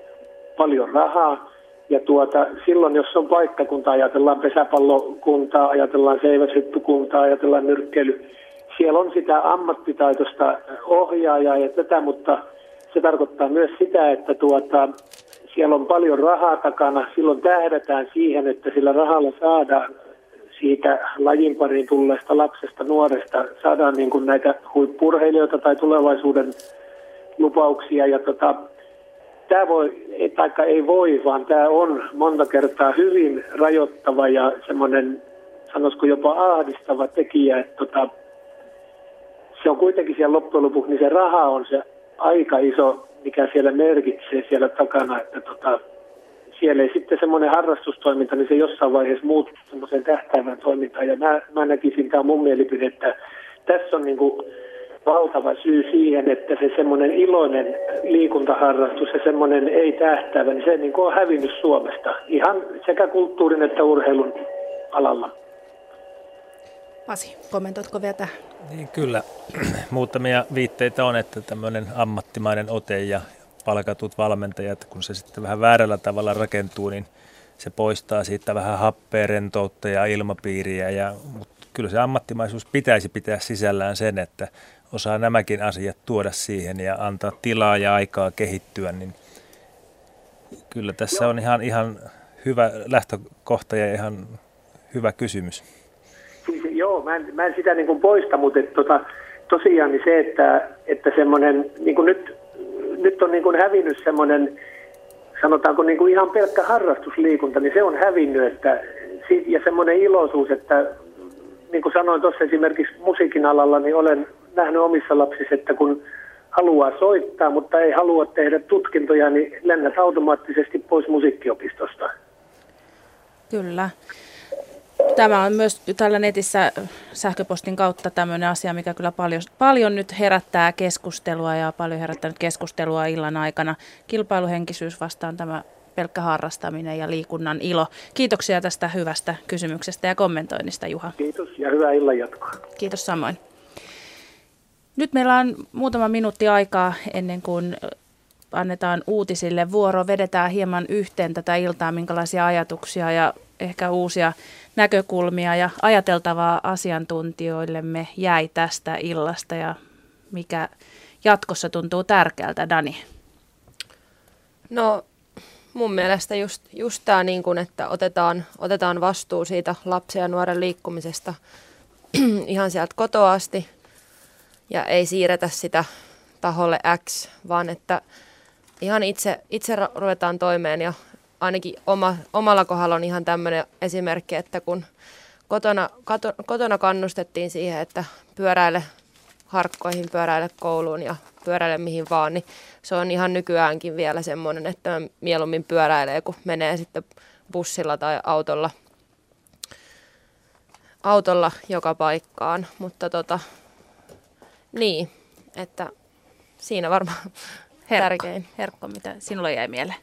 paljon rahaa, ja tuota, silloin, jos on paikkakunta, ajatellaan pesäpallokuntaa, ajatellaan seiväshyppykuntaa, ajatellaan nyrkkeily, siellä on sitä ammattitaitoista ohjaajaa ja tätä, mutta se tarkoittaa myös sitä, että tuota, siellä on paljon rahaa takana. Silloin tähdätään siihen, että sillä rahalla saadaan siitä lajin pariin tulleesta lapsesta, nuoresta, saadaan niin kuin näitä huippurheilijoita tai tulevaisuuden lupauksia. Ja tota, tämä voi, taikka ei voi, vaan tämä on monta kertaa hyvin rajoittava ja semmoinen, sanoisiko jopa ahdistava tekijä, että tota, se on kuitenkin siellä loppujen lopuksi, niin se raha on se aika iso, mikä siellä merkitsee siellä takana, että tota, siellä ei sitten semmoinen harrastustoiminta, niin se jossain vaiheessa muuttuu semmoiseen tähtäävään toimintaan. Ja mä, mä näkisin, tämä on mun mielipide, että tässä on niin kuin valtava syy siihen, että se semmoinen iloinen liikuntaharrastus ja semmoinen ei tähtäävä, niin se niin on hävinnyt Suomesta ihan sekä kulttuurin että urheilun alalla. Pasi, kommentoitko vielä tähän? Niin, kyllä. Muutamia viitteitä on, että tämmöinen ammattimainen ote ja palkatut valmentajat, kun se sitten vähän väärällä tavalla rakentuu, niin se poistaa siitä vähän happea, rentoutta ja ilmapiiriä. Ja, mutta kyllä se ammattimaisuus pitäisi pitää sisällään sen, että osaa nämäkin asiat tuoda siihen ja antaa tilaa ja aikaa kehittyä, niin kyllä tässä on ihan, ihan hyvä lähtökohta ja ihan hyvä kysymys. Siis, joo, mä en, mä en sitä niin kuin poista, mutta et, tota, tosiaan niin se, että, että semmoinen, niin kuin nyt, nyt on niin kuin hävinnyt semmoinen, sanotaanko niin kuin ihan pelkkä harrastusliikunta, niin se on hävinnyt, että, ja semmoinen iloisuus, että niin kuin sanoin tuossa esimerkiksi musiikin alalla, niin olen nähnyt omissa lapsissa, että kun haluaa soittaa, mutta ei halua tehdä tutkintoja, niin lennät automaattisesti pois musiikkiopistosta. Kyllä. Tämä on myös tällä netissä sähköpostin kautta tämmöinen asia, mikä kyllä paljon, paljon nyt herättää keskustelua ja paljon herättänyt keskustelua illan aikana. Kilpailuhenkisyys vastaan tämä pelkkä harrastaminen ja liikunnan ilo. Kiitoksia tästä hyvästä kysymyksestä ja kommentoinnista, Juha. Kiitos ja hyvää illan jatkoa. Kiitos samoin. Nyt meillä on muutama minuutti aikaa ennen kuin annetaan uutisille vuoro. Vedetään hieman yhteen tätä iltaa, minkälaisia ajatuksia ja ehkä uusia näkökulmia ja ajateltavaa asiantuntijoillemme jäi tästä illasta ja mikä jatkossa tuntuu tärkeältä, Dani? No mun mielestä just, just tämä, niin että otetaan, otetaan vastuu siitä lapsen ja nuoren liikkumisesta ihan sieltä kotoa asti ja ei siirretä sitä taholle X, vaan että ihan itse, itse ruvetaan toimeen ja ainakin oma, omalla kohdalla on ihan tämmöinen esimerkki, että kun kotona, kato, kotona kannustettiin siihen, että pyöräile harkkoihin, pyöräile kouluun ja pyöräile mihin vaan, niin se on ihan nykyäänkin vielä semmoinen, että mieluummin pyöräilee, kun menee sitten bussilla tai autolla, autolla joka paikkaan. Mutta tota, niin, että siinä varmaan Herkko. tärkein. Herkko, mitä sinulle jäi mieleen?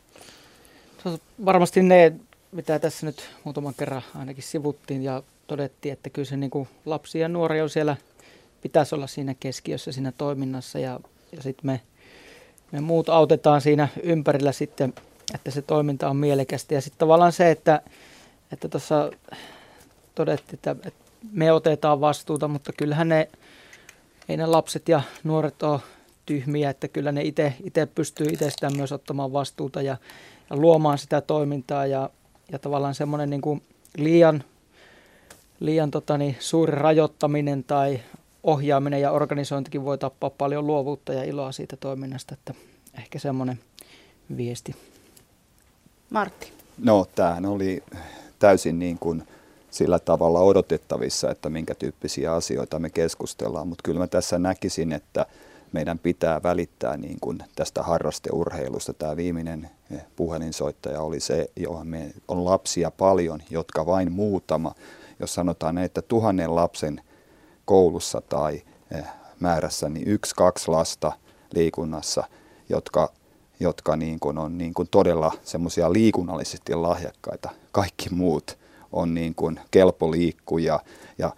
Varmasti ne, mitä tässä nyt muutaman kerran ainakin sivuttiin ja todettiin, että kyllä se niin kuin lapsi ja nuori on siellä, pitäisi olla siinä keskiössä siinä toiminnassa ja, ja sitten me, me muut autetaan siinä ympärillä sitten, että se toiminta on mielekästä. Ja sitten tavallaan se, että että tuossa todettiin, että, että me otetaan vastuuta, mutta kyllähän ne, ei ne lapset ja nuoret ole tyhmiä, että kyllä ne itse pystyy itsestään myös ottamaan vastuuta ja, ja luomaan sitä toimintaa ja, ja tavallaan semmoinen niin kuin liian, liian tota niin, suuri rajoittaminen tai ohjaaminen ja organisointikin voi tappaa paljon luovuutta ja iloa siitä toiminnasta, että ehkä semmoinen viesti. Martti. No, tämähän oli täysin niin kuin sillä tavalla odotettavissa, että minkä tyyppisiä asioita me keskustellaan, mutta kyllä mä tässä näkisin, että meidän pitää välittää niin kuin tästä harrasteurheilusta. Tämä viimeinen puhelinsoittaja oli se, johon me on lapsia paljon, jotka vain muutama, jos sanotaan, että tuhannen lapsen koulussa tai määrässä, niin yksi, kaksi lasta liikunnassa, jotka, jotka niin kuin on niin kuin todella semmoisia liikunnallisesti lahjakkaita. Kaikki muut on niin kuin kelpo liikkuja ja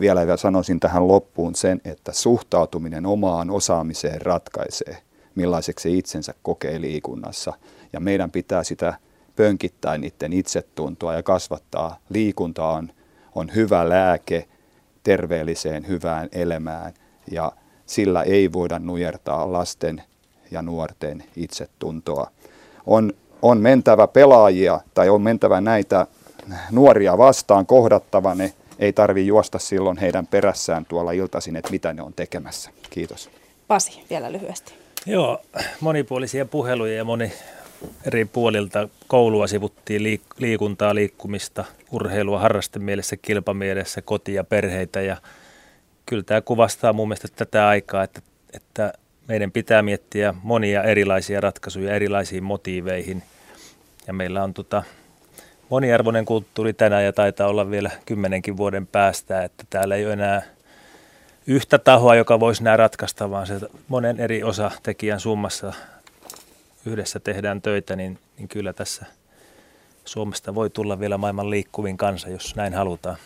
vielä sanoisin tähän loppuun sen, että suhtautuminen omaan osaamiseen ratkaisee, millaiseksi se itsensä kokee liikunnassa. Ja meidän pitää sitä pönkittää niiden itsetuntoa ja kasvattaa. Liikunta on, on hyvä lääke terveelliseen hyvään elämään ja sillä ei voida nujertaa lasten ja nuorten itsetuntoa. On, on mentävä pelaajia tai on mentävä näitä nuoria vastaan, kohdattava ne ei tarvi juosta silloin heidän perässään tuolla iltaisin, että mitä ne on tekemässä. Kiitos. Pasi, vielä lyhyesti. Joo, monipuolisia puheluja ja moni eri puolilta koulua sivuttiin liik- liikuntaa, liikkumista, urheilua, harrastemielessä, kilpamielessä, kotia ja perheitä. Ja kyllä tämä kuvastaa mun mielestä tätä aikaa, että, että meidän pitää miettiä monia erilaisia ratkaisuja erilaisiin motiiveihin. Ja meillä on tota, moniarvoinen kulttuuri tänään ja taitaa olla vielä kymmenenkin vuoden päästä, että täällä ei ole enää yhtä tahoa, joka voisi nämä ratkaista, vaan se monen eri osatekijän summassa yhdessä tehdään töitä, niin, niin kyllä tässä Suomesta voi tulla vielä maailman liikkuvin kansa, jos näin halutaan.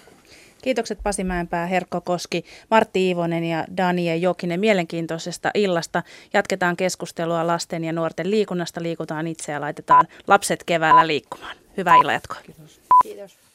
Kiitokset Pasi Mäenpää, Herkko Koski, Martti Iivonen ja Daniel Jokinen mielenkiintoisesta illasta. Jatketaan keskustelua lasten ja nuorten liikunnasta, liikutaan itse ja laitetaan lapset keväällä liikkumaan. Hyvää illan jatkoa. Kiitos. Kiitos.